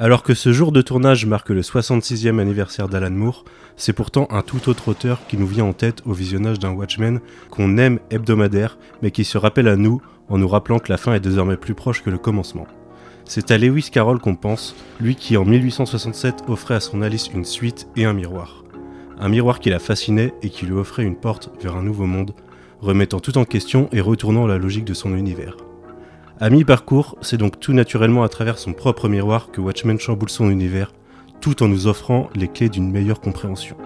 Alors que ce jour de tournage marque le 66e anniversaire d'Alan Moore, c'est pourtant un tout autre auteur qui nous vient en tête au visionnage d'un Watchmen qu'on aime hebdomadaire, mais qui se rappelle à nous en nous rappelant que la fin est désormais plus proche que le commencement. C'est à Lewis Carroll qu'on pense, lui qui en 1867 offrait à son Alice une suite et un miroir. Un miroir qui la fascinait et qui lui offrait une porte vers un nouveau monde, remettant tout en question et retournant la logique de son univers. À mi-parcours, c'est donc tout naturellement à travers son propre miroir que Watchmen chamboule son univers, tout en nous offrant les clés d'une meilleure compréhension.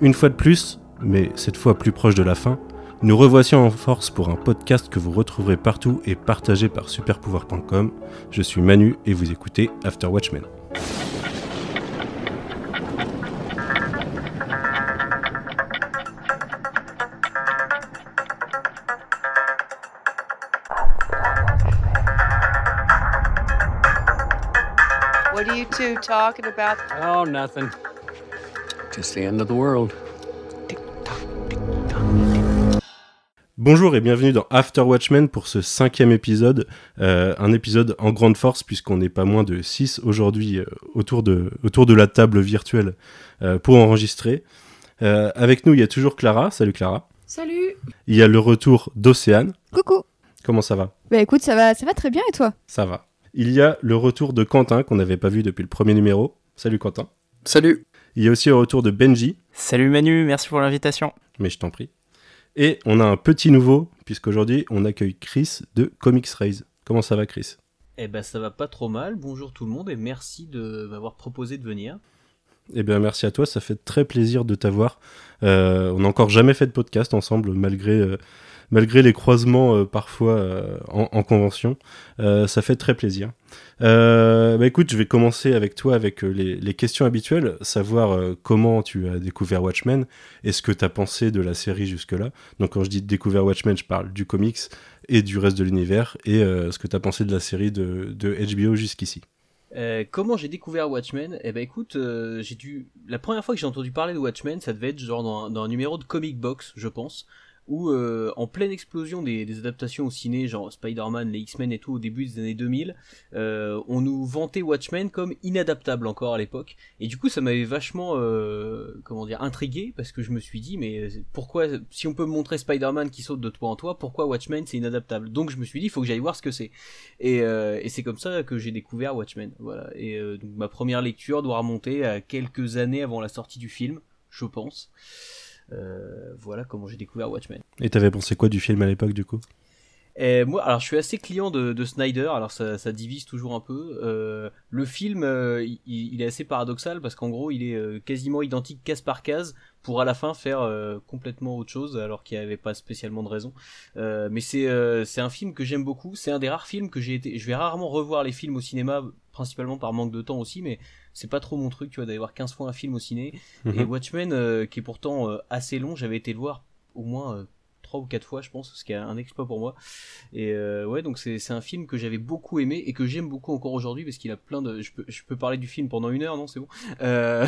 Une fois de plus, mais cette fois plus proche de la fin, nous revoici en force pour un podcast que vous retrouverez partout et partagé par superpouvoir.com. Je suis Manu et vous écoutez After Watchmen. Two talking about? Oh, nothing. Just the end of the world. Bonjour et bienvenue dans After Watchmen pour ce cinquième épisode, euh, un épisode en grande force puisqu'on n'est pas moins de 6 aujourd'hui euh, autour, de, autour de la table virtuelle euh, pour enregistrer. Euh, avec nous, il y a toujours Clara. Salut Clara. Salut Il y a le retour d'Océane. Coucou Comment ça va? Bah écoute, ça va, ça va très bien et toi? Ça va. Il y a le retour de Quentin qu'on n'avait pas vu depuis le premier numéro. Salut Quentin. Salut. Il y a aussi le retour de Benji, Salut Manu, merci pour l'invitation. mais je t'en prie. Et on a un petit nouveau, puisqu'aujourd'hui on accueille Chris de Comics Raise. Comment ça va Chris? Eh ben ça va pas trop mal, bonjour tout le monde et merci de m'avoir proposé de venir. Eh bien merci à toi, ça fait très plaisir de t'avoir. Euh, on n'a encore jamais fait de podcast ensemble, malgré, euh, malgré les croisements euh, parfois euh, en, en convention. Euh, ça fait très plaisir. Bah écoute, je vais commencer avec toi avec les, questions habituelles, savoir comment tu as découvert Watchmen et ce que tu as pensé de la série jusque-là. Donc quand je dis découvert Watchmen, je parle du comics et du reste de l'univers et ce que tu as pensé de la série de, HBO jusqu'ici. Comment j'ai découvert Watchmen? Eh ben écoute, j'ai dû la première fois que j'ai entendu parler de Watchmen, ça devait être genre dans un numéro de Comic Box, je pense, où euh, en pleine explosion des, des adaptations au ciné, genre Spider-Man, les X-Men et tout au début des années 2000, euh, on nous vantait Watchmen comme inadaptable encore à l'époque. Et du coup, ça m'avait vachement, euh, comment dire, intrigué parce que je me suis dit, mais pourquoi, si on peut montrer Spider-Man qui saute de toit en toit, pourquoi Watchmen c'est inadaptable? Donc je me suis dit, il faut que j'aille voir ce que c'est. Et, euh, et c'est comme ça que j'ai découvert Watchmen. Voilà. Et euh, donc ma première lecture doit remonter à quelques années avant la sortie du film, je pense. Euh, voilà comment j'ai découvert Watchmen. Et t'avais pensé quoi du film à l'époque du coup? Et moi, alors je suis assez client de, de Snyder, alors ça, ça divise toujours un peu. Euh, le film, euh, il, il est assez paradoxal parce qu'en gros, il est euh, quasiment identique case par case pour à la fin faire complètement autre chose alors qu'il n'y avait pas spécialement de raison. Mais c'est c'est un film que j'aime beaucoup. C'est un des rares films que j'ai été. Je vais rarement revoir les films au cinéma, principalement par manque de temps aussi, mais c'est pas trop mon truc, tu vois, d'aller voir 15 fois un film au ciné. Et Mhm. Watchmen, euh, qui est pourtant euh, assez long, j'avais été le voir au moins euh, trois ou quatre fois, je pense, ce qui est un exploit pour moi. Et ouais, donc c'est un film que j'avais beaucoup aimé et que j'aime beaucoup encore aujourd'hui parce qu'il a plein de. Je peux, je peux parler du film pendant une heure, non C'est bon. Un-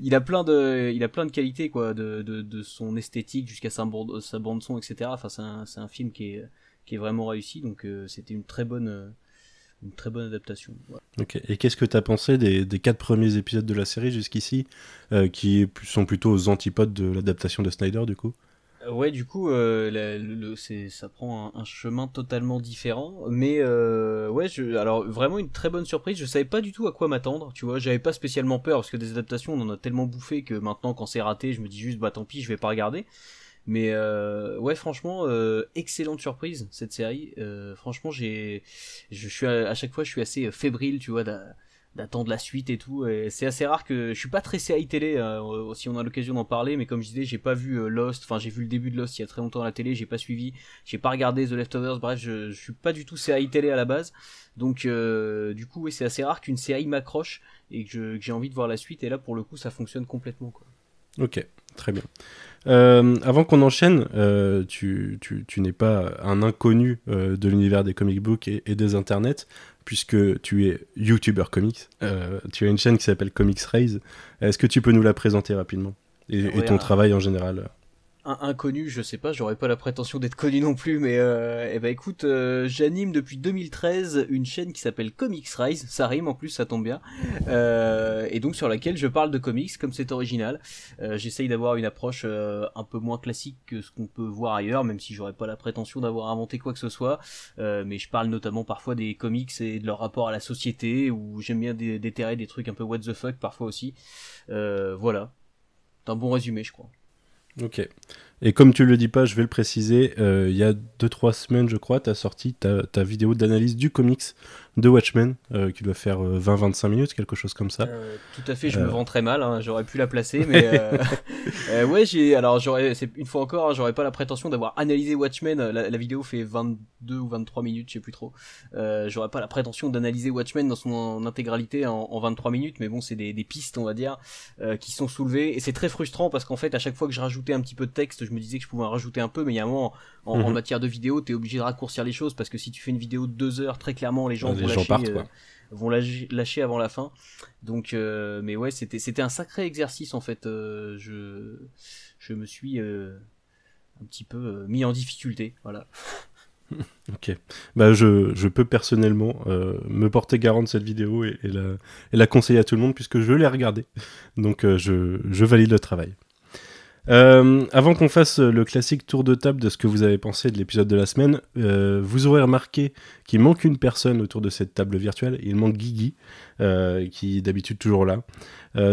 il a plein de, il a plein de qualités quoi, de, de, de son esthétique jusqu'à sa bande, sa bande son, etc. Enfin, c'est un, c'est un film qui est, qui est vraiment réussi. Donc c'était une très bonne, une très bonne adaptation. Et qu'est-ce que tu as pensé des, des quatre premiers épisodes de la série jusqu'ici, euh, qui sont plutôt aux antipodes de l'adaptation de Snyder du coup? Euh, Ouais, du coup, euh, la- le, ça prend un, un chemin totalement différent. Mais euh, ouais, je, alors vraiment une très bonne surprise. Je savais pas du tout à quoi m'attendre. Tu vois, j'avais pas spécialement peur parce que des adaptations, on en a tellement bouffé que maintenant, quand c'est raté, je me dis juste bah tant pis, je vais pas regarder. Mais euh, ouais, franchement, euh, excellente surprise cette série. Euh, franchement, j'ai, je suis à, chaque fois, je suis assez fébrile, tu vois, d'a- d'attendre la suite et tout. Et c'est assez rare que je suis pas très série télé, euh, si on a l'occasion d'en parler. Mais comme je disais, j'ai pas vu euh, Lost. Enfin, j'ai vu le début de Lost il y a très longtemps à la télé. J'ai pas suivi. J'ai pas regardé The Leftovers. Bref, je, je suis pas du tout série télé à la base. Donc, euh, du coup, oui, c'est assez rare qu'une série m'accroche et que j'ai envie de voir la suite. Et là, pour le coup, ça fonctionne complètement. Quoi. Ok, très bien. Euh, avant qu'on enchaîne, euh, tu, tu, tu n'es pas un inconnu euh, de l'univers des comic books et, et des internets, puisque tu es YouTuber comics. Tu as une chaîne qui s'appelle Comics Raise. Est-ce que tu peux nous la présenter rapidement? Et, et Ouais, ton ah. travail en général? Inconnu, je sais pas, j'aurais pas la prétention d'être connu non plus, mais euh, eh ben écoute, euh, j'anime depuis 2013 une chaîne qui s'appelle Comics Rise, ça rime en plus, ça tombe bien, euh, et donc sur laquelle je parle de comics comme c'est original. J'essaye d'avoir une approche un peu moins classique que ce qu'on peut voir ailleurs, même si j'aurais pas la prétention d'avoir inventé quoi que ce soit, mais je parle notamment parfois des comics et de leur rapport à la société, où j'aime bien dé- déterrer des trucs un peu what the fuck parfois aussi. Voilà, c'est un bon résumé, je crois. Ok. Et comme tu le dis pas, je vais le préciser, euh, il y a 2-3 semaines, je crois, tu as sorti ta, ta vidéo d'analyse du comics de Watchmen, euh, qui doit faire euh, 20-25 minutes, quelque chose comme ça. Euh, tout à fait, je Euh. me vends très mal, hein, j'aurais pu la placer, mais euh, euh, ouais, j'ai alors j'aurais, une fois encore, hein, j'aurais pas la prétention d'avoir analysé Watchmen. La, la vidéo fait 22 ou 23 minutes, je sais plus trop. Euh, j'aurais pas la prétention d'analyser Watchmen dans son en intégralité en, en 23 minutes, mais bon, c'est des, des pistes, on va dire, euh, qui sont soulevées, et c'est très frustrant parce qu'en fait, à chaque fois que je rajoutais un petit peu de texte, je me disais que je pouvais en rajouter un peu, mais il y a un moment, en, en Mhm. matière de vidéo, t'es obligé de raccourcir les choses parce que si tu fais une vidéo de deux heures, très clairement, les gens vont gens lâcher, partent, euh, quoi. vont lâcher, avant la fin. Donc, euh, mais ouais, c'était c'était un sacré exercice en fait. Euh, je je me suis euh, un petit peu euh, mis en difficulté. Voilà. Ok. Bah, je, je peux personnellement euh, me porter garant de cette vidéo et, et la, et la conseiller à tout le monde puisque je l'ai regardée. Donc euh, je, je valide le travail. Euh, avant qu'on fasse le classique tour de table de ce que vous avez pensé de l'épisode de la semaine, euh, vous aurez remarqué qu'il manque une personne autour de cette table virtuelle. Il manque Guigui, euh, qui est d'habitude toujours là.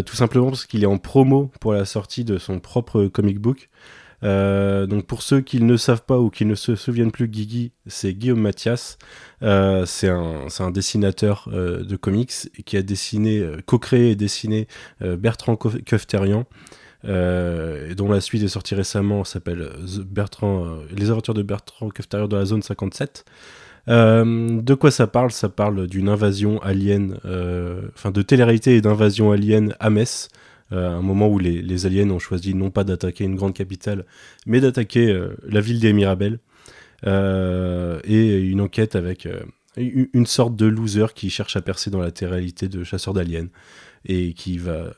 Tout simplement parce qu'il est en promo pour la sortie de son propre comic book. Donc pour ceux qui ne savent pas ou qui ne se souviennent plus, Guigui, c'est Guillaume Mathias. C'est un, dessinateur de comics qui a dessiné, co-créé et dessiné Bertrand Cof- Kefterian, et dont la suite est sortie récemment, s'appelle euh, euh, Les aventures de Bertrand Kefterian dans la zone 57. Euh, de quoi ça parle? Ça parle d'une invasion alien, euh, enfin de télé-réalité et d'invasion alien à Metz, euh, un moment où les, aliens ont choisi non pas d'attaquer une grande capitale, mais d'attaquer euh, la ville des Mirabel. Euh, et une enquête avec euh, une une sorte de loser qui cherche à percer dans la télé-réalité de chasseur d'aliens et qui va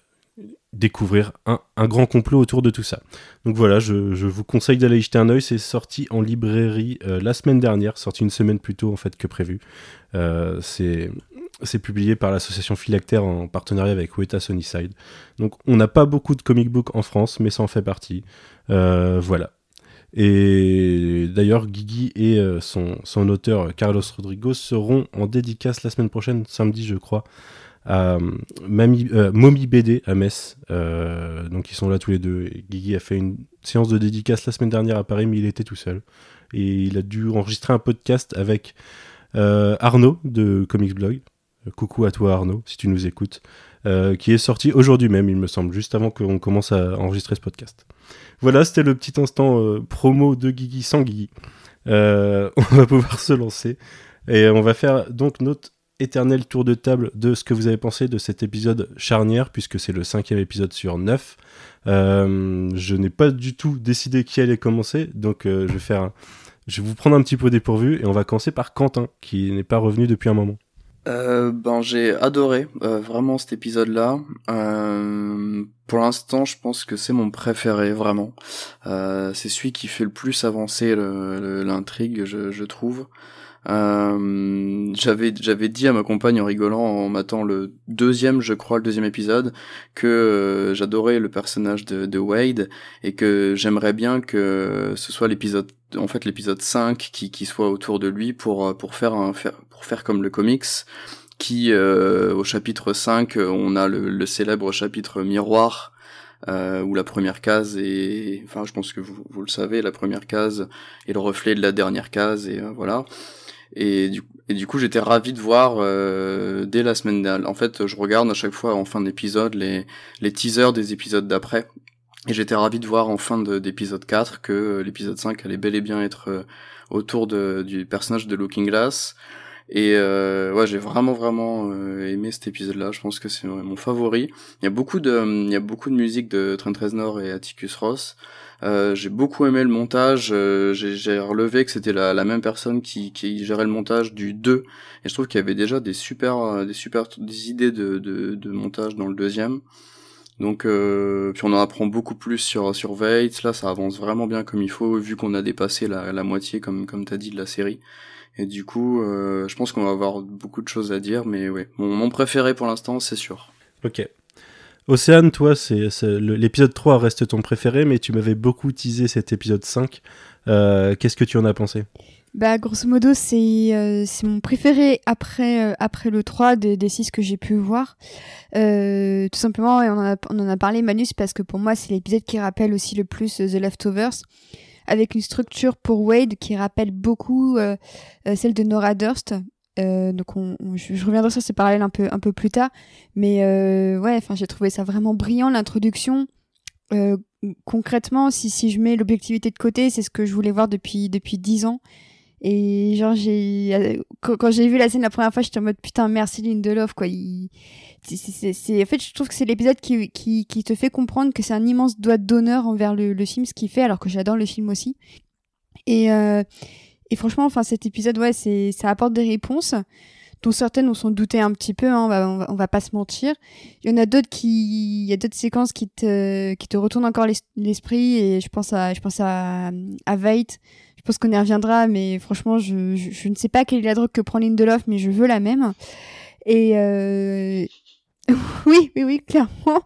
découvrir un, grand complot autour de tout ça. Donc voilà, je, vous conseille d'aller y jeter un oeil. C'est sorti en librairie euh, la semaine dernière, sorti une semaine plus tôt en fait que prévu. Euh, c'est publié par l'association Phylactère en partenariat avec Weta Sunnyside. Donc on n'a pas beaucoup de comic book en France, mais ça en fait partie. Euh, voilà. Et d'ailleurs, Guigui et son, son auteur Carlos Rodrigo seront en dédicace la semaine prochaine, samedi je crois, à euh, Mami, euh, Mommy BD à Metz. Euh, donc ils sont là tous les deux. Et Guigui a fait une séance de dédicace la semaine dernière à Paris, mais il était tout seul. Et il a dû enregistrer un podcast avec euh, Arnaud de Comics Blog. Euh, Coucou à toi Arnaud, si tu nous écoutes. euh, qui est sorti aujourd'hui même, il me semble, juste avant qu'on commence à enregistrer ce podcast. Voilà, c'était le petit instant euh, promo de Guigui sans Guigui. Euh, on va pouvoir se lancer et on va faire donc notre éternel tour de table de ce que vous avez pensé de cet épisode charnière, puisque c'est le cinquième épisode sur neuf. Euh, je n'ai pas du tout décidé qui allait commencer, donc euh, je vais je vais vous prendre un petit peu dépourvu et on va commencer par Quentin, qui n'est pas revenu depuis un moment. Euh, ben j'ai adoré vraiment cet épisode-là. Pour l'instant, je pense que c'est mon préféré vraiment. C'est celui qui fait le plus avancer l'intrigue, je trouve. Euh, j'avais j'avais dit à ma compagne en rigolant en m'attendant le deuxième, je crois, le deuxième épisode, que euh, j'adorais le personnage de, de Wade et que j'aimerais bien que ce soit l'épisode en fait l'épisode 5 qui, qui soit autour de lui pour euh, pour faire un pour faire comme le comics qui euh, au chapitre 5 euh, on a le, le célèbre chapitre miroir euh, où la première case est enfin je pense que vous, vous le savez la première case est le reflet de la dernière case et voilà et du, et du coup j'étais ravi de voir euh, dès la semaine dernière en fait je regarde à chaque fois en fin d'épisode les les teasers des épisodes d'après et j'étais ravi de voir en fin de- d'épisode 4 que euh, l'épisode 5 allait bel et bien être euh, autour de, du personnage de Looking Glass. Et euh, ouais, j'ai vraiment vraiment euh, aimé cet épisode-là. Je pense que c'est mon favori. Il y a beaucoup de, il y a beaucoup de musique de Trent Reznor et Atticus Ross. Euh, j'ai beaucoup aimé le montage. euh, j'ai relevé que c'était la, la même personne qui, qui gérait le montage du 2. Et je trouve qu'il y avait déjà des super, euh, des super des idées de, de, de montage dans le deuxième. Donc, euh, puis on en apprend beaucoup plus sur sur Veit. Là, ça avance vraiment bien comme il faut, vu qu'on a dépassé la, la moitié, comme comme t'as dit, de la série. Et du coup, euh, je pense qu'on va avoir beaucoup de choses à dire, mais ouais, mon, mon préféré pour l'instant, c'est sûr. Ok. Océane, toi, c'est l'épisode 3 reste ton préféré, mais tu m'avais beaucoup teasé cet épisode 5. Euh, Qu'est-ce que tu en as pensé? Bah, grosso modo, c'est euh, mon préféré après, euh, le 3 des, des 6 que j'ai pu voir. Tout simplement, on, en a, parlé, Manus, parce que pour moi, c'est l'épisode qui rappelle aussi le plus The Leftovers, avec une structure pour Wade qui rappelle beaucoup celle de Nora Durst. Euh, donc on, je, reviendrai sur ces parallèles un peu un peu plus tard. Mais euh, ouais enfin j'ai trouvé ça vraiment brillant l'introduction. Euh, concrètement si si je mets l'objectivité de côté c'est ce que je voulais voir depuis depuis dix ans. Et genre j'ai quand, j'ai vu la scène la première fois j'étais en mode putain merci Lindelof quoi. C'est- en fait je trouve que c'est l'épisode qui, qui te fait comprendre que c'est un immense doigt d'honneur envers le, le film ce qu'il fait alors que j'adore le film aussi. Et et franchement enfin cet épisode ouais c'est ça apporte des réponses dont certaines on s'en doutait un petit peu hein, on, va, on va pas se mentir. Il y en a d'autres qui il y a d'autres séquences qui te qui te retournent encore l'es- l'esprit et je pense à je pense à à Veit. Je pense qu'on y reviendra mais franchement je, je je ne sais pas quelle est la drogue que prend Lindelof mais je veux la même. Et euh... oui oui oui clairement.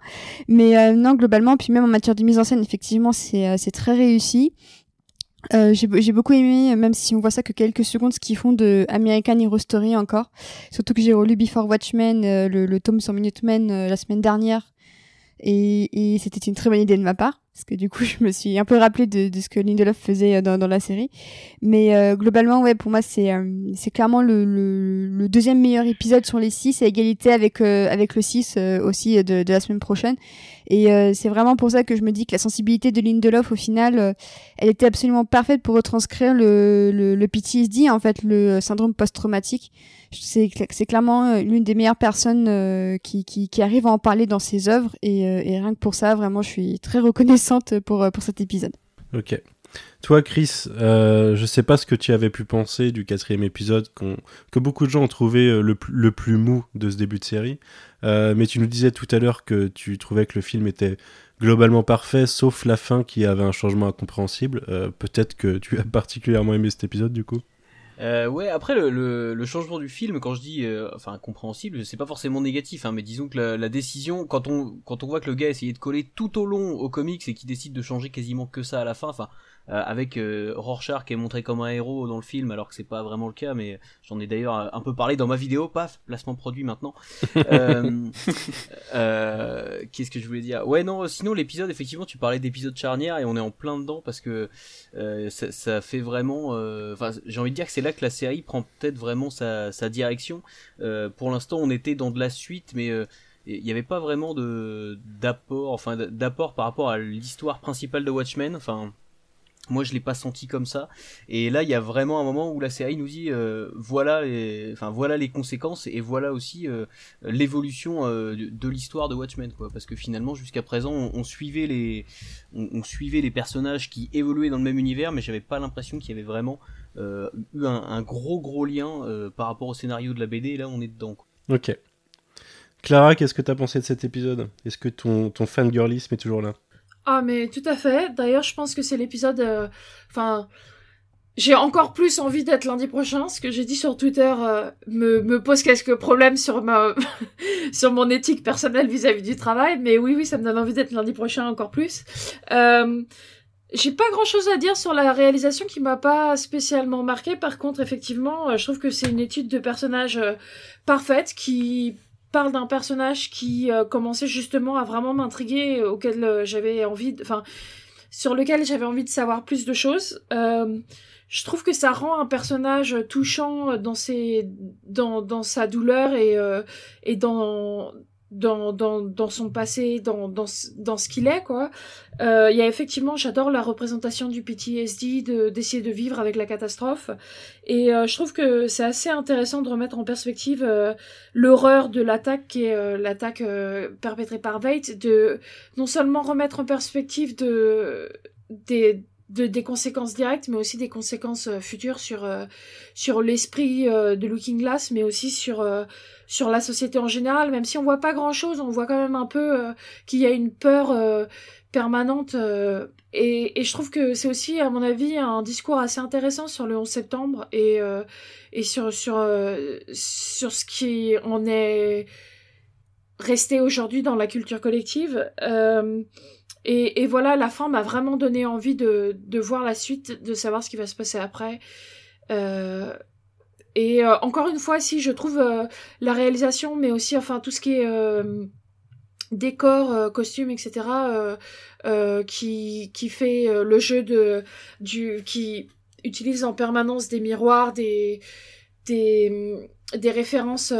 Mais euh, non globalement puis même en matière de mise en scène effectivement c'est euh, c'est très réussi euh, j'ai j'ai beaucoup aimé, même si on voit ça que quelques secondes, ce qu'ils font de American Hero Story encore. Surtout que j'ai relu Before Watchmen, euh, le, le tome sur Minutemen euh, la semaine dernière. Et, et c'était une très bonne idée de ma part. Parce que du coup, je me suis un peu rappelé de, de ce que Lindelof faisait euh, dans, dans la série. Mais euh, globalement, ouais, pour moi, c'est c'est clairement le, le, le deuxième meilleur épisode sur les six, à égalité avec, avec le 6 euh, aussi de, de la semaine prochaine. Et euh, c'est vraiment pour ça que je me dis que la sensibilité de Lindelof, au final, euh, elle était absolument parfaite pour retranscrire le, le, le PTSD, en fait, le syndrome post-traumatique. C'est cl- c'est clairement euh, l'une des meilleures personnes euh, qui, qui, qui arrive à en parler dans ses œuvres. Et, euh, et rien que pour ça, vraiment, je suis très reconnaissante pour, pour cet épisode. Ok. Toi, Chris, euh, je sais pas ce que tu avais pu penser du quatrième épisode, que beaucoup de gens ont trouvé euh, le, plus- mou de ce début de série. Euh, mais tu nous disais tout à l'heure que tu trouvais que le film était globalement parfait, sauf la fin qui avait un changement incompréhensible. Euh, Peut-être que tu as particulièrement aimé cet épisode, du coup. Ouais, après le, changement du film, quand je dis, euh, enfin compréhensible, c'est pas forcément négatif, hein, mais disons que la, décision, quand on quand on voit que le gars essayait de coller tout au long au comics et qu'il décide de changer quasiment que ça à la fin, enfin avec euh, Rorschach qui est montré comme un héros dans le film, alors que c'est pas vraiment le cas, mais j'en ai d'ailleurs un peu parlé dans ma vidéo, paf, placement produit maintenant. euh, euh, Qu'est-ce que je voulais dire? Ouais, non, sinon l'épisode, effectivement, tu parlais d'épisode charnière et on est en plein dedans parce que euh, ça, ça fait vraiment. euh, Enfin, j'ai envie de dire que c'est là que la série prend peut-être vraiment sa, sa direction. Euh, pour l'instant, on était dans de la suite, mais euh, il n'y avait pas vraiment de d'apport, enfin d'apport par rapport à l'histoire principale de Watchmen. Enfin. Moi, je l'ai pas senti comme ça. Et là, il y a vraiment un moment où la série nous dit, euh, voilà, les, enfin voilà les conséquences et voilà aussi euh, l'évolution euh, de, l'histoire de Watchmen, quoi. Parce que finalement, jusqu'à présent, on, suivait les, on, suivait les personnages qui évoluaient dans le même univers, mais j'avais pas l'impression qu'il y avait vraiment eu un, gros gros lien par rapport au scénario de la BD. Et là, on est dedans. Ok. Clara, qu'est-ce que t'as pensé de cet épisode? Est-ce que ton, ton fangirlisme est toujours là? Ah, mais tout à fait. D'ailleurs, je pense que c'est l'épisode. euh, Enfin. j'ai encore plus envie d'être lundi prochain. Ce que j'ai dit sur Twitter euh, me, pose quelques problèmes sur ma sur mon éthique personnelle vis-à-vis du travail. Mais oui, oui, ça me donne envie d'être lundi prochain encore plus. Euh, j'ai pas grand chose à dire sur la réalisation qui m'a pas spécialement marqué. Par contre, effectivement, je trouve que c'est une étude de personnage parfaite qui parle d'un personnage qui euh, commençait justement à vraiment m'intriguer, euh, auquel euh, j'avais envie, enfin, sur lequel j'avais envie de savoir plus de choses. Je trouve que ça rend un personnage touchant dans ses, dans, dans sa douleur et, et dans, dans, dans, dans son passé, dans, dans, dans ce qu'il est, quoi. Euh, Il y a effectivement, j'adore la représentation du PTSD, de, d'essayer de vivre avec la catastrophe. Et euh, je trouve que c'est assez intéressant de remettre en perspective euh, l'horreur de l'attaque qui est euh, l'attaque euh, perpétrée par Veit, de non seulement remettre en perspective de, des, de, des conséquences directes, mais aussi des conséquences euh, futures sur, euh, sur l'esprit euh, de Looking Glass, mais aussi sur, sur la société en général. Même si on voit pas grand chose, on voit quand même un peu qu'il y a une peur permanente. Et, et, je trouve que c'est aussi, à mon avis, un discours assez intéressant sur le 11 septembre et, et sur, sur, sur ce qui en est resté aujourd'hui dans la culture collective. Et, voilà, la fin m'a vraiment donné envie de, voir la suite, de savoir ce qui va se passer après. Euh, et euh, encore une fois, si je trouve euh, la réalisation, mais aussi enfin tout ce qui est décor, costume, etc., qui, fait le jeu de qui utilise en permanence des miroirs, des des, références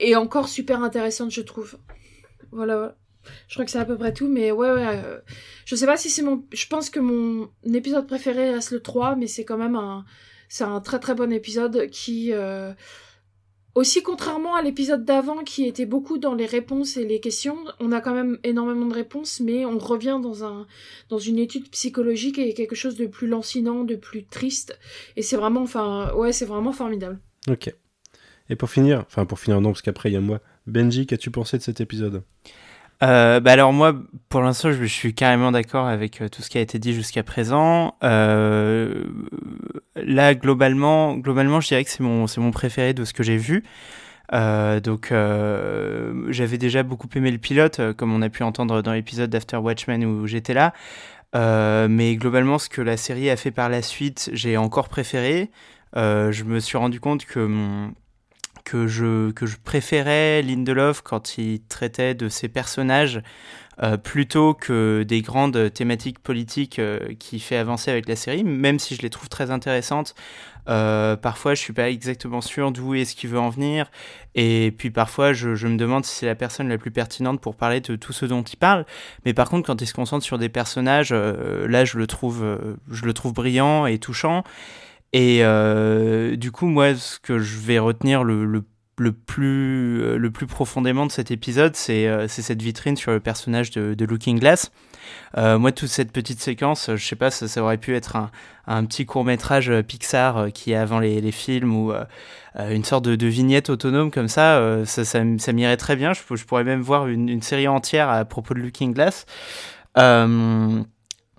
et encore super intéressante, je trouve. Voilà. Je crois que c'est à peu près tout, mais ouais, ouais. Euh, je sais pas si c'est mon. Je pense que mon épisode préféré reste le 3, mais c'est quand même un. C'est un très très bon épisode qui. Euh, aussi, contrairement à l'épisode d'avant qui était beaucoup dans les réponses et les questions, on a quand même énormément de réponses, mais on revient dans un dans une étude psychologique et quelque chose de plus lancinant, de plus triste. Et c'est vraiment, enfin, ouais, c'est vraiment formidable. Ok. Et pour finir, enfin pour finir non, parce qu'après il y a moi. Benji, qu'as-tu pensé de cet épisode? Euh, bah alors moi, pour l'instant, je, suis carrément d'accord avec euh, tout ce qui a été dit jusqu'à présent. Euh, là, globalement, globalement, je dirais que c'est mon, c'est mon préféré de ce que j'ai vu. Donc, j'avais déjà beaucoup aimé le pilote, comme on a pu entendre dans l'épisode d'After Watchmen où j'étais là. mais globalement, ce que la série a fait par la suite, j'ai encore préféré. je me suis rendu compte que mon que je, que je préférais Lindelof quand il traitait de ses personnages euh, plutôt que des grandes thématiques politiques euh, qui fait avancer avec la série, même si je les trouve très intéressantes. Euh, parfois, je suis pas exactement sûr d'où est-ce qu'il veut en venir, et puis parfois, je, je, me demande si c'est la personne la plus pertinente pour parler de tout ce dont il parle. Mais par contre, quand il se concentre sur des personnages, euh, là, je le trouve, je le trouve brillant et touchant. Et euh, du coup, moi, ce que je vais retenir le, le, le plus, euh, le plus profondément de cet épisode, c'est euh, cette vitrine sur le personnage de, Looking Glass. Moi, toute cette petite séquence, je sais pas, ça, ça aurait pu être un, un petit court métrage Pixar qui est avant les, les films ou une sorte de, vignette autonome comme ça. ça, m'irait très bien. Je, je, pourrais même voir une, série entière à propos de Looking Glass.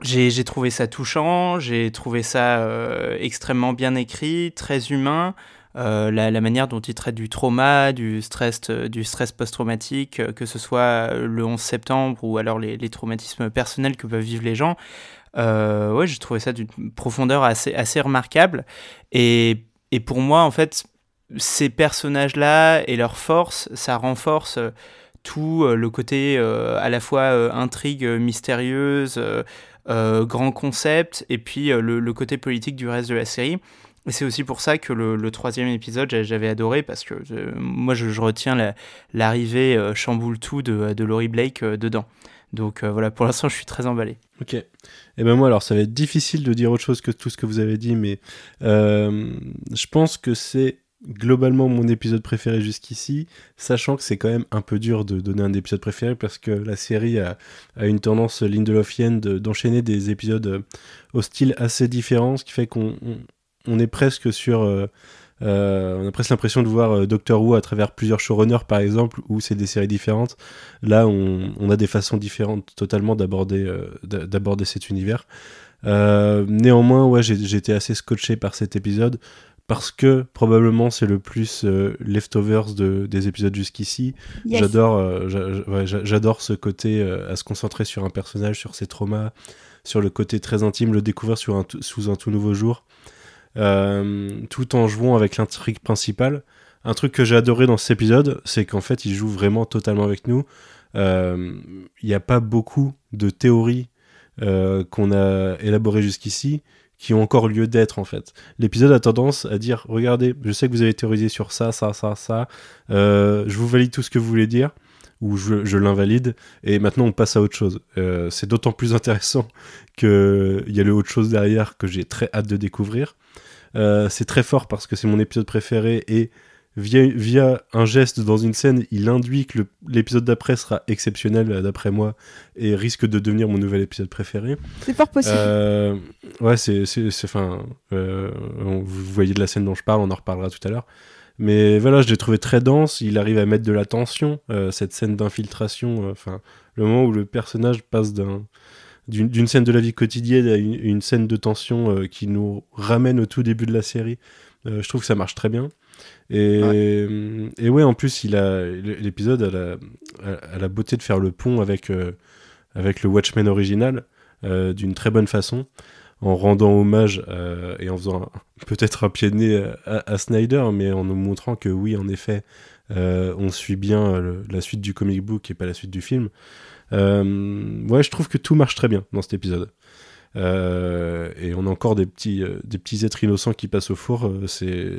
J'ai trouvé ça touchant, j'ai trouvé ça euh, extrêmement bien écrit, très humain. Euh, la, manière dont il traite du trauma, du stress, euh, du stress post-traumatique, que ce soit le 11 septembre ou alors les, traumatismes personnels que peuvent vivre les gens. Ouais, j'ai trouvé ça d'une profondeur assez, assez remarquable. Et, et pour moi, en fait, ces personnages-là et leur force, ça renforce tout le côté à la fois intrigue mystérieuse, grand concept et puis euh, le, côté politique du reste de la série. Et c'est aussi pour ça que le, troisième épisode, j'avais adoré parce que euh, moi, je, je retiens l'arrivée la, chamboule tout de, de Laurie Blake dedans. Donc voilà, pour l'instant, je suis très emballé. Ok. Et eh ben moi, alors, ça va être difficile de dire autre chose que tout ce que vous avez dit, mais je pense que c'est globalement mon épisode préféré jusqu'ici, sachant que c'est quand même un peu dur de donner un épisode préféré parce que la série a, a une tendance Lindelofienne d'enchaîner des épisodes euh, au style assez différent, ce qui fait qu'on on, est presque sur... Euh, euh, on a presque l'impression de voir Doctor Who à travers plusieurs showrunners par exemple, où c'est des séries différentes. Là, on, a des façons différentes totalement d'aborder cet univers. Néanmoins, ouais, j'ai été assez scotché par cet épisode parce que probablement c'est le plus euh, leftovers de, des épisodes jusqu'ici. Yes. J'adore, euh, ouais, j'adore ce côté euh, à se concentrer sur un personnage, sur ses traumas, sur le côté très intime, le découvrir sur un sous un tout nouveau jour, tout en jouant avec l'intrigue principale. Un truc que j'ai adoré dans cet épisode, c'est qu'en fait, il joue vraiment totalement avec nous. Il n'y a pas beaucoup de théories qu'on a élaborées jusqu'ici qui ont encore lieu d'être en fait. L'épisode a tendance à dire regardez, je sais que vous avez théorisé sur ça, ça, ça, ça, euh, je vous valide tout ce que vous voulez dire, ou je, l'invalide, et maintenant on passe à autre chose. Euh, c'est d'autant plus intéressant qu'il y a le autre chose derrière que j'ai très hâte de découvrir. Euh, c'est très fort parce que c'est mon épisode préféré et via, via un geste dans une scène, il induit que l'épisode d'après sera exceptionnel, euh, d'après moi, et risque de devenir mon nouvel épisode préféré. C'est fort possible. Euh, ouais, c'est, enfin, euh, vous voyez de la scène dont je parle, on en reparlera tout à l'heure. Mais voilà, je l'ai trouvé très dense. Il arrive à mettre de la tension. euh, cette scène d'infiltration, enfin, le moment où le personnage passe d'un d'une, scène de la vie quotidienne à une, une scène de tension qui nous ramène au tout début de la série. je trouve que ça marche très bien. Et ouais, et ouais en plus, il a l'épisode a la, a la beauté de faire le pont avec euh, avec le Watchmen original euh, d'une très bonne façon, en rendant hommage euh, et en faisant peut-être un pied de nez à, à Snyder, mais en nous montrant que oui, en effet, on suit bien le- la suite du comic book et pas la suite du film. Ouais, je trouve que tout marche très bien dans cet épisode. Euh, et on a encore des petits, euh, des petits êtres innocents qui passent au four. euh,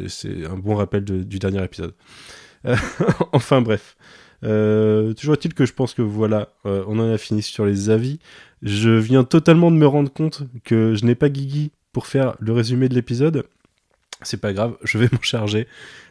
c'est un bon rappel du dernier épisode. Enfin bref. Toujours est-il que je pense que voilà, on en a fini sur les avis. Je viens totalement de me rendre compte que je n'ai pas Guigui pour faire le résumé de l'épisode. C'est pas grave, je vais m'en charger.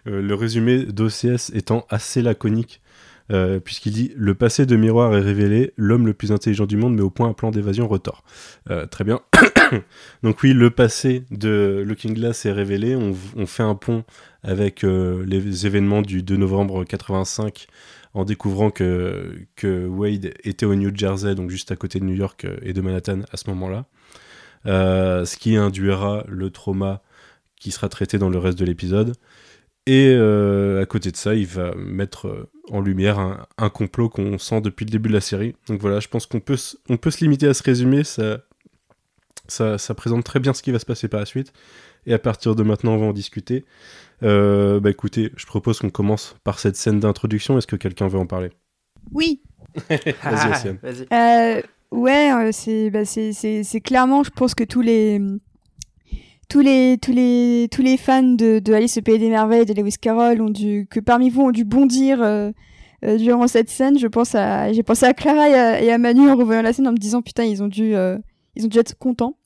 Le résumé d'OCS étant assez laconique, euh, puisqu'il dit Le passé de Miroir est révélé, l'homme le plus intelligent du monde met au point un plan d'évasion retort. Euh, très bien. Donc, oui, le passé de Looking Glass est révélé. On, fait un pont avec euh, les événements du 2 novembre 85 en découvrant que, que Wade était au New Jersey, donc juste à côté de New York et de Manhattan à ce moment-là. Ce qui induira le trauma qui sera traité dans le reste de l'épisode. Et euh, à côté de ça, il va mettre euh, en lumière un, un complot qu'on sent depuis le début de la série. Donc voilà, je pense qu'on peut, s- on peut se limiter à ce résumé. Ça, ça, ça présente très bien ce qui va se passer par la suite. Et à partir de maintenant, on va en discuter. Euh, bah écoutez, je propose qu'on commence par cette scène d'introduction. Est-ce que quelqu'un veut en parler? Oui. Vas-y. Vas-y. Euh, ouais, c'est bah, c'est c'est c'est clairement, je pense que tous les tous les tous les tous les fans de, de Alice au pays des merveilles de Lewis Carroll ont dû que parmi vous ont dû bondir euh, euh, durant cette scène. Je pense à j'ai pensé à Clara et à, Manu en revoyant la scène en me disant putain ils ont dû euh, ils ont dû être contents.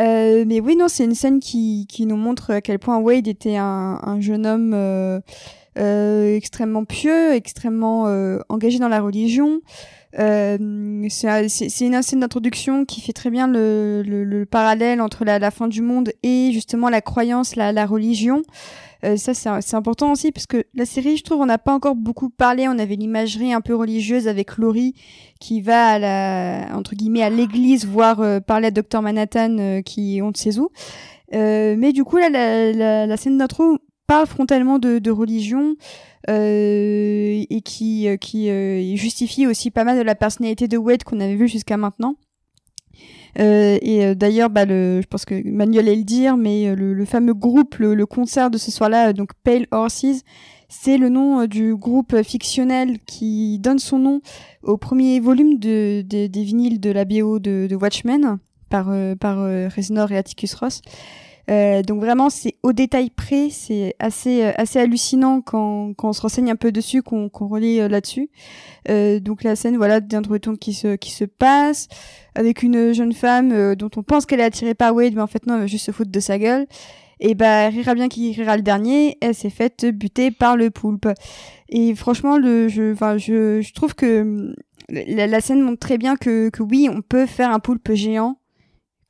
Euh, mais oui non c'est une scène qui qui nous montre à quel point Wade était un, un jeune homme euh, extrêmement pieux, extrêmement euh, engagé dans la religion. Euh, c'est une scène d'introduction qui fait très bien le, le, le parallèle entre la, la fin du monde et justement la croyance, la, la religion. Euh, ça, c'est important aussi parce que la série, je trouve, on n'a pas encore beaucoup parlé. On avait l'imagerie un peu religieuse avec Laurie qui va à la, entre guillemets, à l'église voir euh, parler à Docteur Manhattan euh, qui on ne sait où. Euh, mais du coup, là, la, la, la scène d'intro parle frontalement de, de religion euh, et qui, euh, qui euh, justifie aussi pas mal de la personnalité de Wade qu'on avait vu jusqu'à maintenant. Euh, et euh, d'ailleurs, bah, je pense que Manuel allait le dire, mais euh, le, le fameux groupe, le, le concert de ce soir-là, donc Pale Horses, c'est le nom du groupe fictionnel qui donne son nom au premier volume de, de- des vinyles de la BO de, de Watchmen par, par Reznor et Atticus Ross. Euh, donc vraiment, c'est au détail près, c'est assez euh, assez hallucinant quand, quand on se renseigne un peu dessus, qu'on qu'on relit euh, là-dessus. Euh, donc la scène, voilà, d'introduction qui se qui se passe avec une jeune femme dont on pense qu'elle est attirée par Wade, mais en fait non, elle veut juste se foutre de sa gueule. Et bah, rira bien qui rira le dernier. Elle s'est faite buter par le poulpe. Et franchement, le, je, enfin, je, je trouve que hum, la, la scène montre très bien que, que oui, on peut faire un poulpe géant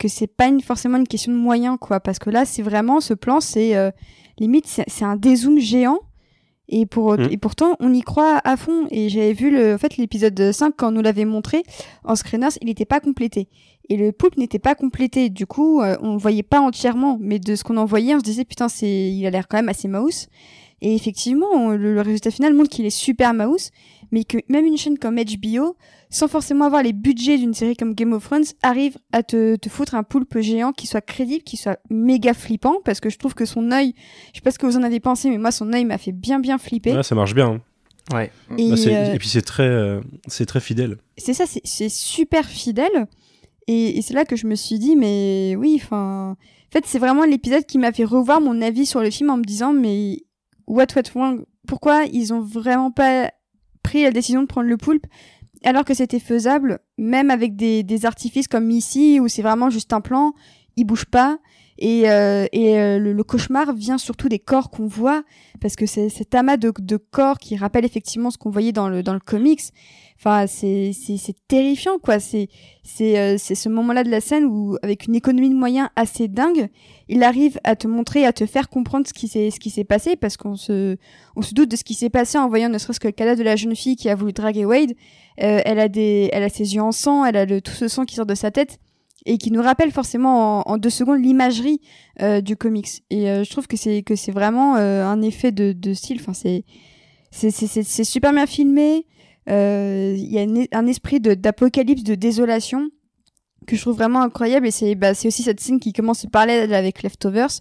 que c'est pas une, forcément une question de moyens, quoi. Parce que là, c'est vraiment, ce plan, c'est euh, limite, c'est un dézoom géant. Et, pour, Mhm. et pourtant, on y croit à fond. Et j'avais vu le, en fait, l'épisode 5, quand on nous l'avait montré, en screeners, il n'était pas complété. Et le poulpe n'était pas complété. Du coup, euh, on le voyait pas entièrement. Mais de ce qu'on en voyait, on se disait, putain, c'est, il a l'air quand même assez mouse. Et effectivement, on- le, le résultat final montre qu'il est super mouse. Mais que même une chaîne comme HBO, sans forcément avoir les budgets d'une série comme Game of Thrones, arrive à te, te foutre un poulpe géant qui soit crédible, qui soit méga flippant, parce que je trouve que son œil, je sais pas ce que vous en avez pensé, mais moi son œil m'a fait bien bien flipper. Ouais, ça marche bien. hein. Ouais. et, Bah, euh, et puis c'est très, euh, c'est très fidèle. c'est ça, c'est- c'est super fidèle. Et, et c'est là que je me suis dit, mais oui, enfin. En fait, c'est vraiment l'épisode qui m'a fait revoir mon avis sur le film en me disant, mais what, what, wrong? Pourquoi ils ont vraiment pas pris la décision de prendre le poulpe alors que c'était faisable, même avec des, des artifices comme ici, où c'est vraiment juste un plan, il bouge pas, Et, euh, et euh, le, le cauchemar vient surtout des corps qu'on voit, parce que c'est cet amas de, de corps qui rappelle effectivement ce qu'on voyait dans le, dans le comics. Enfin, c'est terrifiant quoi. C'est euh, ce moment-là de la scène où avec une économie de moyens assez dingue, il arrive à te montrer, à te faire comprendre ce qui s'est passé parce qu'on se on se doute de ce qui s'est passé en voyant ne serait-ce que le cadavre de la jeune fille qui a voulu draguer Wade. Euh, elle a des elle a ses yeux en sang, elle a le, tout ce sang qui sort de sa tête et qui nous rappelle forcément en, deux secondes l'imagerie euh, du comics. Et euh, je trouve que c'est vraiment un effet de, de style. Enfin, c'est super bien filmé. Euh, Il y a un esprit d'apocalypse, de désolation que je trouve vraiment incroyable. Et c'est bah, aussi cette scène qui commence par là avec Leftovers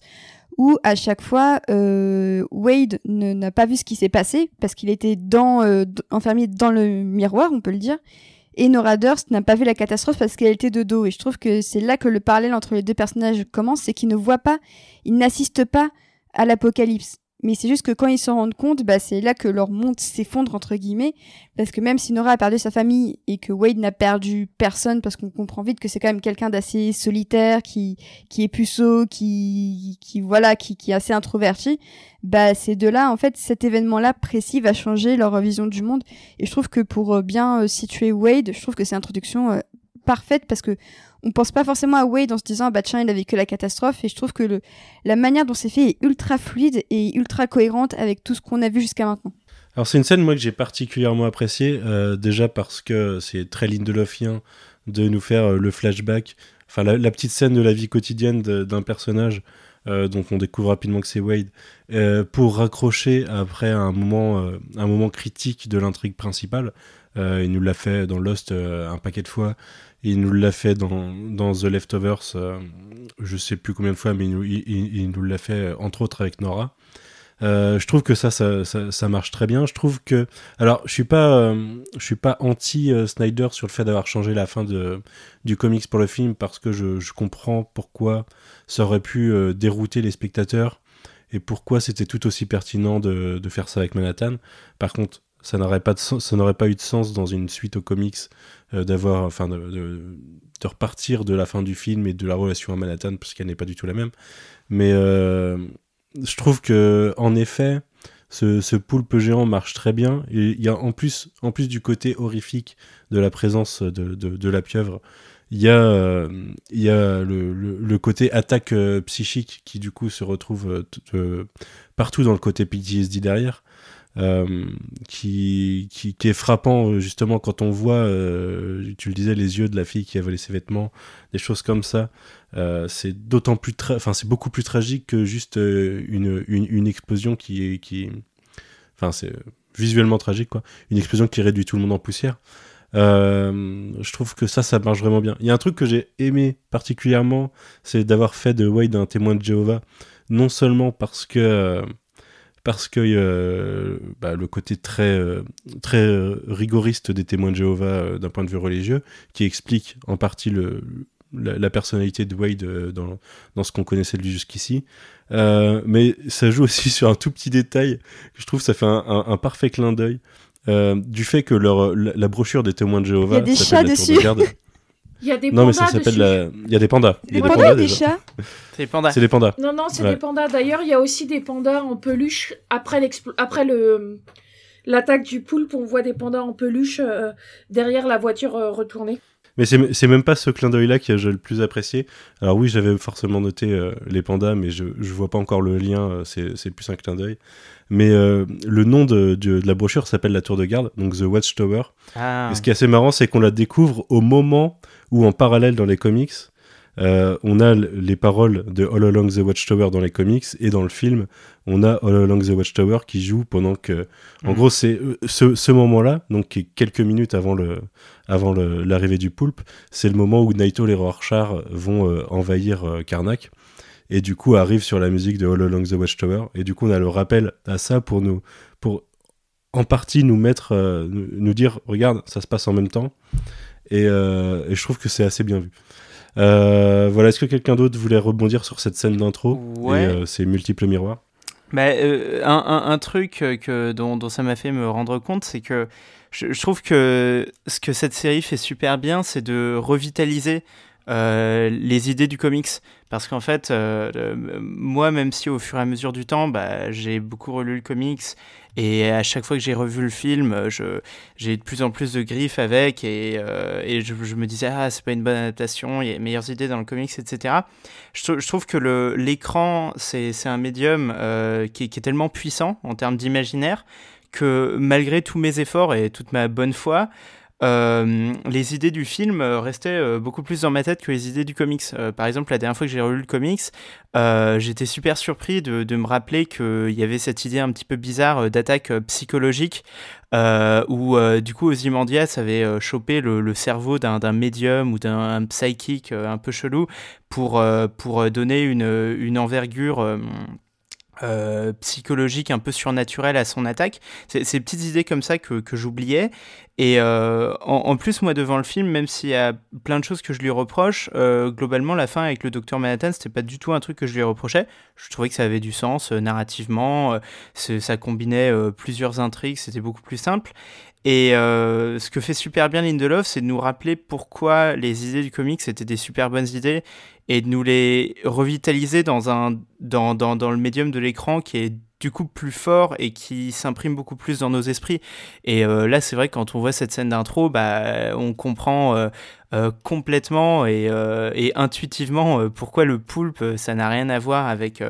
où à chaque fois euh, Wade n'a pas vu ce qui s'est passé parce qu'il était dans euh, enfermé dans le miroir, on peut le dire. Et Nora Durst n'a pas vu la catastrophe parce qu'elle était de dos. Et je trouve que c'est là que le parallèle entre les deux personnages commence, c'est qu'ils ne voient pas, ils n'assistent pas à l'apocalypse. Mais c'est juste que quand ils s'en rendent compte, bah, c'est là que leur monde s'effondre, entre guillemets. Parce que même si Nora a perdu sa famille et que Wade n'a perdu personne, parce qu'on comprend vite que c'est quand même quelqu'un d'assez solitaire, qui, qui est puceau, qui, qui, voilà, qui, qui est assez introverti, bah, ces deux-là, en fait, cet événement-là précis va changer leur vision du monde. Et je trouve que pour euh, bien euh, situer Wade, je trouve que c'est l'introduction parfaite parce que on pense pas forcément à Wade en se disant ah bah tiens il a vécu la catastrophe et je trouve que la manière dont c'est fait est ultra fluide et ultra cohérente avec tout ce qu'on a vu jusqu'à maintenant. Alors c'est une scène moi que j'ai particulièrement appréciée, euh, déjà parce que c'est très Lindelofien de nous faire euh, le flashback, enfin la, petite scène de la vie quotidienne d'un personnage euh, on découvre rapidement que c'est Wade, euh, pour raccrocher après un moment, un moment critique de l'intrigue principale. Il nous l'a fait dans Lost un paquet de fois, il nous l'a fait dans, dans The Leftovers, euh, je sais plus combien de fois, mais il, nous- l'a fait euh, entre autres avec Nora. Euh, je trouve que ça, ça, ça, marche très bien. Je trouve que, alors, je suis pas, euh, je suis pas anti Snyder sur le fait d'avoir changé la fin de du comics pour le film parce que je, je comprends pourquoi ça aurait pu dérouter les spectateurs et pourquoi c'était tout aussi pertinent de, de faire ça avec Manhattan. Par contre, ça n'aurait pas pas eu de sens dans une suite aux comics d'avoir, enfin, de, de, repartir de la fin du film et de la relation à Manhattan parce qu'elle n'est pas du tout la même. Mais euh, je trouve que en effet, ce, ce poulpe géant marche très bien. Il y a en plus, en plus du côté horrifique de la présence de, de, la pieuvre, il y a, euh, il y a le, le, côté attaque euh, psychique qui du coup se retrouve euh, euh, partout dans le côté PTSD derrière. Euh, qui, qui, qui est frappant euh, justement quand on voit, euh, tu le disais, les yeux de la fille qui a volé ses vêtements, des choses comme ça. C'est d'autant plus, enfin c'est beaucoup plus tragique que juste une, une, explosion qui est, qui, enfin c'est visuellement tragique quoi, une explosion qui réduit tout le monde en poussière. Je trouve que ça, ça marche vraiment bien. Il y a un truc que j'ai aimé particulièrement, c'est d'avoir fait de Wade un témoin de Jéhovah, non seulement parce que parce que euh, bah, le côté très euh, très euh, rigoriste des témoins de Jéhovah d'un point de vue religieux, qui explique en partie le, la, la personnalité de Wade euh, dans, dans ce qu'on connaissait de lui jusqu'ici. Euh, mais ça joue aussi sur un tout petit détail que je trouve ça fait un, un- un parfait clin d'œil euh, du fait que leur, la, la brochure des témoins de Jéhovah Il y a des chats de dessus. Il y a des non mais pandas ça s'appelle la... Il y a des pandas. Il y Des a pandas des déjà. chats C'est pandas. Des pandas. Non, non, c'est Ouais. des pandas. D'ailleurs, il y a aussi des pandas en peluche. Après, après le l'attaque du poulpe, on voit des pandas en peluche euh, derrière la voiture euh, retournée. Mais c'est c'est même pas ce clin d'œil là que j'ai le plus apprécié. Alors oui, j'avais forcément noté euh, les pandas, mais je, je vois pas encore le lien, euh, c'est c'est plus un clin d'œil. Mais euh, le nom de, de, de la brochure s'appelle la tour de garde, donc The Watchtower. Ah. Et ce qui est assez marrant, c'est qu'on la découvre au moment où, en parallèle dans les comics, euh, on a les paroles de All Along the Watchtower dans les comics, et dans le film, on a All Along the Watchtower qui joue pendant que. En Mhm. gros, c'est euh, ce, ce moment-là, donc quelques minutes avant le avant l'arrivée du poulpe, c'est le moment où Naito et Rorschach vont euh, envahir euh, Karnak. Et du coup, arrive sur la musique de All Along the Watchtower. Et du coup, on a le rappel à ça pour nous, pour en partie nous mettre, nous dire, regarde, ça se passe en même temps. Et, euh, et je trouve que c'est assez bien vu. Euh, voilà, est-ce que quelqu'un d'autre voulait rebondir sur cette scène d'intro Ouais. et euh, ces multiples miroirs Bah, euh, un, un, un truc euh, que, dont, dont ça m'a fait me rendre compte, c'est que je, je trouve que ce que cette série fait super bien, c'est de revitaliser les idées du comics. Parce qu'en fait, moi, même si au fur et à mesure du temps, bah, j'ai beaucoup relu le comics et à chaque fois que j'ai revu le film, j'ai de plus en plus de griffes avec et, et je, me disais, ah, c'est pas une bonne adaptation, il y a meilleures idées dans le comics, etc. Je, trouve que l'écran, c'est un médium qui, qui, est tellement puissant en termes d'imaginaire que malgré tous mes efforts et toute ma bonne foi, euh, les idées du film euh, restaient euh, beaucoup plus dans ma tête que les idées du comics. par exemple, la dernière fois que j'ai relu le comics, j'étais super surpris de, me rappeler qu'il y avait cette idée un petit peu bizarre d'attaque psychologique où du coup Ozymandias avait chopé le, le cerveau d'un médium ou d'un psychique un peu chelou pour, pour donner une, une envergure euh, psychologique un peu surnaturel à son attaque. C'est ces petites idées comme ça que, j'oubliais. Et euh, en, plus, moi, devant le film, même s'il y a plein de choses que je lui reproche, euh, globalement, la fin avec le docteur Manhattan, c'était pas du tout un truc que je lui reprochais. Je trouvais que ça avait du sens narrativement, ça combinait plusieurs intrigues, c'était beaucoup plus simple. Et ce que fait super bien Lindelof, c'est de nous rappeler pourquoi les idées du comics étaient des super bonnes idées et de nous les revitaliser dans, un, dans, dans, dans le médium de l'écran qui est du coup plus fort et qui s'imprime beaucoup plus dans nos esprits. Et euh, là, c'est vrai que quand on voit cette scène d'intro, bah, on comprend euh, euh, complètement et, et intuitivement pourquoi le poulpe, ça n'a rien à voir avec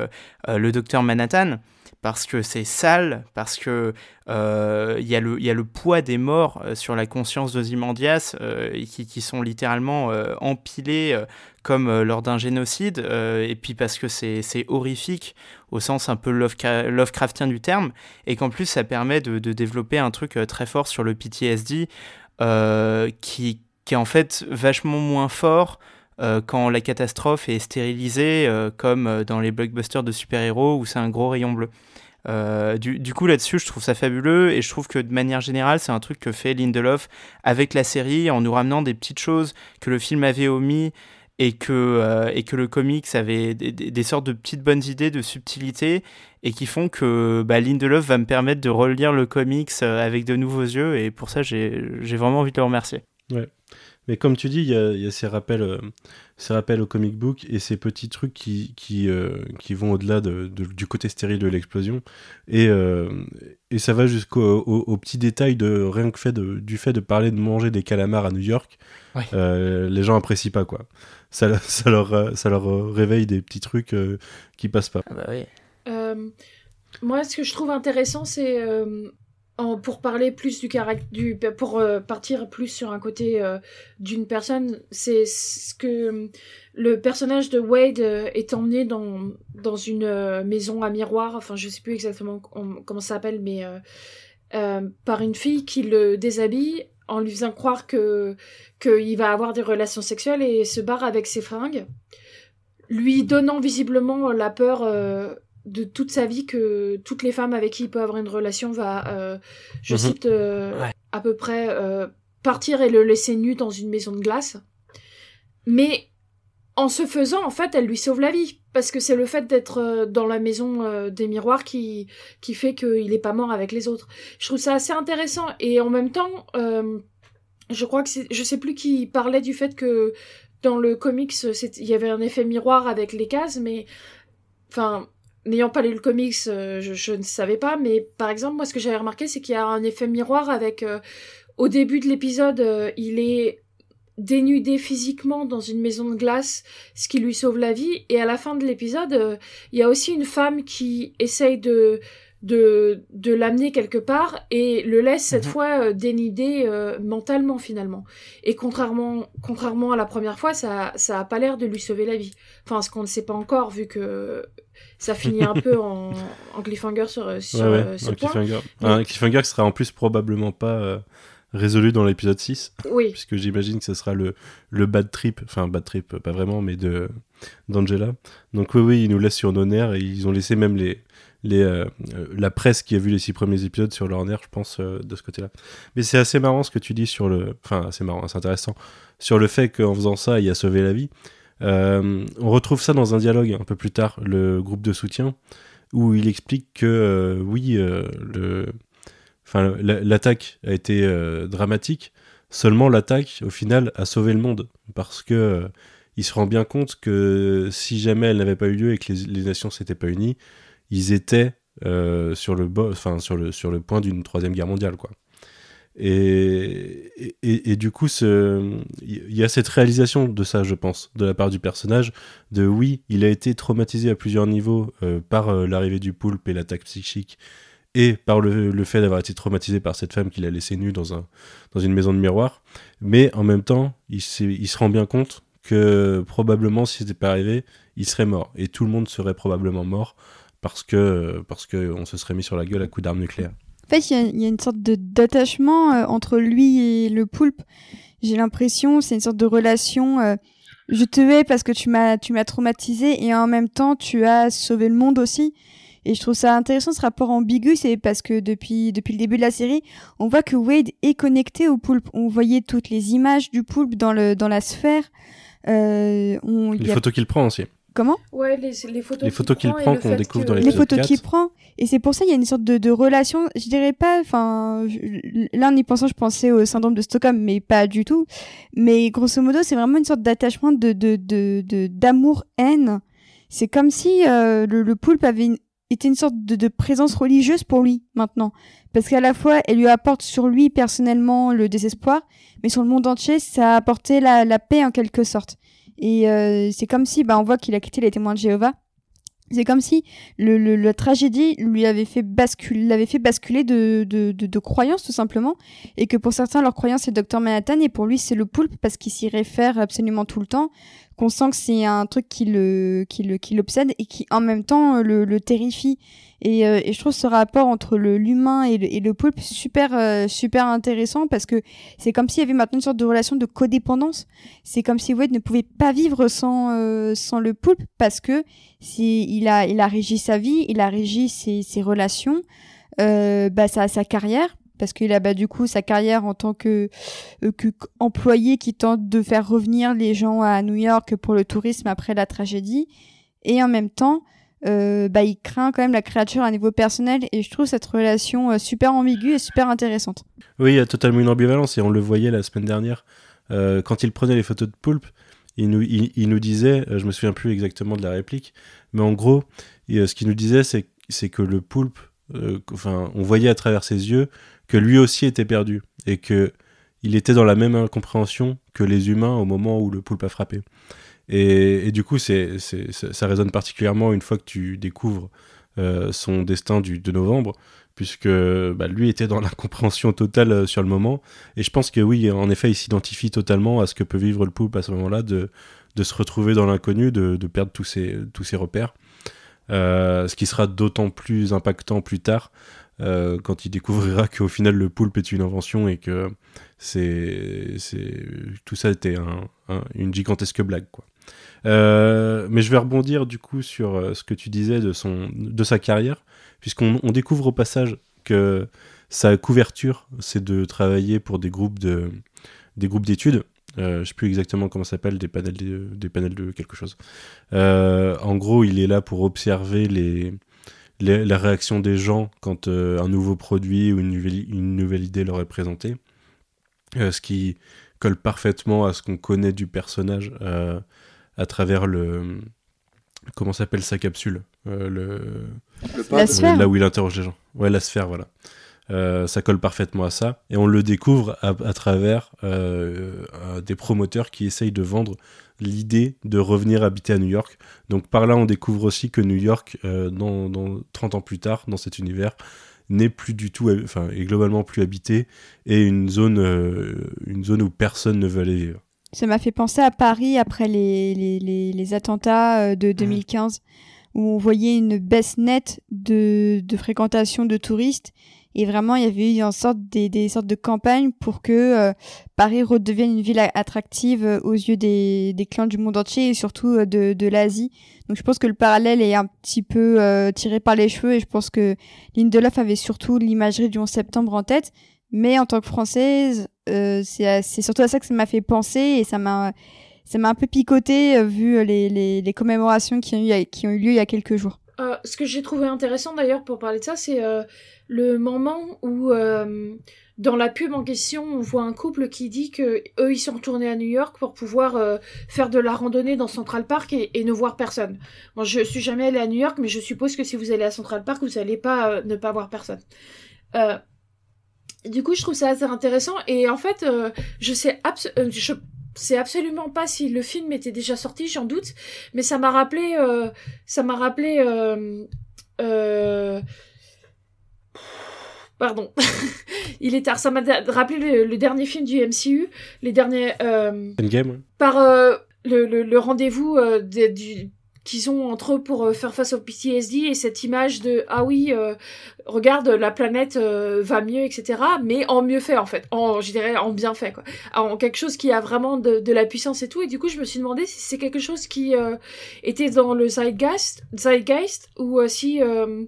le docteur Manhattan parce que c'est sale, parce que euh, il y, y, a le poids des morts euh, sur la conscience d'Ozymandias euh, qui, sont littéralement empilés comme lors d'un génocide, et puis parce que c'est horrifique au sens un peu Lovecraftien du terme, et qu'en plus ça permet de, de, développer un truc très fort sur le PTSD qui, est en fait vachement moins fort euh, quand la catastrophe est stérilisée, euh, comme euh, dans les blockbusters de super-héros où c'est un gros rayon bleu. Du, coup, là-dessus, je trouve ça fabuleux et je trouve que de manière générale, c'est un truc que fait Lindelof avec la série en nous ramenant des petites choses que le film avait omis et que, et que le comics avait des, sortes de petites bonnes idées, de subtilité et qui font que bah, Lindelof va me permettre de relire le comics avec de nouveaux yeux et pour ça, j'ai vraiment envie de le remercier. Mais comme tu dis, il y a, ces, rappels, euh, ces rappels au comic book et ces petits trucs qui, qui, euh, qui vont au-delà de, du côté stérile de l'explosion. Et, euh, et ça va jusqu'au au, petit détail de rien que fait de, du fait de parler de manger des calamars à New York. les gens apprécient pas, quoi. Ça, ça, leur, ça leur réveille des petits trucs qui passent pas. Ah bah oui. moi, ce que je trouve intéressant, c'est pour parler plus du caractère, du, pour euh, partir plus sur un côté euh, d'une personne, c'est ce que le personnage de Wade euh, est emmené dans, dans une maison à miroir, enfin je sais plus exactement comment ça s'appelle, mais par une fille qui le déshabille en lui faisant croire que qu'il va avoir des relations sexuelles et se barre avec ses fringues, lui donnant visiblement la peur de toute sa vie que toutes les femmes avec qui il peut avoir une relation va, euh, je mhm. cite, euh, à peu près euh, partir et le laisser nu dans une maison de glace. Mais en se faisant, en fait, elle lui sauve la vie. Parce que c'est le fait d'être dans la maison des miroirs qui, qui fait qu'il n'est pas mort avec les autres. Je trouve ça assez intéressant. Et en même temps, je crois que c'est, je sais plus qui parlait du fait que dans le comics, il y avait un effet miroir avec les cases, mais enfin, n'ayant pas lu le comics, euh, je, ne savais pas, mais par exemple, moi, ce que j'avais remarqué, c'est qu'il y a un effet miroir avec. Euh, au début de l'épisode, euh, il est dénudé physiquement dans une maison de glace, ce qui lui sauve la vie, et à la fin de l'épisode, il y a aussi une femme qui essaye de de, de l'amener quelque part et le laisse cette mhm. fois euh, dénider euh, mentalement finalement. Et contrairement, contrairement à la première fois, ça, ça a pas l'air de lui sauver la vie. Enfin, ce qu'on ne sait pas encore vu que ça finit un peu en, en, cliffhanger sur, sur euh, ce point. Cliffhanger. Un cliffhanger qui sera en plus probablement pas résolu dans l'épisode 6. Oui. Puisque j'imagine que ce sera le, le bad trip, enfin bad trip, pas vraiment, mais de d'Angela. Donc oui, oui, ils nous laissent sur nos nerfs et ils ont laissé même les, les, euh, la presse qui a vu les six premiers épisodes sur leur nerf, je pense, euh, de ce côté-là. Mais c'est assez marrant ce que tu dis sur le. Enfin, c'est marrant, c'est intéressant. Sur le fait qu'en faisant ça, il a sauvé la vie. Euh, on retrouve ça dans un dialogue un peu plus tard, le groupe de soutien, où il explique que oui, le. L'attaque a été dramatique. Seulement, l'attaque, au final, a sauvé le monde parce que il se rend bien compte que si jamais elle n'avait pas eu lieu et que les, les nations s'étaient pas unies, ils étaient euh, sur, le point d'une troisième guerre mondiale. Quoi. Et, du coup, il y a cette réalisation de ça, je pense, de la part du personnage, de oui, il a été traumatisé à plusieurs niveaux euh, par euh, l'arrivée du poulpe et l'attaque psychique, et par le, fait d'avoir été traumatisé par cette femme qu'il a laissée nue dans, un, dans une maison de miroir. Mais en même temps, il, il se rend bien compte que probablement, si c'était pas arrivé, il serait mort. Et tout le monde serait probablement mort parce que parce qu'on se serait mis sur la gueule à coups d'armes nucléaires. En fait, il y, y, a une sorte d'attachement euh, entre lui et le poulpe. J'ai l'impression, c'est une sorte de relation. Euh, je te hais parce que tu m'as tu m'as traumatisé et en même temps tu as sauvé le monde aussi. Et je trouve ça intéressant ce rapport ambigu, c'est parce que depuis depuis le début de la série, on voit que Wade est connecté au poulpe. On voyait toutes les images du poulpe dans le dans la sphère. Euh, on, les photos qu'il prend aussi. Comment Ouais, les, les photos, les photos qu'il prend, qu'on découvre que... dans les photos qu'il prend. Et c'est pour ça il y a une sorte de, de relation. Je dirais pas, enfin, là en y pensant, je pensais au syndrome de Stockholm, mais pas du tout. Mais grosso modo, c'est vraiment une sorte d'attachement de de de d'amour haine. C'est comme si euh, le, le, poulpe avait une, était une sorte de, de présence religieuse pour lui maintenant, parce qu'à la fois elle lui apporte sur lui personnellement le désespoir, mais sur le monde entier, ça a apporté la, la paix en quelque sorte. Et euh, c'est comme si, bah, on voit qu'il a quitté les témoins de Jéhovah. C'est comme si le, le, la tragédie lui avait fait basculer, l'avait fait basculer de, de, de, croyances tout simplement, et que pour certains leur croyance c'est Docteur Manhattan et pour lui c'est le poulpe parce qu'il s'y réfère absolument tout le temps, qu'on sent que c'est un truc qui le qui le qui l'obsède et qui en même temps le, le terrifie. Et, euh, et, je trouve ce rapport entre l'humain et le, poulpe super euh, super intéressant parce que c'est comme s'il y avait maintenant une sorte de relation de codépendance. C'est comme si Wade ne pouvait pas vivre sans euh, sans le poulpe parce que il a il a régi sa vie, il a régi ses, ses relations, bah sa sa carrière parce qu'il a bah, du coup sa carrière en tant que, que employé qui tente de faire revenir les gens à New York pour le tourisme après la tragédie et en même temps euh, bah, il craint quand même la créature à niveau personnel et je trouve cette relation euh, super ambiguë et super intéressante. Oui, il y a totalement une ambivalence et on le voyait la semaine dernière euh, quand il prenait les photos de Poulpe. Il nous, disait, je me souviens plus exactement de la réplique, mais en gros, ce qu'il nous disait, c'est, c'est que le poulpe, enfin, on voyait à travers ses yeux que lui aussi était perdu et que il était dans la même incompréhension que les humains au moment où le poulpe a frappé. Et, du coup, ça résonne particulièrement une fois que tu découvres euh, son destin de novembre, puisque bah, lui était dans l'incompréhension totale euh, sur le moment. Et je pense que oui, en effet, il s'identifie totalement à ce que peut vivre le poulpe à ce moment-là, de, se retrouver dans l'inconnu, de, perdre tous ses, tous ses repères. Euh, ce qui sera d'autant plus impactant plus tard euh, quand il découvrira qu'au final le poulpe est une invention et que c'est, c'est tout ça était un, un, une gigantesque blague quoi. Euh, mais je vais rebondir du coup sur euh, ce que tu disais de son de sa carrière puisqu'on on découvre au passage que sa couverture c'est de travailler pour des groupes de des groupes d'études je sais plus exactement comment ça s'appelle, des panels de, des panels de quelque chose. En gros, il est là pour observer les, les la réaction des gens quand euh, un nouveau produit ou une nouvelle, une nouvelle idée leur est présentée. Euh, ce qui colle parfaitement à ce qu'on connaît du personnage euh, à travers le. Comment s'appelle sa capsule le, Le La sphère. Là où il interroge les gens. Ouais, la sphère, voilà. Euh, ça colle parfaitement à ça. Et on le découvre à, à travers euh, euh, des promoteurs qui essayent de vendre l'idée de revenir habiter à New York. Donc par là, on découvre aussi que New York, euh, dans, dans 30 ans plus tard, dans cet univers, n'est plus du tout, enfin, est globalement plus habité et une zone, euh, une zone où personne ne veut aller vivre. Ça m'a fait penser à Paris après les, les, les, les attentats euh, de 2015, où on voyait une baisse nette de, de fréquentation de touristes. Et vraiment, il y avait eu une sorte des, des sortes de campagnes pour que euh, Paris redevienne une ville attractive euh, aux yeux des, des clans du monde entier et surtout euh, de, de l'Asie. Donc je pense que le parallèle est un petit peu euh, tiré par les cheveux et je pense que Lindelof avait surtout l'imagerie du 11 septembre en tête. Mais en tant que française, euh, c'est surtout à ça que ça m'a fait penser et ça m'a ça m'a un peu picoté vu les, les, les commémorations qui ont, eu, qui ont eu lieu il y a quelques jours. Euh, ce que j'ai trouvé intéressant d'ailleurs pour parler de ça, c'est euh, le moment où euh, dans la pub en question, on voit un couple qui dit que eux ils sont retournés à New York pour pouvoir faire de la randonnée dans Central Park et, ne voir personne. Bon, je suis jamais allée à New York, mais je suppose que si vous allez à Central Park, vous allez pas ne pas voir personne. Du coup, je trouve ça assez intéressant et en fait, je sais abs- je sais absolument pas si le film était déjà sorti, j'en doute, mais ça m'a rappelé, euh, ça m'a rappelé, euh, euh, pardon, il est tard, ça m'a rappelé le, le dernier film du MCU, les derniers, Endgame, par le, le, le rendez-vous de- du qu'ils ont entre eux pour euh, faire face au PTSD et cette image de ah oui euh, regarde la planète euh, va mieux etc mais en mieux fait en fait. En je dirais en bien fait quoi. En quelque chose qui a vraiment de, la puissance et tout. Et du coup je me suis demandé si c'est quelque chose qui euh, était dans le zeitgeist zeitgeist ou euh, si euh,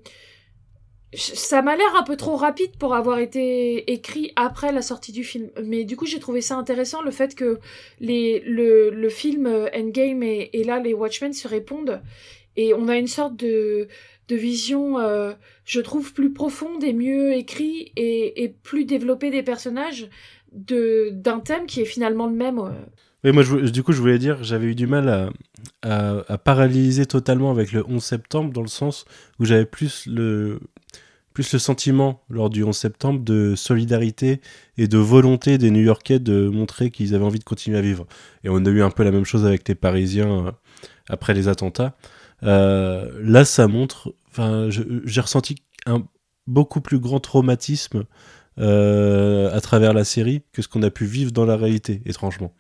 ça m'a l'air un peu trop rapide pour avoir été écrit après la sortie du film. Mais du coup, j'ai trouvé ça intéressant le fait que les, le, le film euh, Endgame et, là, les Watchmen se répondent. Et on a une sorte de, de vision, euh, je trouve, plus profonde et mieux écrit et, et plus développée des personnages de d'un thème qui est finalement le même. Oui, moi, du coup, je voulais dire, j'avais eu du mal à, à, à paralléliser totalement avec le 11 septembre, dans le sens où j'avais plus le, plus le sentiment, lors du 11 septembre, de solidarité et de volonté des New-Yorkais de montrer qu'ils avaient envie de continuer à vivre. Et on a eu un peu la même chose avec les Parisiens euh, après les attentats. Euh, là, ça montre, enfin, j'ai ressenti un beaucoup plus grand traumatisme euh, à travers la série que ce qu'on a pu vivre dans la réalité, étrangement.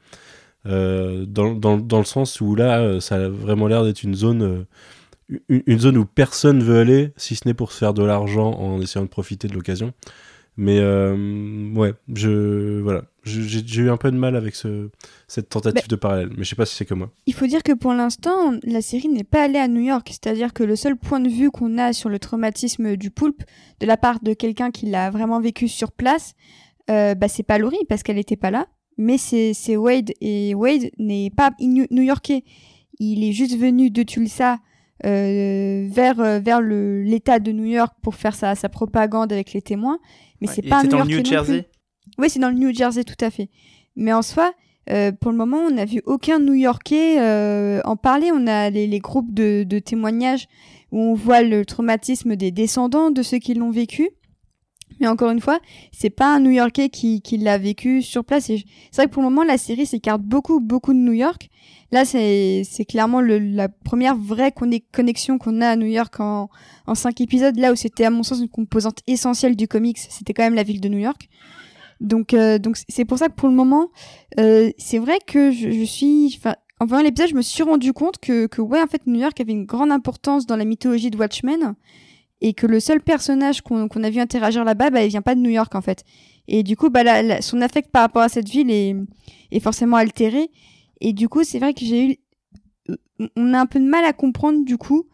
Dans, dans, dans le sens où là, ça a vraiment l'air d'être une zone, une, zone où personne veut aller, si ce n'est pour se faire de l'argent en essayant de profiter de l'occasion. Mais euh, ouais, je voilà, j'ai eu un peu de mal avec ce, cette tentative Bah- de parallèle, mais je sais pas si c'est que moi. Il faut dire que pour l'instant, la série n'est pas allée à New York, c'est-à-dire que le seul point de vue qu'on a sur le traumatisme du poulpe, de la part de quelqu'un qui l'a vraiment vécu sur place, euh, bah c'est pas Laurie parce qu'elle n'était pas là, mais c'est Wade et Wade n'est pas new- new-yorkais. Il est juste venu de Tulsa vers euh, vers le l'État de New York pour faire sa, sa propagande avec les témoins, mais Ouais, c'est pas un New plus. Jersey Oui, c'est dans le New Jersey, tout à fait. Mais en soi, euh, pour le moment, on n'a vu aucun New-Yorkais euh, en parler. On a les, les groupes de, de témoignages où on voit le traumatisme des descendants de ceux qui l'ont vécu. Mais encore une fois, c'est pas un New-Yorkais qui, qui l'a vécu sur place. C'est vrai que pour le moment, la série s'écarte beaucoup, beaucoup de New York. Là, c'est clairement la première vraie conne- connexion qu'on a à New York en, cinq épisodes. Là où c'était, à mon sens, une composante essentielle du comics, c'était quand même la ville de New York. Donc, euh, c'est pour ça que pour le moment, euh, c'est vrai que je, suis, en voyant l'épisode, je me suis rendu compte que, ouais, en fait, New York avait une grande importance dans la mythologie de Watchmen et que le seul personnage qu'on a vu interagir là-bas, bah, il vient pas de New York en fait. Et du coup, bah, son affect par rapport à cette ville est forcément altéré. Et du coup, c'est vrai que j'ai eu, on a un peu de mal à comprendre du coup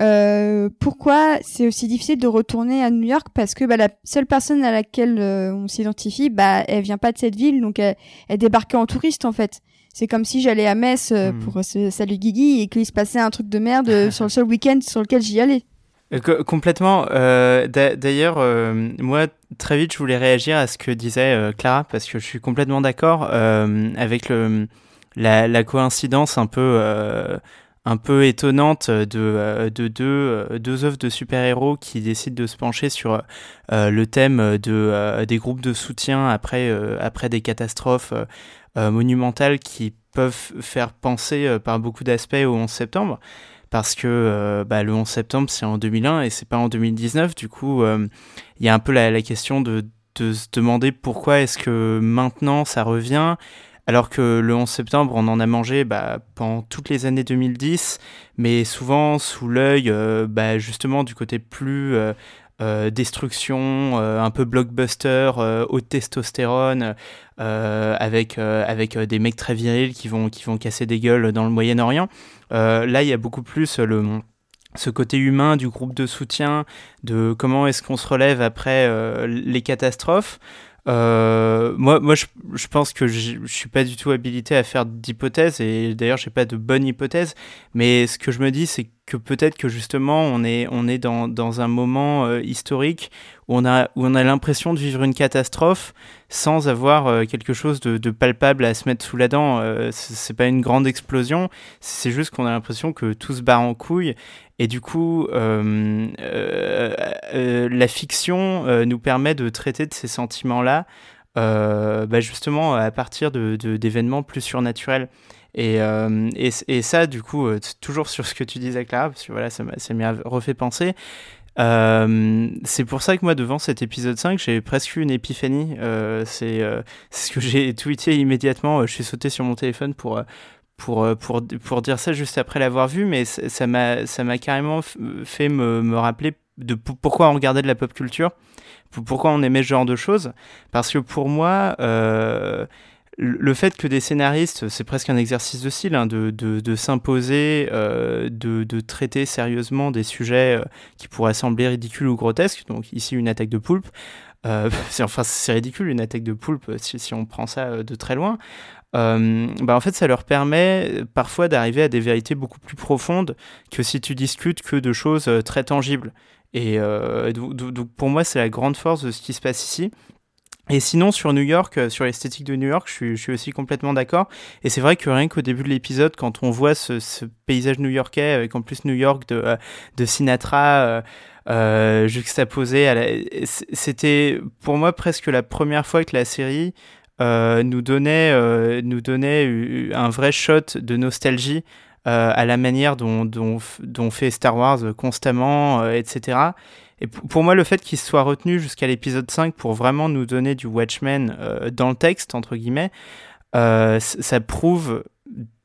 euh, pourquoi c'est aussi difficile de retourner à New York parce que bah, la seule personne à laquelle euh, on s'identifie, bah, elle vient pas de cette ville, donc elle, elle débarquait en touriste en fait. C'est comme si j'allais à Metz euh, Hmm. pour salut Guigui et qu'il se passait un truc de merde sur le seul week-end sur lequel j'y allais. Co- complètement. d'a- D'ailleurs, moi, très vite, je voulais réagir à ce que disait Clara, parce que je suis complètement d'accord avec le, la, coïncidence un peu, euh, étonnante de, euh, euh, deux œuvres de super-héros qui décident de se pencher sur le thème de, des groupes de soutien après, des catastrophes monumentales qui peuvent faire penser par beaucoup d'aspects au 11 septembre. Parce que bah, le 11 septembre c'est en 2001 et c'est pas en 2019 du coup il y a un peu la, la question de, de se demander pourquoi est-ce que maintenant ça revient alors que le 11 septembre on en a mangé bah, pendant toutes les années 2010 mais souvent sous l'œil euh, bah, justement du côté plus euh, euh, destruction, un peu blockbuster, haute testostérone, avec, avec des mecs très virils qui vont, qui vont casser des gueules dans le Moyen-Orient. Là, il y a beaucoup plus le, ce côté humain du groupe de soutien, de comment est-ce qu'on se relève après les catastrophes. Euh, moi, moi je, pense que je, je suis pas du tout habilité à faire d'hypothèses et d'ailleurs j'ai pas de bonne hypothèse. Mais ce que je me dis, c'est que peut-être que justement on est, on est dans, dans un moment euh, historique où on a, a l'impression de vivre une catastrophe sans avoir euh, quelque chose de, de, palpable à se mettre sous la dent. C'est pas une grande explosion, c'est juste qu'on a l'impression que tout se barre en couille. Et du coup, euh, la fiction nous permet de traiter de ces sentiments-là bah justement à partir d'événements de, plus surnaturels. Et, euh, et, et, ça, du coup, euh, toujours sur ce que tu disais, Clara, parce que voilà, ça m'a refait penser. Euh, c'est pour ça que moi, devant cet épisode 5, j'ai presque eu une épiphanie. Euh, c'est ce que j'ai tweeté immédiatement. Je suis sauté sur mon téléphone pour, pour, pour, pour dire ça juste après l'avoir vu, mais ça m'a carrément fait me, me rappeler de pourquoi on regardait de la pop culture, pourquoi on aimait ce genre de choses. Parce que pour moi, euh, le fait que des scénaristes, c'est presque un exercice de style, hein, de, de, s'imposer, euh, de, de, traiter sérieusement des sujets euh, qui pourraient sembler ridicules ou grotesques, donc ici une attaque de poulpe, euh, enfin c'est ridicule une attaque de poulpe si, on prend ça euh, de très loin, euh, bah en fait ça leur permet parfois d'arriver à des vérités beaucoup plus profondes que si tu discutes que de choses très tangibles. Et donc pour moi c'est la grande force de ce qui se passe ici. Et sinon, sur New York, euh, sur l'esthétique de New York, je suis, aussi complètement d'accord. Et c'est vrai que rien qu'au début de l'épisode, quand on voit ce, paysage new-yorkais, avec en plus New York de, euh, de Sinatra euh, euh, juxtaposé, c'était pour moi presque la première fois que la série euh, nous, donnait, euh, nous donnait un vrai shot de nostalgie à la manière dont, dont, fait Star Wars constamment, etc. Et pour moi, le fait qu'il soit retenu jusqu'à l'épisode 5 pour vraiment nous donner du Watchmen euh, dans le texte, entre guillemets, euh, ça prouve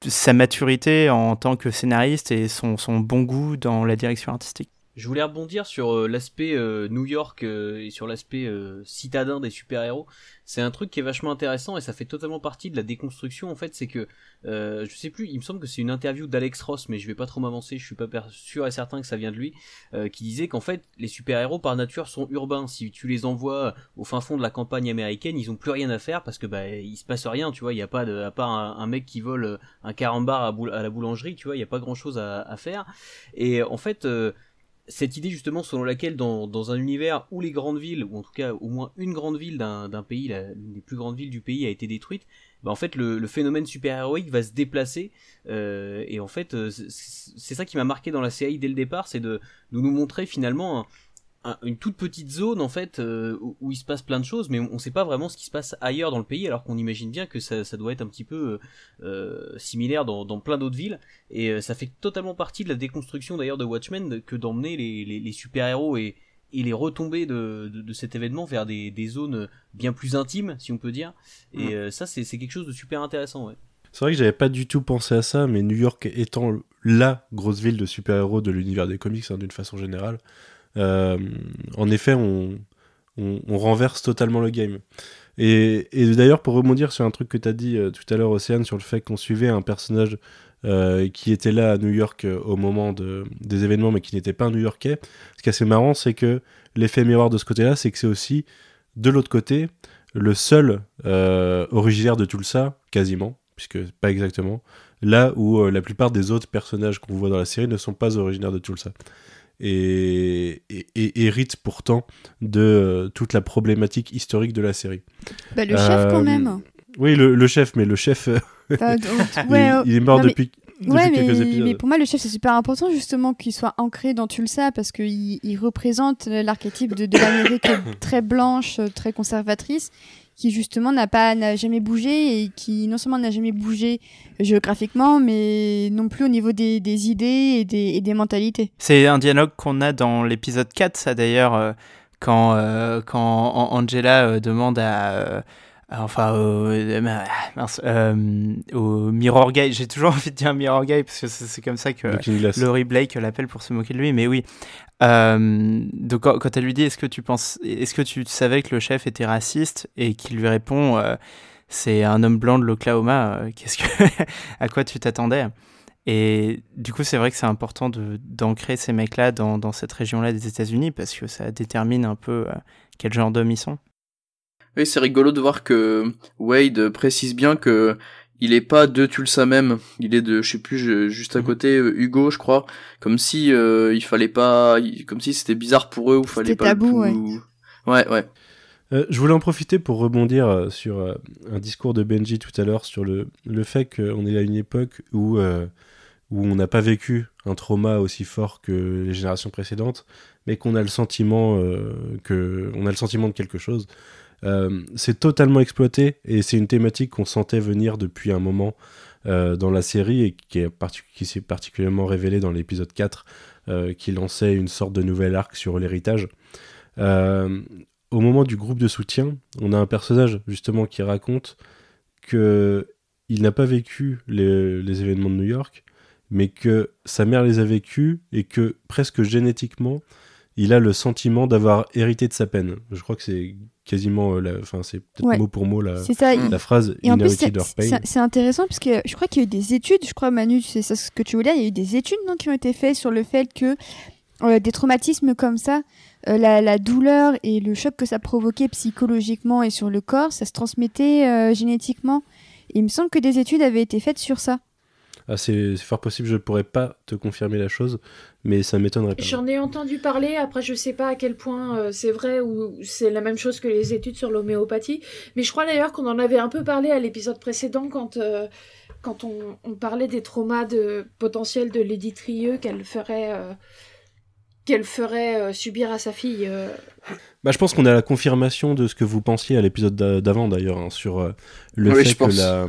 sa maturité en tant que scénariste et son, son bon goût dans la direction artistique. Je voulais rebondir sur euh, l'aspect euh, New York euh, et sur l'aspect citadin des super-héros. C'est un truc qui est vachement intéressant et ça fait totalement partie de la déconstruction en fait. C'est que euh, je sais plus, il me semble que c'est une interview d'Alex Ross, mais je vais pas trop m'avancer. Je suis pas sûr et certain que ça vient de lui, qui disait qu'en fait les super-héros par nature sont urbains. Si tu les envoies au fin fond de la campagne américaine, ils ont plus rien à faire parce que bah il se passe rien. Tu vois, il y a pas à part un, mec qui vole un carambar à, à, la boulangerie, tu vois, il y a pas grand chose à faire. Et en fait cette idée justement selon laquelle dans, un univers où les grandes villes, ou en tout cas au moins une grande ville d'un pays, l'une des plus grandes villes du pays a été détruite, bah en fait le, le phénomène super-héroïque va se déplacer euh, et en fait euh, c'est ça qui m'a marqué dans la série dès le départ, c'est de, de, nous montrer finalement un, une toute petite zone en fait euh, où, il se passe plein de choses mais on sait pas vraiment ce qui se passe ailleurs dans le pays alors qu'on imagine bien que ça, ça, doit être un petit peu euh, similaire dans, dans plein d'autres villes et euh, ça fait totalement partie de la déconstruction d'ailleurs de Watchmen que d'emmener les, les, les super-héros et, et les retombées de, de, de, cet événement vers des, des zones bien plus intimes si on peut dire et mmh. ça c'est quelque chose de super intéressant ouais. C'est vrai que j'avais pas du tout pensé à ça, mais New York étant la grosse ville de super-héros de l'univers des comics hein, d'une façon générale, euh, en effet, on, renverse totalement le game. Et, d'ailleurs, pour rebondir sur un truc que tu as dit euh, tout à l'heure, Océane, sur le fait qu'on suivait un personnage euh, qui était là à New York euh, au moment de, des événements, mais qui n'était pas new-yorkais, ce qui est assez marrant, c'est que l'effet miroir de ce côté-là, c'est que c'est aussi, de l'autre côté, le seul euh, originaire de Tulsa, quasiment, puisque pas exactement, là où euh, la plupart des autres personnages qu'on voit dans la série ne sont pas originaires de Tulsa et, et, et, hérite pourtant de euh, toute la problématique historique de la série. Bah, le euh, chef quand même. Oui, le, le, chef, mais le chef, bah, ouais, il, il, est mort non, depuis. Mais... Ouais, mais, mais, pour moi, le chef, c'est super important justement qu'il soit ancré dans Tulsa parce qu'il il représente l'archétype de, de l'Amérique très blanche, très conservatrice qui justement n'a pas n'a jamais bougé et qui non seulement n'a jamais bougé géographiquement mais non plus au niveau des, idées et des, et des mentalités. C'est un dialogue qu'on a dans l'épisode 4 ça d'ailleurs euh, quand euh, quand Angela euh, demande à enfin au, mince, euh, au Mirror Guy. J'ai toujours envie de dire Mirror Guy parce que c'est comme ça que Laurie Blake l'appelle pour se moquer de lui mais oui. Euh, donc quand, elle lui dit est-ce que tu penses est-ce que tu savais que le chef était raciste? Et qu'il lui répond euh, c'est un homme blanc de l'Oklahoma euh, qu'est-ce que à quoi tu t'attendais? Et du coup c'est vrai que c'est important d'ancrer ces mecs là dans, dans cette région là des États-Unis parce que ça détermine un peu quel genre d'hommes ils sont Oui, c'est rigolo de voir que Wade précise bien que il est pas de Tulsa même, il est de, je sais plus, juste à Mhm. côté euh, Hugo, je crois, comme si euh, il fallait pas, comme si c'était bizarre pour eux ou fallait pas. tabou, le ouais. Ouais, ouais. Euh, je voulais en profiter pour rebondir sur euh, un discours de Benji tout à l'heure sur le, le fait qu'on est à une époque où, euh, où on n'a pas vécu un trauma aussi fort que les générations précédentes, mais qu'on a le sentiment euh, que on a le sentiment de quelque chose. Euh, c'est totalement exploité et c'est une thématique qu'on sentait venir depuis un moment euh, dans la série et qui, s'est particulièrement révélée dans l'épisode 4 euh, qui lançait une sorte de nouvel arc sur l'héritage. Au moment du groupe de soutien, on a un personnage justement qui raconte que il n'a pas vécu les événements de New York, mais que sa mère les a vécus et que presque génétiquement, il a le sentiment d'avoir hérité de sa peine. Je crois que c'est quasiment, euh, la- enfin c'est peut-être Ouais. mot pour mot la, ça. Mm. il- la phrase Et en plus, Inherited c'est- intéressant parce que je crois qu'il y a eu des études, je crois Manu, c'est ça ce que tu voulais, il y a eu des études non, qui ont été faites sur le fait que euh, des traumatismes comme ça, euh, la, la douleur et le choc que ça provoquait psychologiquement et sur le corps, ça se transmettait euh, génétiquement. Et il me semble que des études avaient été faites sur ça. Ah, c'est fort possible, je ne pourrais pas te confirmer la chose, mais ça m'étonnerait pas. J'en ai entendu parler, après je sais pas à quel point euh, c'est vrai ou c'est la même chose que les études sur l'homéopathie, mais je crois d'ailleurs qu'on en avait un peu parlé à l'épisode précédent quand, euh, quand on, on parlait des traumas de, potentiels de Lady Trieux qu'elle ferait, euh, qu'elle ferait euh, subir à sa fille. euh. Bah, je pense qu'on a la confirmation de ce que vous pensiez à l'épisode d'a- d'avant d'ailleurs, hein, sur euh, le Oui, fait je que, la,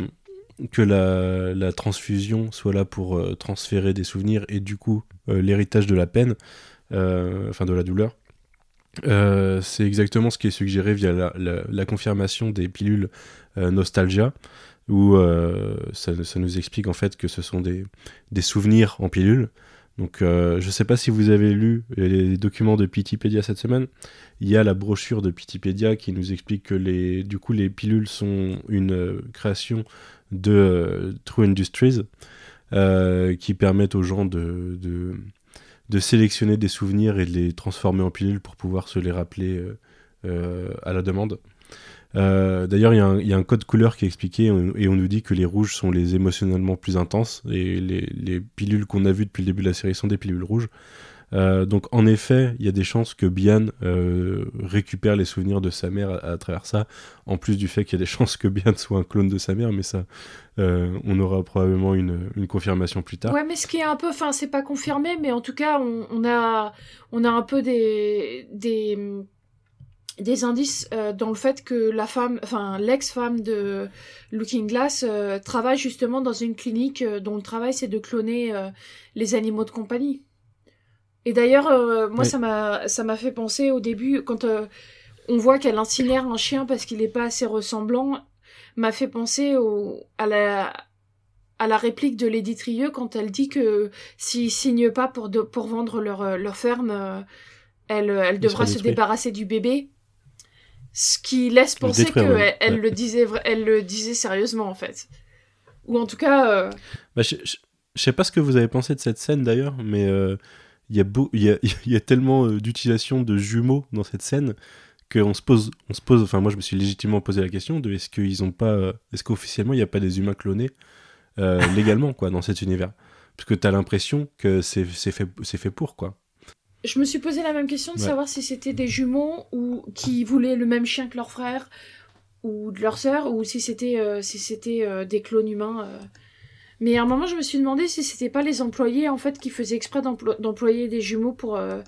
que la, transfusion soit là pour euh, transférer des souvenirs et du coup euh, l'héritage de la peine, euh, enfin de la douleur. C'est exactement ce qui est suggéré via la, confirmation des pilules Nostalgia, où ça, nous explique en fait que ce sont des, des souvenirs en pilules. Donc je sais pas si vous avez lu les documents de Pitipédia cette semaine. Il y a la brochure de Pitipédia qui nous explique que les, du coup, les pilules sont une création de euh, True Industries euh, qui permettent aux gens de, de, sélectionner des souvenirs et de les transformer en pilules pour pouvoir se les rappeler euh, à la demande. D'ailleurs, il y, a un- code couleur qui est expliqué et on, et on nous dit que les rouges sont les émotionnellement plus intenses et les, les pilules qu'on a vues depuis le début de la série sont des pilules rouges. Euh, donc en effet, il y a des chances que Bian euh, récupère les souvenirs de sa mère à, travers ça, en plus du fait qu'il y a des chances que Bian soit un clone de sa mère, mais ça, euh, on aura probablement une, confirmation plus tard. Ouais, mais ce qui est un peu, enfin, c'est pas confirmé, mais en tout cas, on, a, on a un peu des, des, indices dans le fait que la femme, enfin, l'ex-femme de Looking Glass travaille justement dans une clinique dont le travail c'est de cloner les animaux de compagnie. Et d'ailleurs, euh, moi, Oui. ça m'a, fait penser au début quand euh, on voit qu'elle incinère un chien parce qu'il est pas assez ressemblant, m'a fait penser au, à la à la réplique de Lady Trieux quand elle dit que s'ils signent pas pour, de, pour vendre leur, euh, leur ferme, euh, elle, elle devra se débarrasser du bébé. Ce qui laisse penser qu'elle elle Ouais. le disait, elle le disait sérieusement en fait. Ou en tout cas, euh, Bah, je, je- je sais pas ce que vous avez pensé de cette scène d'ailleurs, mais il y, a beau- il y, a, il y a tellement euh, d'utilisation de jumeaux dans cette scène qu'on se pose, on se pose, enfin moi je me suis légitimement posé la question de est-ce qu'ils ont pas, euh, est-ce qu'officiellement il n'y a pas des humains clonés euh, légalement quoi dans cet univers? Parce que t'as l'impression que c'est fait, pour quoi. je me suis posé la même question de Ouais. savoir si c'était des jumeaux ou qui voulaient le même chien que leur frère ou de leur sœur ou si c'était euh, si c'était euh, des clones humains. Mais à un moment, je me suis demandé si c'était pas les employés en fait qui faisaient exprès d'emplo- d'employer des jumeaux pour. euh,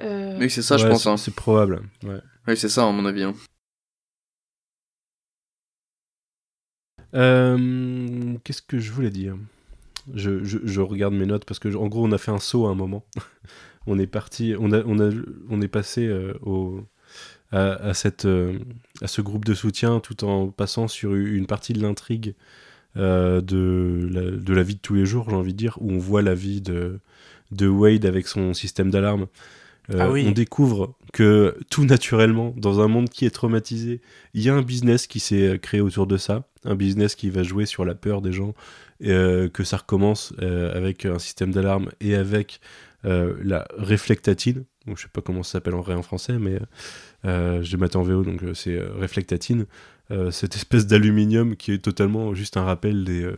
euh, Oui, c'est ça, je pense. c'est- Hein. C'est probable. Ouais. Oui, c'est ça, à mon avis. hein. Euh, Qu'est-ce que je voulais dire? Je, je, je regarde mes notes parce que en gros on a fait un saut à un moment. on est parti, on a, on a, on est passé euh, au, à, à cette, euh, à ce groupe de soutien tout en passant sur une partie de l'intrigue euh, de, la, de la vie de tous les jours, j'ai envie de dire, où on voit la vie de, de Wade avec son système d'alarme. Euh, Ah oui. On découvre que tout naturellement, dans un monde qui est traumatisé, il y a un business qui s'est euh, créé autour de ça, un business qui va jouer sur la peur des gens, euh, que ça recommence euh, avec un système d'alarme et avec la réflectatine. Bon, je sais pas comment ça s'appelle en vrai en français, mais euh, j'ai maté en VO, donc c'est réflectatine. Euh, cette espèce d'aluminium qui est totalement juste un rappel des, euh,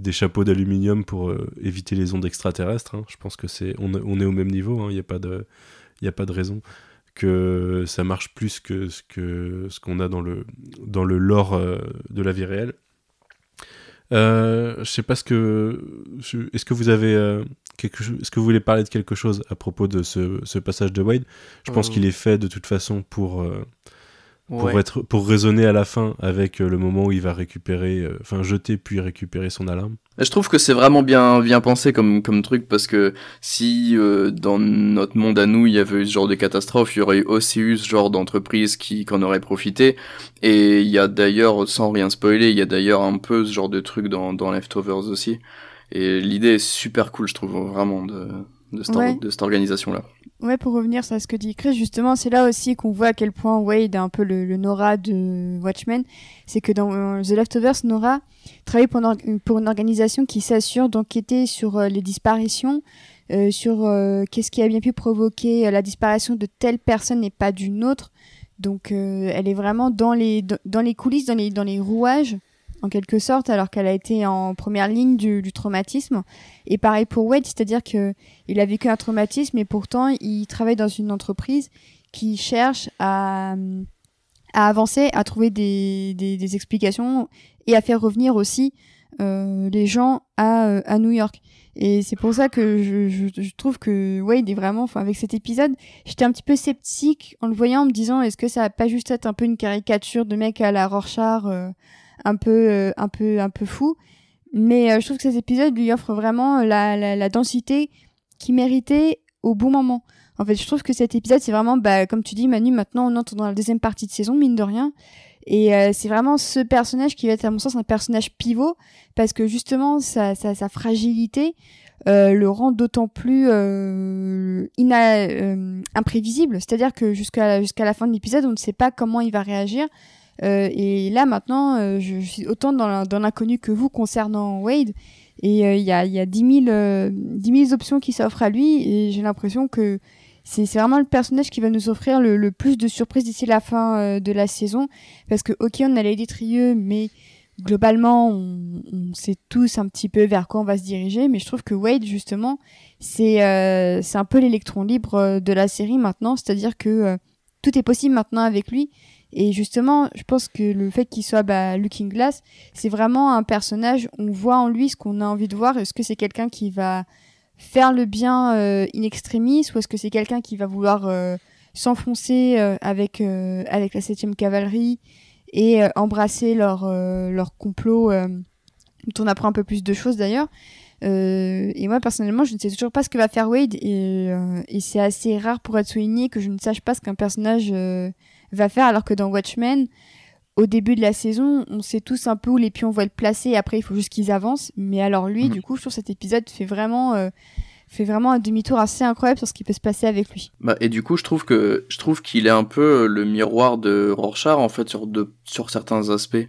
des chapeaux d'aluminium pour euh, éviter les ondes extraterrestres. hein. Je pense que c'est on, on est au même niveau, hein. il n'y a, pas de- y a pas de raison que ça marche plus que ce que ce qu'on a dans le dans le lore de la vie réelle. Je sais pas ce que est-ce que vous avez est-ce que vous voulez parler de quelque chose à propos de ce, ce passage de Wade? Je pense qu'il est fait de toute façon pour pour Ouais. être pour raisonner à la fin avec euh, le moment où il va récupérer euh, enfin jeter puis récupérer son alarme. Mais Je trouve que c'est vraiment bien bien pensé comme comme truc parce que si euh, dans notre monde à nous il y avait eu ce genre de catastrophe, il y aurait aussi eu ce genre d'entreprise qui qu'en aurait profité. Et il y a d'ailleurs, sans rien spoiler, il y a d'ailleurs un peu ce genre de truc dans dans Leftovers aussi. Et l'idée est super cool, je trouve vraiment de de Ouais. de cette organisation là. Ouais, pour revenir sur ce que dit Chris, justement, c'est là aussi qu'on voit à quel point Wade est un peu le, le Nora de Watchmen. C'est que dans euh, The Leftovers, Nora travaille pour une, pour une organisation qui s'assure d'enquêter sur euh, les disparitions, euh, sur euh, qu'est-ce qui a bien pu provoquer la disparition de telle personne et pas d'une autre. Donc, euh, elle est vraiment dans les, dans les coulisses, dans les, dans les rouages, en quelque sorte, alors qu'elle a été en première ligne du, traumatisme. Et pareil pour Wade, c'est-à-dire que il a vécu un traumatisme et pourtant il travaille dans une entreprise qui cherche à, à avancer, à trouver des, des, explications et à faire revenir aussi euh, les gens à, euh, à New York. Et c'est pour ça que je, je, je trouve que Wade est vraiment, enfin avec cet épisode, j'étais un petit peu sceptique en le voyant, en me disant est-ce que ça va pas juste être un peu une caricature de mec à la Rorschach, euh, un peu, euh, un peu, un peu fou. Mais euh, je trouve que cet épisode lui offre vraiment la, la, la densité qui méritait au bon moment. En fait, je trouve que cet épisode, c'est vraiment, bah, comme tu dis, Manu, maintenant on entre dans la deuxième partie de saison, mine de rien. Et euh, c'est vraiment ce personnage qui va être, à mon sens, un personnage pivot, parce que justement, sa, sa, fragilité euh, le rend d'autant plus euh, ina- euh, imprévisible. C'est-à-dire que jusqu'à jusqu'à la fin de l'épisode, on ne sait pas comment il va réagir. Euh, et là, maintenant, euh, je, je suis autant dans l'inconnu que vous concernant Wade. Et euh, il y, a, y a 10 000, euh, 10 000 options qui s'offrent à lui. Et j'ai l'impression que c'est vraiment le personnage qui va nous offrir le, le plus de surprises d'ici la fin de la saison. Parce que, ok, on a les détrieux, mais globalement, on, on sait tous un petit peu vers quoi on va se diriger. Mais je trouve que Wade, justement, c'est c'est un peu l'électron libre de la série maintenant. C'est-à-dire que tout est possible maintenant avec lui. Et justement, je pense que le fait qu'il soit bah, Looking Glass, c'est vraiment un personnage, on voit en lui ce qu'on a envie de voir. Est-ce que c'est quelqu'un qui va faire le bien euh, in extremis ou est-ce que c'est quelqu'un qui va vouloir euh, s'enfoncer euh, avec, euh, avec la 7 cavalerie et euh, embrasser leur, euh, leur complot dont on apprend un peu plus de choses d'ailleurs. Et moi personnellement, je ne sais toujours pas ce que va faire Wade et, et c'est assez rare pour être souligné que je ne sache pas ce qu'un personnage va faire alors que dans Watchmen, au début de la saison, on sait tous un peu où les pions vont être placés et après il faut juste qu'ils avancent. Mais alors lui, Mhm. du coup, trouve cet épisode fait vraiment, euh, fait vraiment un demi-tour assez incroyable sur ce qui peut se passer avec lui. Bah, et du coup, je trouve que je trouve qu'il est un peu le miroir de Rorschach en fait sur de sur certains aspects,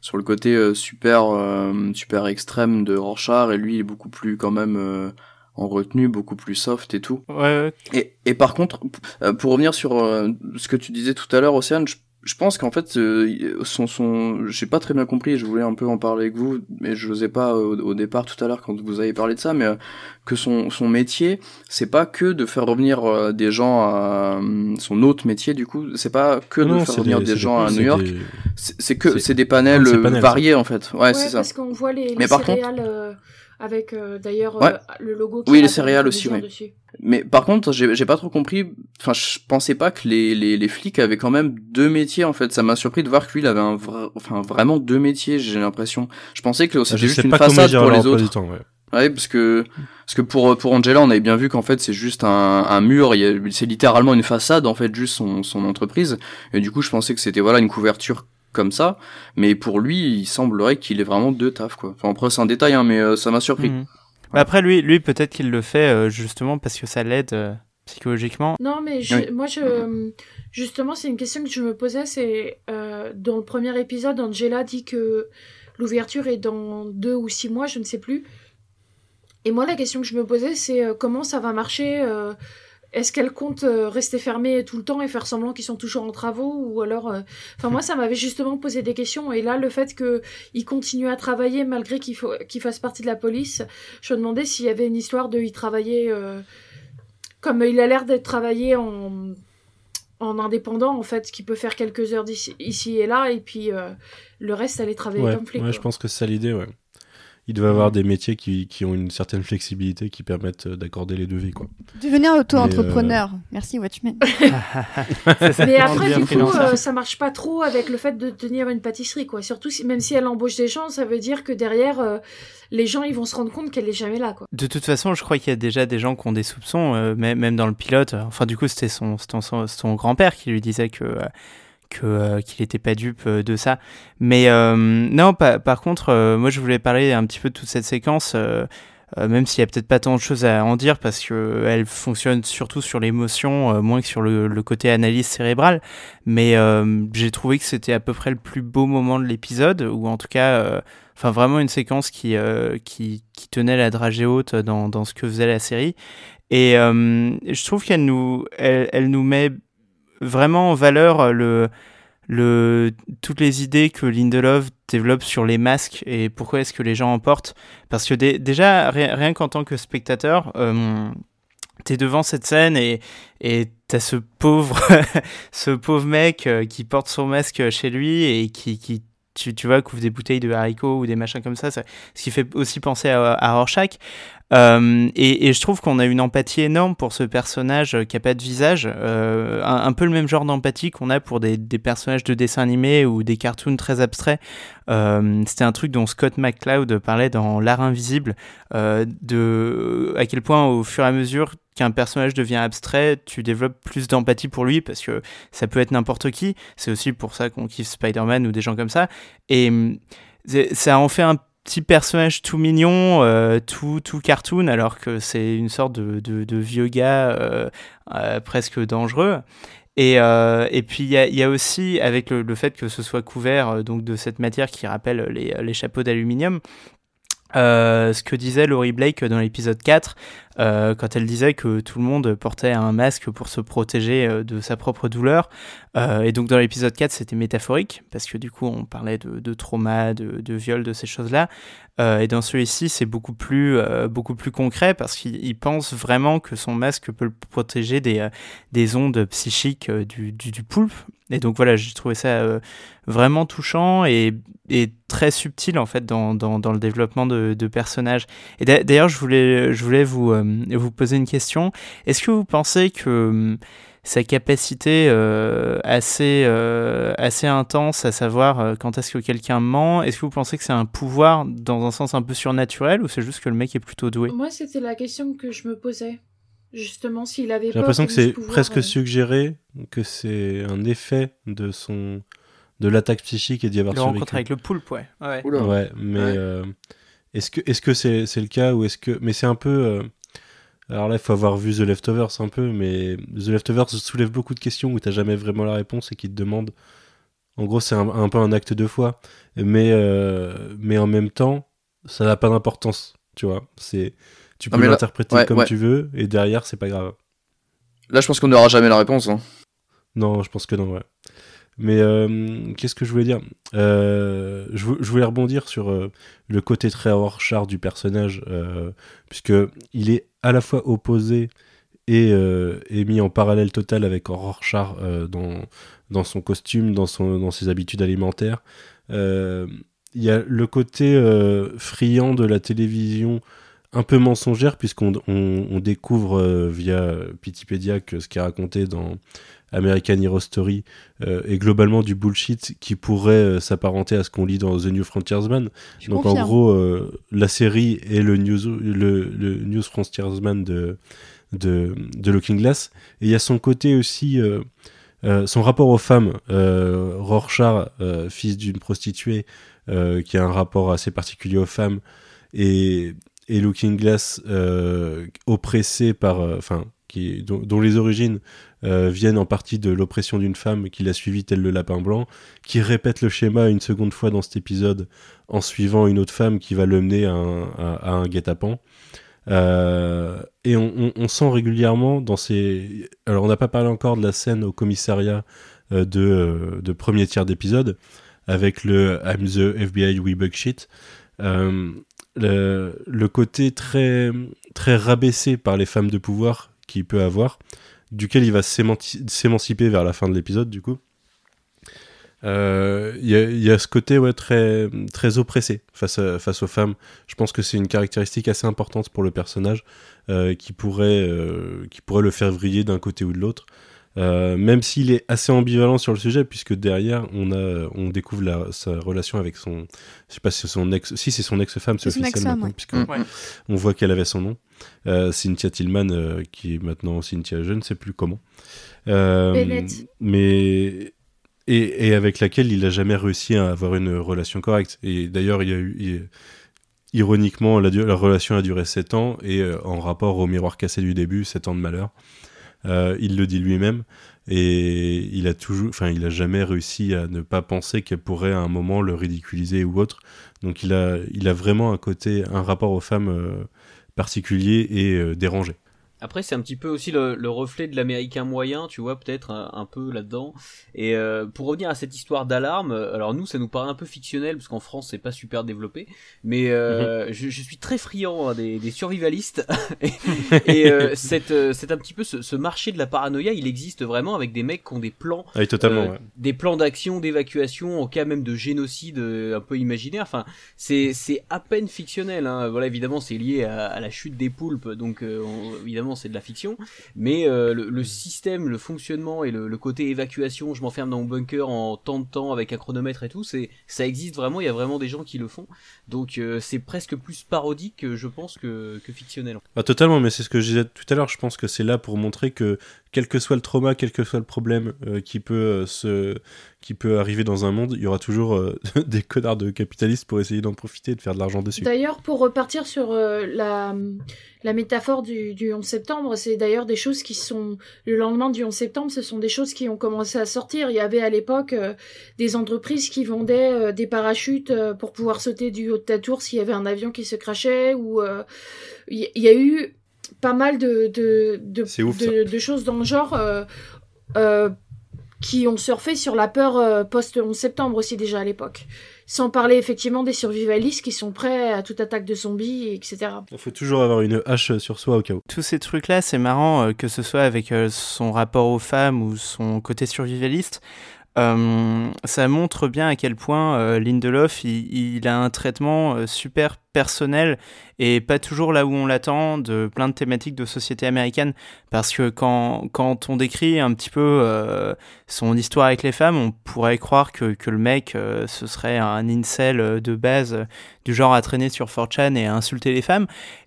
sur le côté euh, super euh, super extrême de Rorschach et lui il est beaucoup plus quand même euh, en retenue, beaucoup plus soft et tout. Ouais, ouais. Et, et par contre, euh, pour revenir sur euh, ce que tu disais tout à l'heure, Océane, je, je pense qu'en fait, euh, son, son, j'ai pas très bien compris, je voulais un peu en parler avec vous, mais je n'osais pas au, au départ tout à l'heure quand vous avez parlé de ça, mais euh, que son, son métier, c'est pas que de faire revenir euh, des gens à euh, son autre métier, du coup, c'est pas que de faire revenir des- gens à New York, des- c'est que c'est- des panels, variés en fait, ouais, Ouais, c'est ça. parce qu'on voit les, Mais les par contre- céréales euh, avec euh, d'ailleurs Ouais. euh, le logo. qui Oui, les céréales le aussi, ouais. Mais par contre, j'ai j'ai pas trop compris. Enfin, je pensais pas que les, les, les flics avaient quand même deux métiers en fait. Ça m'a surpris de voir que lui, il avait un vrai, enfin vraiment deux métiers. J'ai l'impression. Je pensais que c'était juste une façade pour les autres. temps, ouais. Ouais, parce que parce que pour pour Angela, on avait bien vu qu'en fait c'est juste un, un mur. il y a- C'est littéralement une façade en fait, juste son son entreprise. Et du coup, je pensais que c'était voilà une couverture comme ça. Mais pour lui, il semblerait qu'il ait vraiment deux tafs quoi. Enfin après c'est un détail, hein, mais euh, ça m'a surpris. Mhm. Après, lui, lui peut-être qu'il le fait euh, justement parce que ça l'aide euh, psychologiquement. Non, mais je- Oui. moi, je, justement, c'est une question que je me posais. C'est euh, dans le premier épisode, Angela dit que l'ouverture est dans deux ou six mois, je ne sais plus. Et moi, la question que je me posais, c'est euh, comment ça va marcher euh, Est-ce qu'elle compte euh, rester fermée tout le temps et faire semblant qu'ils sont toujours en travaux Ou alors. euh, Enfin, moi, ça m'avait justement posé des questions. Et là, le fait qu'il continue à travailler malgré qu'il faut- qu'il fasse partie de la police, je me demandais s'il y avait une histoire de y travailler. euh, Comme il a l'air d'être travaillé en. En indépendant, en fait, qui peut faire quelques heures ici et là, et puis euh, le reste, aller travailler Ouais, comme flic. ouais, je pense que c'est l'idée, ouais. Il doit avoir des métiers qui, qui ont une certaine flexibilité qui permettent euh, d'accorder les deux vies, quoi. Devenir auto-entrepreneur. Merci Watchmen. Mais après, du coup, euh, ça marche pas trop avec le fait de tenir une pâtisserie, quoi. Surtout, si, même si elle embauche des gens, ça veut dire que derrière, euh, les gens, ils vont se rendre compte qu'elle est jamais là, quoi. De toute façon, je crois qu'il y a déjà des gens qui ont des soupçons, euh, même, dans le pilote. Enfin, du coup, c'était son, son, son grand-père qui lui disait que euh, que, euh, qu'il n'était pas dupe euh, de ça. Mais euh, non, pa- par contre, moi, je voulais parler un petit peu de toute cette séquence. même s'il y a peut-être pas tant de choses à en dire parce que elle fonctionne surtout sur l'émotion moins que sur le, côté analyse cérébrale mais j'ai trouvé que c'était à peu près le plus beau moment de l'épisode ou en tout cas enfin vraiment une séquence qui, qui, tenait la dragée haute dans, dans ce que faisait la série et je trouve qu'elle nous elle, elle nous met vraiment en valeur le le, toutes les idées que Lindelof développe sur les masques et pourquoi est-ce que les gens en portent. Parce que dé- déjà, ri- rien qu'en tant que spectateur, euh, t'es devant cette scène et t'as ce pauvre ce pauvre mec euh, qui porte son masque chez lui et qui, tu, tu vois couvre des bouteilles de haricots ou des machins comme ça, ça ce qui fait aussi penser à, à Rorschach euh, et, je trouve qu'on a une empathie énorme pour ce personnage qui a pas de visage, euh, un, peu le même genre d'empathie qu'on a pour des, personnages de dessins animés ou des cartoons très abstraits. Euh, C'était un truc dont Scott McCloud parlait dans L'art invisible, euh, de à quel point au fur et à mesure qu'un personnage devient abstrait, tu développes plus d'empathie pour lui parce que ça peut être n'importe qui. C'est aussi pour ça qu'on kiffe Spider-Man ou des gens comme ça. Et ça en fait un petit personnage tout mignon, euh, tout, cartoon, alors que c'est une sorte de, de, vieux gars euh, euh, presque dangereux. Et, puis il y a, aussi, avec le, le fait que ce soit couvert donc de cette matière qui rappelle les chapeaux d'aluminium, euh, ce que disait Laurie Blake dans l'épisode 4, euh, quand elle disait que tout le monde portait un masque pour se protéger euh, de sa propre douleur. Et donc dans l'épisode 4, c'était métaphorique, parce que du coup, on parlait de, de trauma, de, de viol, de ces choses-là. Euh, et dans celui-ci, c'est beaucoup plus, euh, beaucoup plus concret, parce qu'il il pense vraiment que son masque peut le protéger des, euh, des ondes psychiques du, du, du poulpe. Et donc voilà, j'ai trouvé ça vraiment touchant et, et très subtil en fait dans, dans, dans le développement de, de personnages. Et d'a- d'ailleurs, je voulais, je voulais vous, vous poser une question. Est-ce que vous pensez que hum, sa capacité euh, assez, euh, assez intense à savoir euh, quand est-ce que quelqu'un ment, est-ce que vous pensez que c'est un pouvoir dans un sens un peu surnaturel ou c'est juste que le mec est plutôt doué? Moi, c'était la question que je me posais. Justement, s'il avait J'ai l'impression que c'est ce pouvoir, presque euh, suggéré que c'est un effet de son de l'attaque psychique et d'y avoir Le survécu. rencontre avec le poulpe, ouais. ouais. Mais Ouais. euh, est-ce que est-ce que c'est c'est le cas ou est-ce que mais c'est un peu euh, alors là il faut avoir vu The Leftovers un peu mais The Leftovers soulève beaucoup de questions où t'as jamais vraiment la réponse et qui te demande en gros c'est un, un peu un acte de foi mais euh, mais en même temps ça n'a pas d'importance tu vois c'est tu peux l'interpréter ouais, comme ouais. tu veux et derrière c'est pas grave Là, je pense qu'on n'aura jamais la réponse. hein. Non, je pense que non, ouais. Mais euh, qu'est-ce que je voulais dire? Euh, je, vou- je voulais rebondir sur euh, le côté très Rorschach du personnage, puisque il est à la fois opposé et, euh, et mis en parallèle total avec Rorschach euh, dans, son costume, dans, ses habitudes alimentaires. Euh, Il y a le côté friand de la télévision un peu mensongère, puisqu'on on, on découvre via Pitipédia que ce qui est raconté dans American Hero Story euh, est globalement du bullshit qui pourrait euh, s'apparenter à ce qu'on lit dans The New Frontiersman. Je Donc en gros, euh, la série est le News, le, le News Frontiersman de, de, de Looking Glass. Et il y a son côté aussi, euh, son rapport aux femmes. Rorschach, fils d'une prostituée, qui a un rapport assez particulier aux femmes, et, et Looking Glass, oppressé par, enfin, qui, dont, dont les origines euh, viennent en partie de l'oppression d'une femme qui l'a suivi tel le lapin blanc, qui répète le schéma une seconde fois dans cet épisode en suivant une autre femme qui va le mener à un, guet-apens. Euh, et on, sent régulièrement dans ces. Alors, on n'a pas parlé encore de la scène au commissariat euh, de, premier tiers d'épisode avec le I'm the FBI, we bug shit. Le, le côté très, très rabaissé par les femmes de pouvoir qu'il peut avoir, duquel il va s'émanci- s'émanciper vers la fin de l'épisode, du coup. Euh, Il y, a, ce côté ouais, très, très oppressé face aux femmes. Je pense que c'est une caractéristique assez importante pour le personnage euh, qui, pourrait, euh, qui pourrait le faire vriller d'un côté ou de l'autre. Euh, même s'il est assez ambivalent sur le sujet, puisque derrière on a, on découvre la, sa relation avec son, je sais pas si c'est son ex, si c'est son ex-femme, c'est officiel ex-femme, maintenant, ouais. puisque. Ouais. on voit qu'elle avait son nom, euh, Cynthia Tillman, euh, qui est maintenant Cynthia, je ne sais plus comment, Euh, Bennett. mais et, et avec laquelle il a jamais réussi à avoir une relation correcte. Et d'ailleurs, il y a eu, il- ironiquement, la, la relation a duré 7 ans et euh, en rapport au miroir cassé du début, 7 ans de malheur. Euh, il le dit lui-même et il a toujours, enfin, il a jamais réussi à ne pas penser qu'elle pourrait à un moment le ridiculiser ou autre. Donc, il a, il a vraiment un côté, un rapport aux femmes euh, particulier et euh, dérangé. Après, c'est un petit peu aussi le, le reflet de l'américain moyen, tu vois, peut-être un, un peu là-dedans. Et euh, pour revenir à cette histoire d'alarme, euh, alors nous, ça nous paraît un peu fictionnel parce qu'en France, c'est pas super développé. Mais euh, je, je suis très friand hein, des, des survivalistes. et et, euh, cette, euh, c'est un petit peu ce, ce marché de la paranoïa, il existe vraiment avec des mecs qui ont des plans Ah, oui, totalement. Euh, ouais. des plans d'action, d'évacuation, au cas même de génocide euh, un peu imaginaire. Enfin, c'est à peine fictionnel. Hein. Voilà, évidemment, c'est lié à, à la chute des poulpes, donc euh, on- c'est de la fiction. Mais euh, le, système, le fonctionnement et le, le côté évacuation, je m'enferme dans mon bunker en tant de temps avec un chronomètre et tout, c'est ça existe vraiment. Il y a vraiment des gens qui le font. Donc euh, c'est presque plus parodique, je pense, que, que fictionnel. Ah, totalement, mais c'est ce que je disais tout à l'heure. Je pense que c'est là pour montrer que quel que soit le trauma, quel que soit le problème euh, qui peut euh, se, qui peut arriver dans un monde, il y aura toujours euh, des connards de capitalistes pour essayer d'en profiter de faire de l'argent dessus. D'ailleurs, pour repartir sur la, métaphore du, du 11 septembre, c'est d'ailleurs des choses qui sont... Le lendemain du 11 septembre, ce sont des choses qui ont commencé à sortir. Il y avait à l'époque des entreprises qui vendaient des parachutes pour pouvoir sauter du haut de ta tour s'il y avait un avion qui se crachait. Ou il y a eu pas mal de, de, de, C'est ouf, de, de choses dans le genre... euh, euh, qui ont surfé sur la peur euh, post-11 septembre aussi déjà à l'époque. Sans parler effectivement des survivalistes qui sont prêts à toute attaque de zombies, etc. Il faut toujours avoir une hache sur soi au cas où. Tous ces trucs-là, c'est marrant, euh, que ce soit avec euh, son rapport aux femmes ou son côté survivaliste. Euh, ça montre bien à quel point euh, Lindelof il, a un traitement euh, super personnel et pas toujours là où on l'attend de plein de thématiques de société américaine parce que quand, quand on décrit un petit peu euh, son histoire avec les femmes on pourrait croire que, que le mec ce serait un incel de base du genre à traîner sur 4chan et à insulter les femmes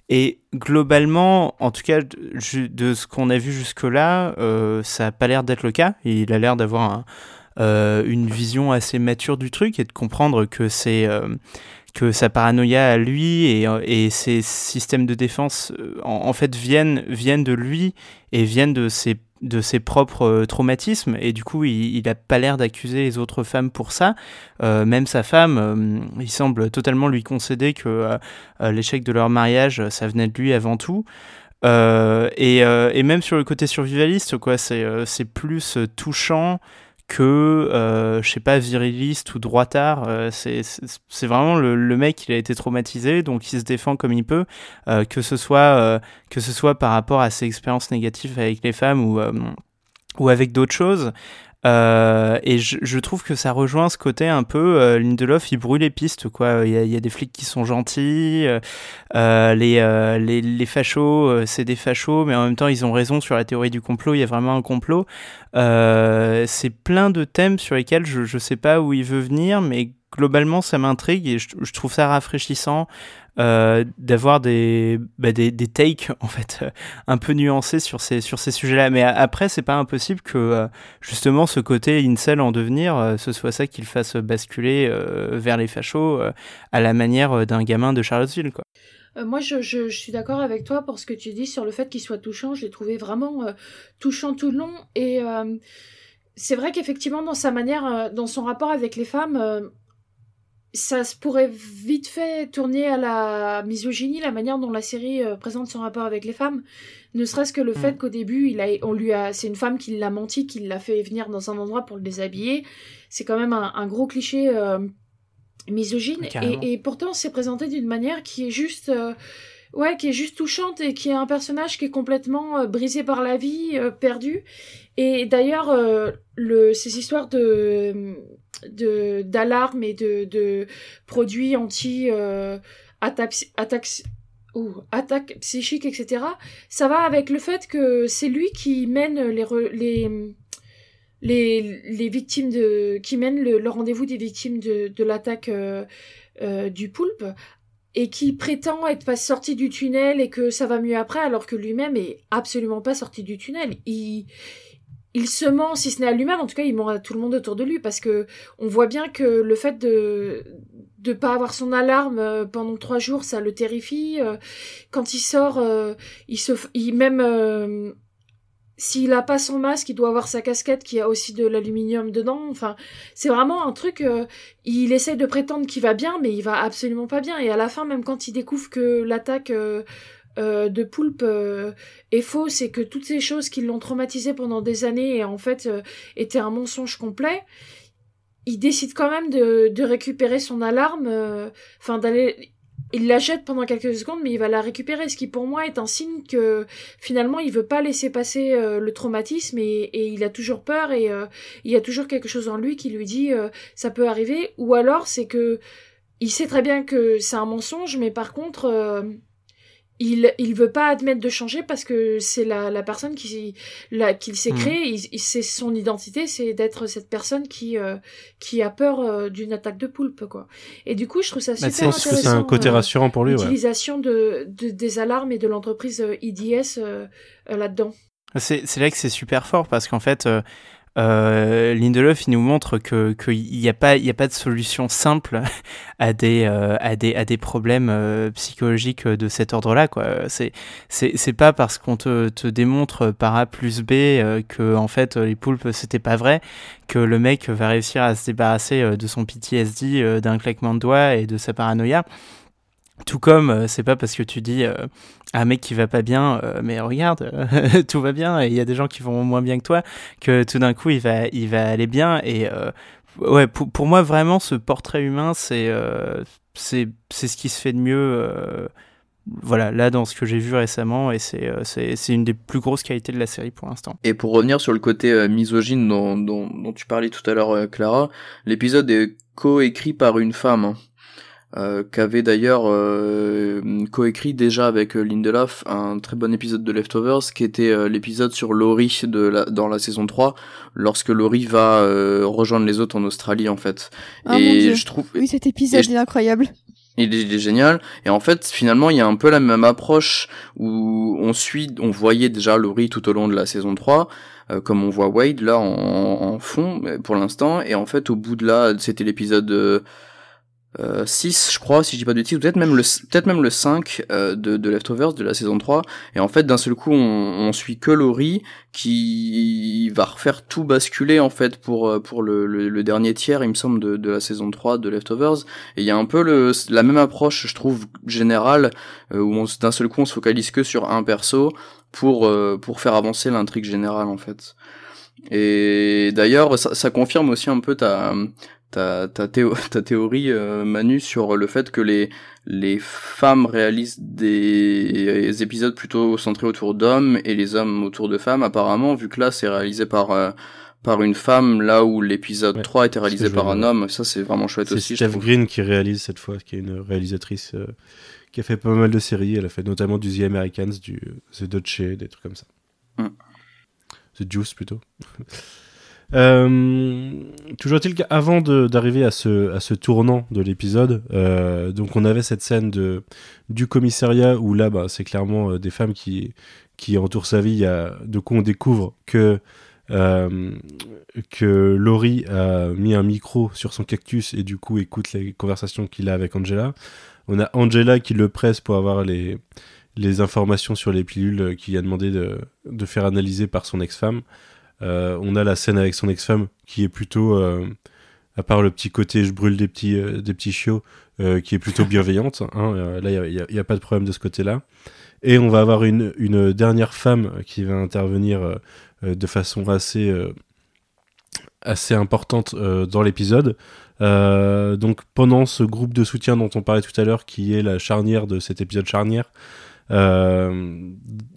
et globalement, en tout cas, de, ce qu'on a vu jusque-là, ça n'a pas l'air d'être le cas. Il a l'air d'avoir un, une vision assez mature du truc et de comprendre que c'est euh, que sa paranoïa à lui et, et ses systèmes de défense euh, en, fait viennent viennent de lui et viennent de ses de ses propres euh, traumatismes. Et du coup il, il a pas l'air d'accuser les autres femmes pour ça. Euh, même sa femme euh, il semble totalement lui concéder que euh, l'échec de leur mariage ça venait de lui avant tout. Euh, et, et, même sur le côté survivaliste quoi c'est plus touchant que, euh, je sais pas, viriliste ou droitard. Euh, c'est vraiment le, le, mec, il a été traumatisé, donc il se défend comme il peut, euh, que, ce soit, que ce soit par rapport à ses expériences négatives avec les femmes ou, ou avec d'autres choses. Euh, et je, trouve que ça rejoint ce côté un peu euh, Lindelof, il brûle les pistes. Il y a, des flics qui sont gentils, euh, les, les, fachos c'est des fachos, mais en même temps ils ont raison sur la théorie du complot. Il y a vraiment un complot. c'est plein de thèmes sur lesquels je je sais pas où il veut venir, mais globalement ça m'intrigue et je, trouve ça rafraîchissant euh, d'avoir des, bah, des, des takes en fait euh, un peu nuancés sur ces, sur ces sujets-là. Mais après, c'est pas impossible que euh, justement ce côté incel en devenir, ce soit ça qui le fasse basculer vers les fachos à la manière d'un gamin de Charlottesville. Quoi. Moi, je, je, suis d'accord avec toi pour ce que tu dis sur le fait qu'il soit touchant. Je l'ai trouvé vraiment touchant tout le long. Et c'est vrai qu'effectivement, dans sa manière, dans son rapport avec les femmes, ça se pourrait vite fait tourner à la misogynie, la manière dont la série euh, présente son rapport avec les femmes. Ne serait-ce que le Mm. fait qu'au début, il a, on lui a, c'est une femme qui l'a menti, qui l'a fait venir dans un endroit pour le déshabiller. C'est quand même un, un gros cliché euh, misogyne. Et pourtant, c'est présenté d'une manière qui est juste, euh, ouais, qui est juste touchante et qui est un personnage qui est complètement euh, brisé par la vie, euh, perdu. Et d'ailleurs, euh, le, ces histoires de de d'alarme et de, de produits anti euh, attaque ou attaque psychique etc ça va avec le fait que c'est lui qui mène les les les, les victimes de qui mène le, rendez-vous des victimes de, de l'attaque du poulpe et qui prétend être pas sorti du tunnel et que ça va mieux après alors que lui-même est absolument pas sorti du tunnel il il se ment, si ce n'est à lui-même, en tout cas, il ment à tout le monde autour de lui, parce que on voit bien que le fait de de pas avoir son alarme euh, pendant trois jours, ça le terrifie. euh, Quand il sort, euh, il se, il même s'il a pas son masque, il doit avoir sa casquette qui a aussi de l'aluminium dedans. Enfin, c'est vraiment un truc. euh, il essaie de prétendre qu'il va bien, mais il va absolument pas bien. Et à la fin, même quand il découvre que l'attaque euh, euh, de Poulpe est fausse et que toutes ces choses qui l'ont traumatisé pendant des années et en fait étaient un mensonge complet, il décide quand même de, de récupérer son alarme, enfin d'aller... Il la jette pendant quelques secondes, mais il va la récupérer, ce qui pour moi est un signe que finalement il veut pas laisser passer euh, le traumatisme et, il a toujours peur et euh, il y a toujours quelque chose en lui qui lui dit euh, ça peut arriver, ou alors c'est que il sait très bien que c'est un mensonge, mais par contre il il veut pas admettre de changer parce que c'est la, la personne qui la qu'il s'est créé il, il- c'est son identité c'est d'être cette personne qui euh, qui a peur euh, d'une attaque de poulpe quoi. Et du coup je trouve ça Bah, super c'est- que c'est un intéressant, côté euh, rassurant pour lui, ouais. l'utilisation de, de des alarmes et de l'entreprise IDS euh, euh, là-dedans. C'est c'est là que c'est super fort parce qu'en fait, euh, euh, Lindelof il nous montre que qu'il n'y a pas a pas de solution simple à des euh, à des à des problèmes euh, psychologiques de cet ordre-là quoi. C'est pas parce qu'on te te démontre par A plus B euh, que en fait les poulpes c'était pas vrai que le mec va réussir à se débarrasser euh, de son PTSD euh, d'un claquement de doigts et de sa paranoïa. Tout comme euh, c'est pas parce que tu dis euh, un mec qui va pas bien, euh, mais regarde, euh, tout va bien et il y a des gens qui vont moins bien que toi, que tout d'un coup il va, il va aller bien. Et euh, ouais, pour, pour moi vraiment ce portrait humain, c'est euh, c'est c'est ce qui se fait de mieux. euh, voilà, là dans ce que j'ai vu récemment, et c'est une des plus grosses qualités de la série pour l'instant. Et pour revenir sur le côté misogyne dont, dont, dont tu parlais tout à l'heure, Clara, l'épisode est coécrit par une femme, hein, euh, qu'avait d'ailleurs euh, coécrit déjà avec euh, Lindelof un très bon épisode de Leftovers, qui était euh, l'épisode sur Laurie de la, dans la saison 3, lorsque Laurie va euh, rejoindre les autres en Australie en fait. Mon et Dieu. je trouve, Oui, cet épisode je- est incroyable. il est, il est génial. Et en fait, finalement, il y a un peu la même approche où on suit, on voyait déjà Laurie tout au long de la saison 3, euh, comme on voit Wade là en, en fond pour l'instant. Et en fait, au bout de là, c'était l'épisode 6, je crois, si je dis pas de ou peut-être même le, peut-être même le 5 euh, de, de Leftovers de la saison 3. Et en fait, d'un seul coup, on, on suit que Laurie qui va refaire tout basculer en fait pour, euh, pour le, le, le dernier tiers, il me semble, de, de la saison 3 de Leftovers. Et il y a un peu le, la même approche, je trouve, générale, euh, où d'un seul coup on se focalise que sur un perso pour, euh, pour faire avancer l'intrigue générale en fait. Et d'ailleurs, ça, ça confirme aussi un peu ta, ta, ta, théo- ta théorie, euh, Manu, sur le fait que les, les femmes réalisent des épisodes plutôt centrés autour d'hommes et les hommes autour de femmes, apparemment, vu que là c'est réalisé par... euh, par une femme, là où l'épisode Ouais, 3 était c'est réalisé par un homme, ça c'est vraiment chouette C'est aussi. je Steph. Green qui réalise cette fois, qui est une réalisatrice euh, qui a fait pas mal de séries. Elle a fait notamment du The Americans, du The Duce, des trucs comme ça. Mm. The Juice plutôt. Euh, toujours est-il qu'avant d'arriver à ce, tournant de l'épisode, euh, donc on avait cette scène du commissariat où là, bah, c'est clairement euh, des femmes qui, entourent sa vie. De coup, on découvre que Laurie a mis un micro sur son cactus et du coup écoute les conversations qu'il a avec Angela. On a Angela qui le presse pour avoir les, informations sur les pilules qu'il a demandé de, de faire analyser par son ex-femme. Euh, on a la scène avec son ex-femme qui est plutôt euh, à part le petit côté je brûle des petits, des petits chiots, qui est plutôt bienveillante. Hein, là, il n'y a, a, pas de problème de ce côté-là. Et on va avoir une, une dernière femme qui va intervenir de façon assez, assez importante dans l'épisode. donc pendant ce groupe de soutien dont on parlait tout à l'heure, qui est la charnière de cet épisode charnière, il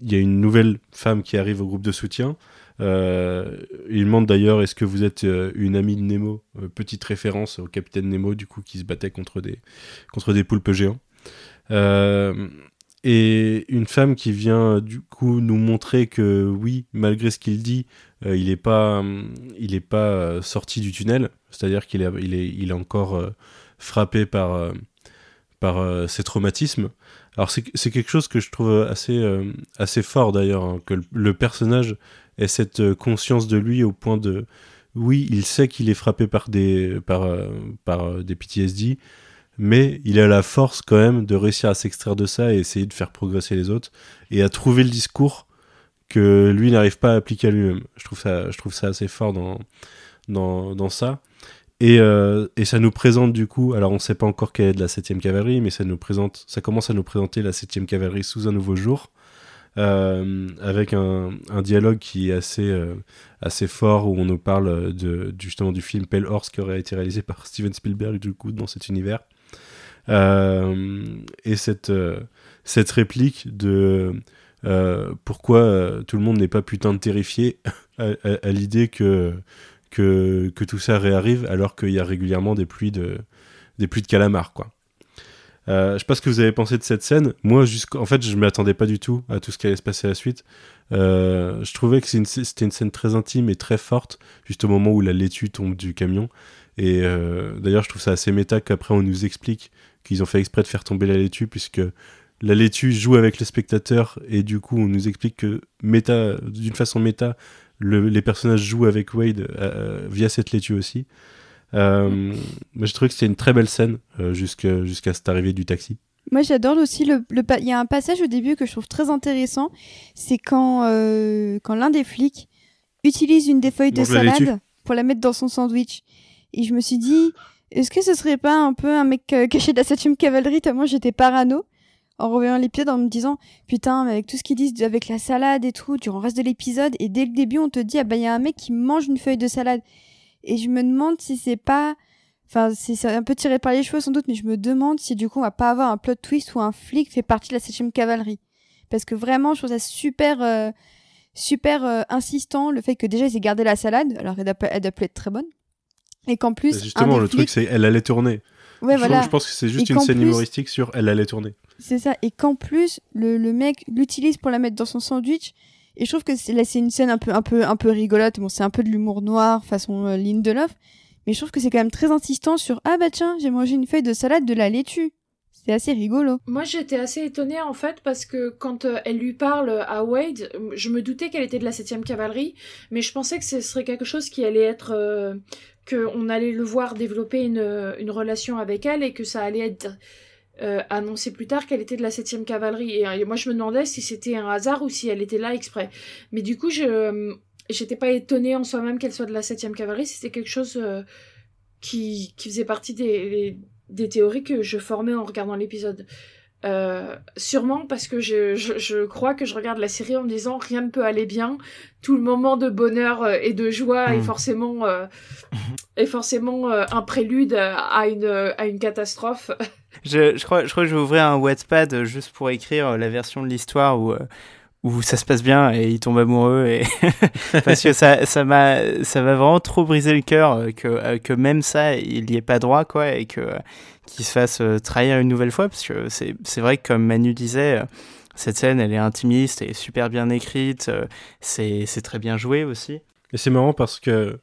y a une nouvelle femme qui arrive au groupe de soutien. Euh, il demande d'ailleurs est-ce que vous êtes euh, une amie de Nemo euh, Petite référence au capitaine Nemo, du coup, qui se battait contre des, contre des poulpes géants. et une femme qui vient, du coup, nous montrer que oui, malgré ce qu'il dit, il n'est pas, il est pas sorti du tunnel. C'est-à-dire qu'il est, il est, il est encore frappé par, par ses traumatismes. Alors c'est quelque chose que je trouve assez, assez fort d'ailleurs, hein, que le, personnage et cette euh, conscience de lui au point de oui, il sait qu'il est frappé par des par, euh, par euh, des PTSD, mais il a la force quand même de réussir à s'extraire de ça et essayer de faire progresser les autres et à trouver le discours que lui n'arrive pas à appliquer à lui-même. Je trouve ça je trouve ça assez fort dans dans, dans ça. Et, et, ça nous présente du coup, alors on ne sait pas encore quelle est de la 7ème cavalerie, mais ça nous présente, ça commence à nous présenter la 7ème cavalerie sous un nouveau jour. Euh, avec un, dialogue qui est assez, euh, assez fort où on nous parle de, justement du film Pale Horse qui aurait été réalisé par Steven Spielberg du coup dans cet univers. Euh, et cette, cette réplique de pourquoi tout le monde n'est pas putain de terrifié à, à, l'idée que, que, que, tout ça réarrive alors qu'il y a régulièrement des pluies de, des pluies de calamars quoi. Euh, je sais pas ce que vous avez pensé de cette scène. Moi, en fait, je m'attendais pas du tout à tout ce qui allait se passer à la suite. Euh, je trouvais que c'était une, scène très intime et très forte, juste au moment où la laitue tombe du camion. Et euh, d'ailleurs, je trouve ça assez méta qu'après on nous explique qu'ils ont fait exprès de faire tomber la laitue, puisque la laitue joue avec le spectateur, et du coup, on nous explique que méta, d'une façon méta, les personnages jouent avec Wade via cette laitue aussi. Euh, j'ai trouvé que c'était une très belle scène euh, jusqu'à jusqu'à cette arrivée du taxi. Moi, j'adore aussi le, le, Il y a un passage au début que je trouve très intéressant. C'est quand, euh, quand l'un des flics utilise une des feuilles de salade pour la mettre dans son sandwich. Et je me suis dit, est-ce que ce serait pas un peu un mec euh, caché de la 7 cavalerie? Tellement j'étais parano en revoyant l'épisode en me disant, putain, mais avec tout ce qu'ils disent avec la salade et tout, durant le reste de l'épisode, et dès le début, on te dit, ah bah, il y a un mec qui mange une feuille de salade. Et je me demande si c'est pas. Enfin, c'est un peu tiré par les cheveux sans doute, mais je me demande si du coup on va pas avoir un plot twist où un flic fait partie de la 7 cavalerie. Parce que vraiment, je trouve ça super, euh, super euh, insistant le fait que déjà ils aient gardé la salade, alors elle elle doit être très bonne. Et qu'en plus. Justement, le truc c'est elle allait tourner. Ouais, je, voilà. je pense que c'est juste une scène humoristique sur elle allait tourner. C'est ça. Et qu'en plus, le, le mec l'utilise pour la mettre dans son sandwich. Et je trouve que là, c'est une scène un peu, un peu, un peu rigolote. Bon, c'est un peu de l'humour noir, façon euh, Lindelof. Mais je trouve que c'est quand même très insistant sur Ah bah tiens, j'ai mangé une feuille de salade de la laitue. C'est assez rigolo. Moi, j'étais assez étonnée en fait parce que quand euh, elle lui parle à Wade, je me doutais qu'elle était de la 7 cavalerie, mais je pensais que ce serait quelque chose qui allait être. Euh, qu'on allait le voir développer une, une relation avec elle et que ça allait être euh, annoncé plus tard qu'elle était de la 7 cavalerie. Et, euh, moi, je me demandais si c'était un hasard ou si elle était là exprès. Mais du coup, je euh, j'étais pas étonnée en soi-même qu'elle soit de la 7 cavalerie. C'était quelque chose qui, qui faisait partie des, des théories que je formais en regardant l'épisode. Euh, sûrement parce que je, je, je, crois que je regarde la série en me disant rien ne peut aller bien. Tout le moment de bonheur et de joie est hmm. forcément, euh, est forcément un prélude à une, à une catastrophe. Je, je, crois, je crois que je vais ouvrir un Wattpad juste pour écrire la version de l'histoire où, euh, où ça se passe bien et il tombe amoureux. Et Parce que ça, ça m'a ça m'a vraiment trop brisé le cœur euh, que, euh, que même ça, il n'y ait pas droit, quoi, et que qu'il se fasse trahir une nouvelle fois. Parce que c'est vrai que, comme Manu disait, cette scène, elle est intimiste et super bien écrite. C'est très bien joué aussi. Et c'est marrant parce que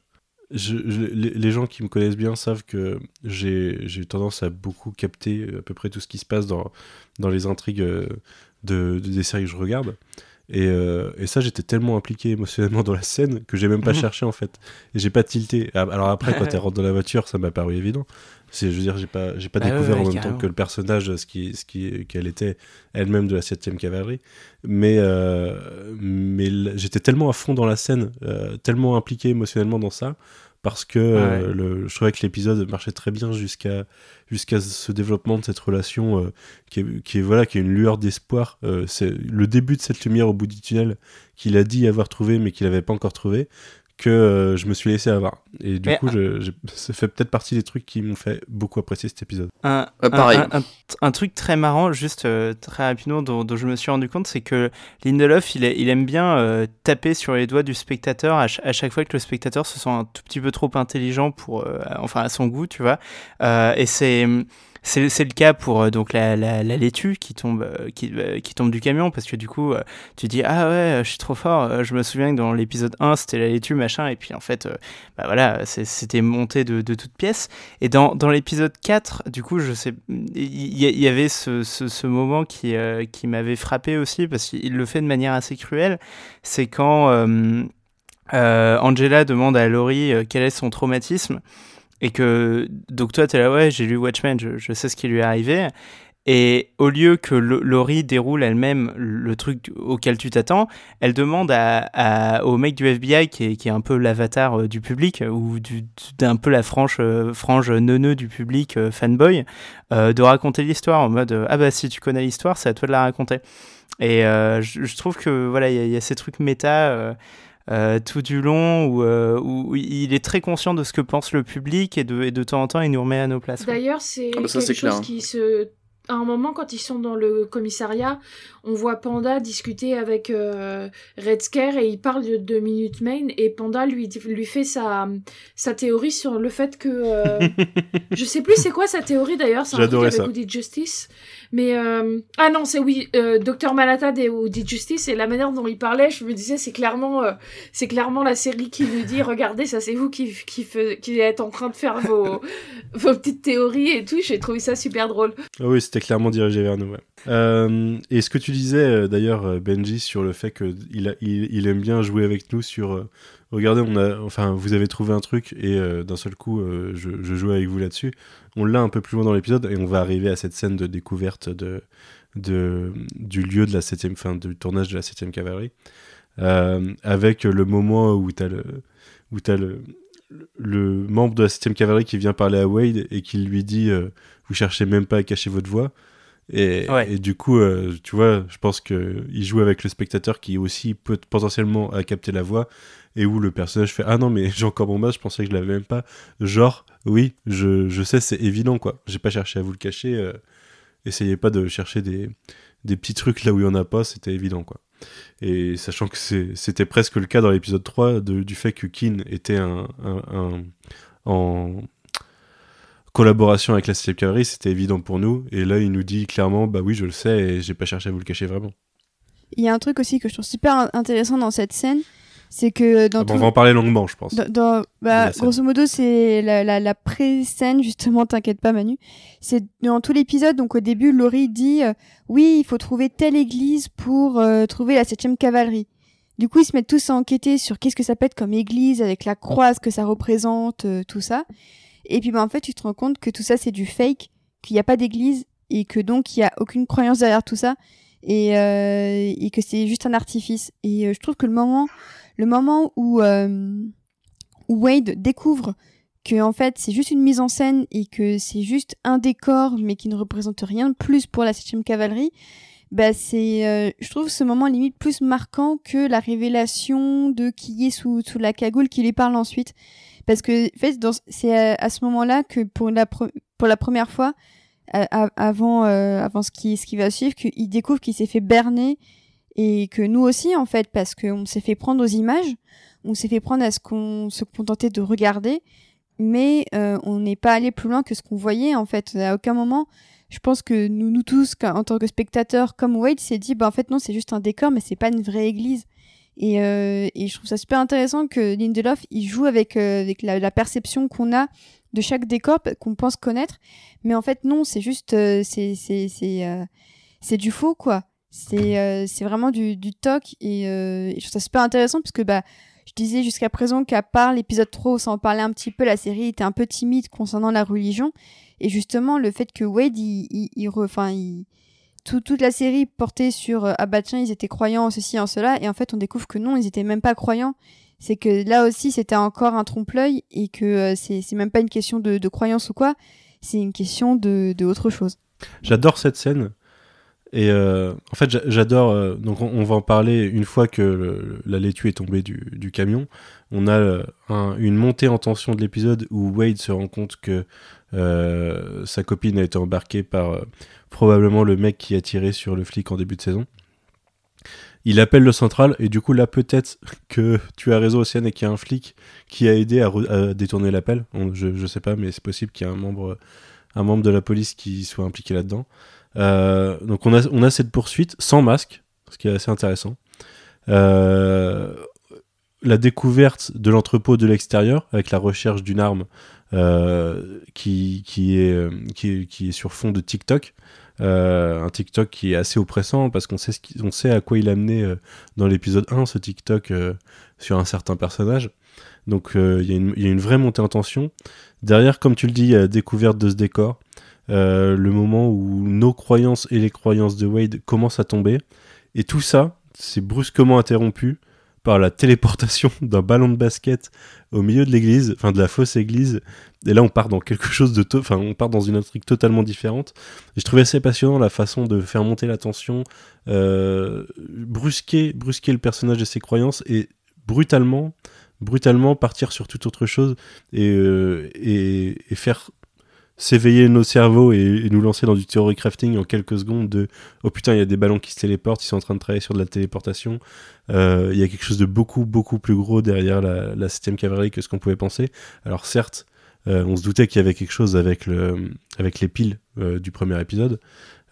les gens qui me connaissent bien savent que j'ai tendance à beaucoup capter à peu près tout ce qui se passe dans, dans les intrigues euh, de, des séries que je regarde. Et, euh, et ça, j'étais tellement impliqué émotionnellement dans la scène que j'ai même pas cherché en fait. Et j'ai pas tilté. Alors après, quand elle rentre dans la voiture, ça m'a paru évident. C'est, je veux dire, j'ai pas, j'ai pas bah découvert en même temps que le personnage, ce qui, ce qui, qu'elle était elle-même de la 7ème cavalerie. Mais, euh, mais j'étais tellement à fond dans la scène, tellement impliqué émotionnellement dans ça, parce que euh, le, je trouvais que l'épisode marchait très bien jusqu'à jusqu'à ce développement de cette relation euh, qui, est, qui, est, voilà qui est une lueur d'espoir. Euh, c'est le début de cette lumière au bout du tunnel qu'il a dit avoir trouvé mais qu'il n'avait pas encore trouvé que euh, je me suis laissé avoir. Et du coup, je, je, ça fait peut-être partie des trucs qui m'ont fait beaucoup apprécier cet épisode. Un, pareil. Un, un, truc très marrant, juste euh, très rapidement, dont, dont, je me suis rendu compte, c'est que Lindelof, il, il aime bien euh, taper sur les doigts du spectateur à, à, chaque fois que le spectateur se sent un tout petit peu trop intelligent pour, enfin, à son goût, tu vois. et c'est c'est le cas pour euh, donc la, la, la, laitue qui tombe, euh, euh, qui, tombe du camion parce que du coup tu dis ah ouais je suis trop fort. Je me souviens que dans l'épisode 1 c'était la laitue machin et puis en fait bah voilà c'était monté de, de toutes pièces. Et dans, dans l'épisode 4 du coup je sais il y, avait ce, ce, ce moment qui, qui m'avait frappé aussi parce qu'il le fait de manière assez cruelle. C'est quand Angela demande à Laurie quel est son traumatisme et que donc toi t'es là ouais j'ai lu Watchmen je, sais ce qui lui est arrivé. Et au lieu que Laurie déroule elle-même le truc auquel tu t'attends elle demande à, au mec du FBI qui est, qui est un peu l'avatar euh, du public ou d'un peu la frange euh, frange neuneu du public euh, fanboy euh, de raconter l'histoire en mode ah bah si tu connais l'histoire c'est à toi de la raconter. Et je, trouve que voilà il y, a ces trucs méta euh, tout du long où, euh, où, il est très conscient de ce que pense le public et de, et de temps en temps il nous remet à nos places. D'ailleurs, c'est ah bah quelque chose clair. qui se à un moment, quand ils sont dans le commissariat, on voit Panda discuter avec euh, Red Scare et il parle de, de Minute Main et Panda lui, lui fait sa, sa théorie sur le fait que... Euh, je sais plus c'est quoi sa théorie d'ailleurs, c'est un truc avec Woody Justice. Mais... Euh, ah non, c'est oui, euh, Docteur Malatade et Woody Justice et la manière dont il parlait, je me disais c'est clairement, euh, c'est clairement la série qui nous dit regardez, ça c'est vous qui, qui, fait, qui êtes en train de faire vos, vos petites théories et tout. J'ai trouvé ça super drôle. Ah oui, c'était clairement dirigé vers nous. Ouais. Et ce que tu disais d'ailleurs, Benji, sur le fait qu'il il, il, aime bien jouer avec nous sur. Regardez, on a, enfin, vous avez trouvé un truc et euh, d'un seul coup, je, je, joue avec vous là-dessus. On l'a un peu plus loin dans l'épisode et on va arriver à cette scène de découverte de, de du lieu de la septième, fin, du tournage de la 7 cavalerie, avec le moment où tu as le, où as le, le membre de la 7 cavalerie qui vient parler à Wade et qui lui dit vous cherchez même pas à cacher votre voix. Et, ouais. et, du coup, euh, tu vois, je pense qu'il joue avec le spectateur qui aussi peut potentiellement à capter la voix et où le personnage fait Ah non, mais j'ai encore mon masque, je pensais que je l'avais même pas. Genre, oui, je, je sais, c'est évident quoi. J'ai pas cherché à vous le cacher. Euh, essayez pas de chercher des, des petits trucs là où il y en a pas, c'était évident quoi. Et sachant que c'était presque le cas dans l'épisode 3 de, du fait que Kin était un, en collaboration avec la 7 cavalerie, c'était évident pour nous. Et là, il nous dit clairement, bah oui, je le sais et j'ai pas cherché à vous le cacher vraiment. Il y a un truc aussi que je trouve super intéressant dans cette scène, c'est que dans ah tout... on va en parler longuement, je pense. Dans, dans bah, grosso modo, c'est la, la, la pré-scène justement. T'inquiète pas, Manu. C'est dans tout l'épisode. Donc au début, Laurie dit euh, oui, il faut trouver telle église pour euh, trouver la septième cavalerie. Du coup, ils se mettent tous à enquêter sur qu'est-ce que ça peut être comme église avec la croix, ce que ça représente, euh, tout ça. Et puis bah, en fait, tu te rends compte que tout ça, c'est du fake, qu'il n'y a pas d'église et que donc il n'y a aucune croyance derrière tout ça et, euh, et que c'est juste un artifice. Et euh, je trouve que le moment, le moment où, euh, Wade découvre que en fait c'est juste une mise en scène et que c'est juste un décor mais qui ne représente rien de plus pour la 7 cavalerie, bah c'est euh, je trouve ce moment limite plus marquant que la révélation de qui est sous, sous la cagoule qui lui parle ensuite. Parce que en fait c'est à, à, ce moment-là que pour la pour la première fois à, avant euh, avant ce qui ce qui va suivre qu'il découvre qu'il s'est fait berner et que nous aussi en fait parce qu'on s'est fait prendre aux images on s'est fait prendre à ce qu'on se contentait de regarder mais euh, on n'est pas allé plus loin que ce qu'on voyait en fait. À aucun moment je pense que nous nous tous en tant que spectateurs comme Wade s'est dit bah en fait non c'est juste un décor mais c'est pas une vraie église. Et, euh, et, je trouve ça super intéressant que Lindelof il joue avec, euh, avec la, perception qu'on a de chaque décor qu'on pense connaître, mais en fait non, c'est juste euh, c'est c'est c'est euh, du faux quoi. C'est euh, c'est vraiment du du toc et, euh, je trouve ça super intéressant parce que bah je disais jusqu'à présent qu'à part l'épisode 3 où ça en parlait un petit peu, la série était un peu timide concernant la religion et justement le fait que Wade il il, tout, toute la série portait sur euh, ah bah ils étaient croyants en ceci en cela et en fait on découvre que non ils étaient même pas croyants c'est que là aussi c'était encore un trompe-l'œil et que euh, c'est même pas une question de, de croyance ou quoi, c'est une question de, de autre chose. J'adore cette scène. Et euh, en fait, j'a- j'adore. euh, donc, on, va en parler une fois que la laitue est tombée du, camion. On a euh, un- une montée en tension de l'épisode où Wade se rend compte que sa copine a été embarquée par probablement le mec qui a tiré sur le flic en début de saison. Il appelle le central et du coup là peut-être que tu as raison Océane et qu'il y a un flic qui a aidé à, détourner l'appel. Je, je sais pas mais c'est possible qu'il y ait un membre, un membre de la police qui soit impliqué là-dedans. Euh, donc on a, on a cette poursuite sans masque, ce qui est assez intéressant. Euh, la découverte de l'entrepôt de l'extérieur avec la recherche d'une arme euh, qui, qui, est, qui, est, sur fond de TikTok. Un TikTok qui est assez oppressant parce qu'on sait, sait à quoi il a mené dans l'épisode 1 ce TikTok sur un certain personnage. Donc il y, y a une vraie montée en tension. Derrière, comme tu le dis, il y a la découverte de ce décor. Euh, le moment où nos croyances et les croyances de Wade commencent à tomber. Et tout ça, c'est brusquement interrompu par la téléportation d'un ballon de basket au milieu de l'église, enfin de la fausse église. Et là, on part dans quelque chose de, enfin, on part dans une intrigue totalement différente. Et je trouvais assez passionnant la façon de faire monter la tension, euh, brusquer, brusquer le personnage et ses croyances et brutalement, brutalement partir sur toute autre chose et, euh, et faire s'éveiller nos cerveaux et, nous lancer dans du theory crafting en quelques secondes de oh putain il y a des ballons qui se téléportent ils sont en train de travailler sur de la téléportation. Euh, il y a quelque chose de beaucoup beaucoup plus gros derrière la, la 7ème cavalerie que ce qu'on pouvait penser. Alors certes euh, on se doutait qu'il y avait quelque chose avec le avec les piles euh, du premier épisode.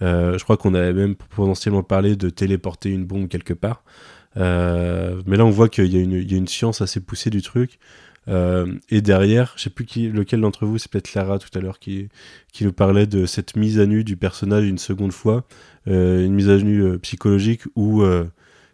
Je crois qu'on avait même potentiellement parlé de téléporter une bombe quelque part. Mais là on voit qu'il y, y a une science assez poussée du truc euh, et derrière, je sais plus qui, lequel d'entre vous, c'est peut-être Clara tout à l'heure qui, qui nous parlait de cette mise à nu du personnage une seconde fois, euh, une mise à nu euh, psychologique où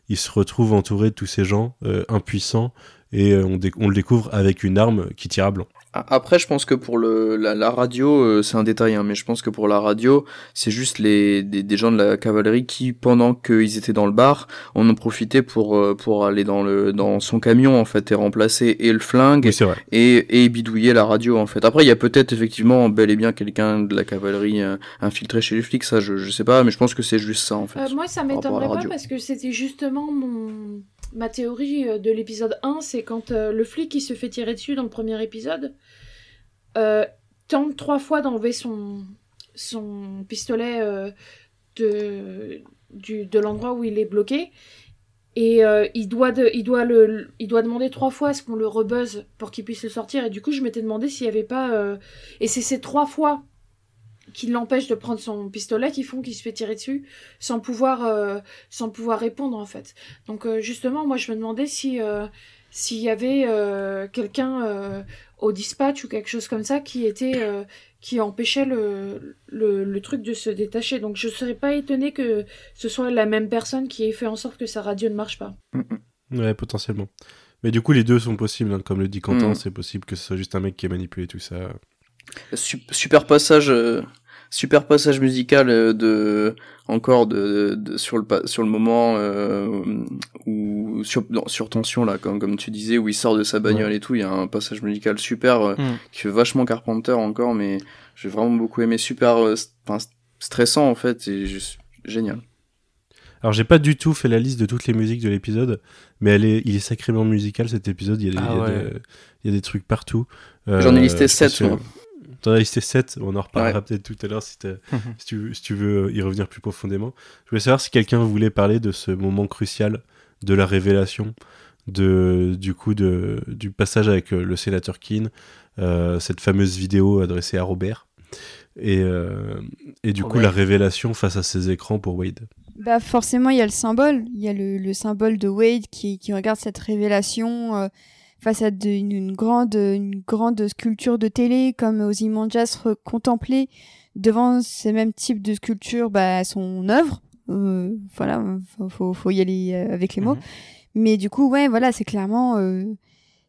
il se retrouve entouré de tous ces gens impuissants et on le découvre avec une arme qui tire à blanc. Après, je pense que pour le, la, la radio, euh, c'est un détail, hein, mais je pense que pour la radio, c'est juste les, des, des gens de la cavalerie qui, pendant qu'ils étaient dans le bar, en ont profité pour, euh, pour aller dans, le, dans son camion, en fait, et remplacer et le flingue Oui, c'est vrai. et, et bidouiller la radio, en fait. Après, il y a peut-être effectivement bel et bien quelqu'un de la cavalerie euh, infiltré chez les flics, ça, je, je sais pas, mais je pense que c'est juste ça, en fait. Euh, moi, ça m'étonnerait pas parce que c'était justement mon... ma théorie euh, de l'épisode 1, c'est quand euh, le flic qui se fait tirer dessus dans le premier épisode euh, tente trois fois d'enlever son, pistolet de, l'endroit où il est bloqué. Et il, doit il, doit le, il doit demander trois fois à ce qu'on le rebuzz pour qu'il puisse le sortir. Et du coup, je m'étais demandé s'il n'y avait pas... Et c'est ces trois fois qui l'empêchent de prendre son pistolet qui font qu'il se fait tirer dessus sans pouvoir euh, sans pouvoir répondre en fait donc euh, justement moi je me demandais si euh, s'il y avait euh, quelqu'un euh, au dispatch ou quelque chose comme ça qui était euh, qui empêchait le, le, le truc de se détacher donc je serais pas étonnée que ce soit la même personne qui ait fait en sorte que sa radio ne marche pas Ouais, potentiellement. Mais du coup, les deux sont possibles, hein. comme le dit Quentin, Mm. c'est possible que ce soit juste un mec qui ait manipulé tout ça. Sup- super passage euh, super passage musical euh, de encore de, de- sur le pa- sur le moment euh, où sur non, sur tension là comme comme tu disais où il sort de sa bagnole et tout il y a un passage musical super euh, Mm. qui fait vachement Carpenter encore mais j'ai vraiment beaucoup aimé super euh, st- stressant en fait et juste génial Alors, j'ai pas du tout fait la liste de toutes les musiques de l'épisode, mais elle est, il est sacrément musical cet épisode. Il y a des, Ah il y a ouais. des- il y a des trucs partout. J'en ai listé je pense sept, que- moi. T'en as listé 7, on en reparlera Ouais. peut-être tout à l'heure si, tu, veux- si tu veux euh, y revenir plus profondément. Je voulais savoir si quelqu'un voulait parler de ce moment crucial de la révélation, de, du coup de, du passage avec euh, le sénateur Keane, euh, cette fameuse vidéo adressée à Robert, et, euh, et du coup la révélation face à ces écrans pour Wade. Bah forcément, il y a le symbole. Il y a le, le symbole de Wade qui, qui regarde cette révélation euh, face à de- une, une grande, une grande sculpture de télé, comme Ozymandias contemplait devant ces mêmes types de sculptures bah, son œuvre. Euh, voilà, faut, faut, faut y aller euh, avec les mots. Mhm. Mais du coup, ouais, voilà, c'est clairement... euh,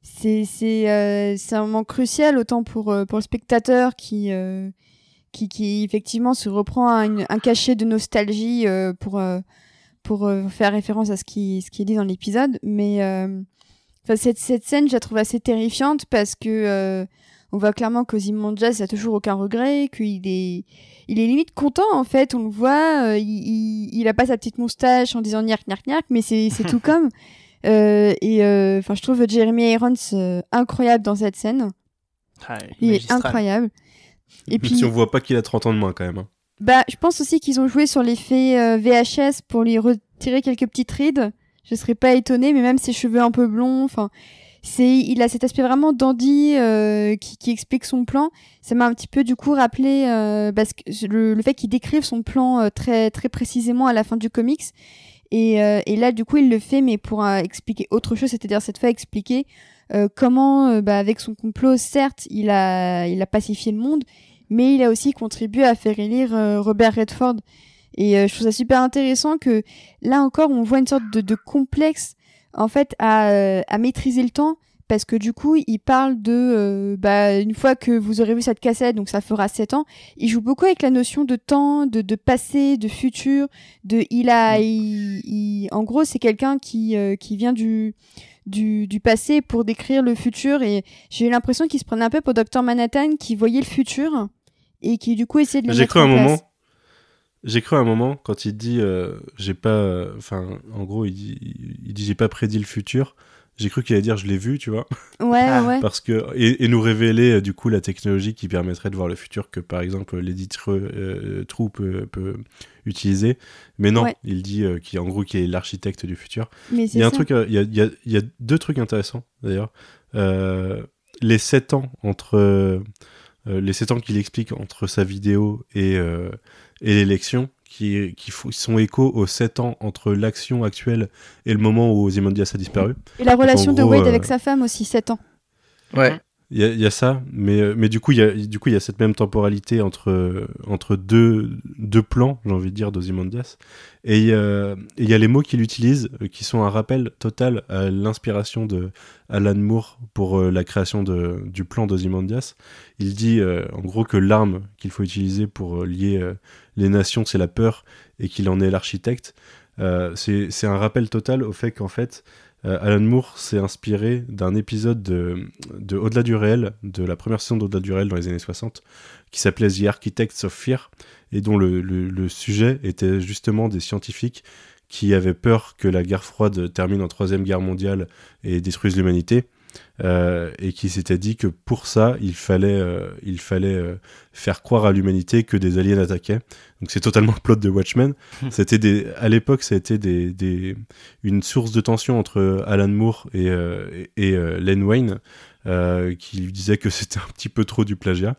c'est c'est euh, c'est un moment crucial autant pour euh, pour le spectateur qui euh, qui qui effectivement se reprend à une- un cachet de nostalgie euh, pour pour faire référence à ce qui ce qui est dit dans l'épisode mais euh, Enfin, cette, cette scène, je la trouve assez terrifiante parce que euh, on voit clairement qu'Ozymandias a toujours aucun regret, qu'il est, il est limite content en fait. On le voit, euh, il, il, il a pas sa petite moustache en disant niac niac niac, mais c'est c'est tout comme. Euh, et euh, enfin, je trouve Jeremy Irons euh, incroyable dans cette scène. Ah, Il est incroyable. Et puis, Si on voit pas qu'il a 30 ans de moins quand même. hein. bah, je pense aussi qu'ils ont joué sur l'effet euh, VHS pour lui retirer quelques petites rides. Je serais pas étonnée, mais même ses cheveux un peu blonds, enfin, c'est, il a cet aspect vraiment dandy euh, qui, qui explique son plan. Ça m'a un petit peu du coup rappelé euh, parce que le, le fait qu'il décrive son plan euh, très très précisément à la fin du comics. Et, euh, et là, du coup, il le fait, mais pour euh, expliquer autre chose, c'est-à-dire cette fois expliquer euh, comment, bah, avec son complot, certes, il a, il a pacifié le monde, mais il a aussi contribué à faire élire Robert Redford. Et euh, je trouve ça super intéressant que là encore, on voit une sorte de, de complexe en fait à, euh, à maîtriser le temps. Parce que du coup, il parle de, euh, bah, une fois que vous aurez vu cette cassette, donc ça fera 7 ans, il joue beaucoup avec la notion de temps, de, de passé, de futur, de il a, il, il- en gros, c'est quelqu'un qui, euh, qui vient du, du, du passé pour décrire le futur et j'ai eu l'impression qu'il se prenait un peu pour Dr Manhattan qui voyait le futur et qui du coup essayait de le J'ai cru un place. moment. J'ai cru un moment quand il dit euh, j'ai pas euh, enfin en gros il dit il dit j'ai pas prédit le futur. J'ai cru qu'il allait dire je l'ai vu, tu vois. Ouais, Ah. ouais. Parce que et, et nous révéler euh, du coup la technologie qui permettrait de voir le futur que par exemple Lady euh, True peut, peut utiliser. Mais non, Ouais. il dit euh, qu'il en gros qu'il est l'architecte du futur. Mais Il c'est y a un ça. truc, il y a, il y a- il y a deux trucs intéressants d'ailleurs. Euh, les 7 ans entre les 7 ans qu'il explique entre sa vidéo et, euh, et l'élection, qui, qui sont échos aux 7 ans entre l'action actuelle et le moment où Ozymandias a disparu. Et la relation de gros, Wade euh, avec sa femme aussi, 7 ans. Ouais. Il y, a- il y a ça, mais, euh, mais du coup, il y a, du coup, il y a cette même temporalité entre, entre deux, deux plans, j'ai envie de dire, d'Ozymandias. Et il y a- et il y a les mots qu'il utilise euh, qui sont un rappel total à l'inspiration de Alan Moore pour euh, la création de, du plan d'Ozymandias. Il dit euh, en gros que l'arme qu'il faut utiliser pour euh, lier euh, les nations, c'est la peur et qu'il en est l'architecte. Euh, c'est un rappel total au fait qu'en fait, euh, Alan Moore s'est inspiré d'un épisode de, de Au-delà du réel, de la première saison d'Au-delà du réel dans les années 60, qui s'appelait The Architects of Fear, et dont le sujet était justement des scientifiques qui avaient peur que la guerre froide termine en troisième guerre mondiale et détruise l'humanité, euh, et qui s'étaient dit que pour ça, il fallait, euh, il fallait euh, faire croire à l'humanité que des aliens attaquaient. Donc c'est totalement le plot de Watchmen. C'était des, à l'époque, ça a été des, des, une source de tension entre Alan Moore et, et, et, Len Wayne, qui lui disait que c'était un petit peu trop du plagiat.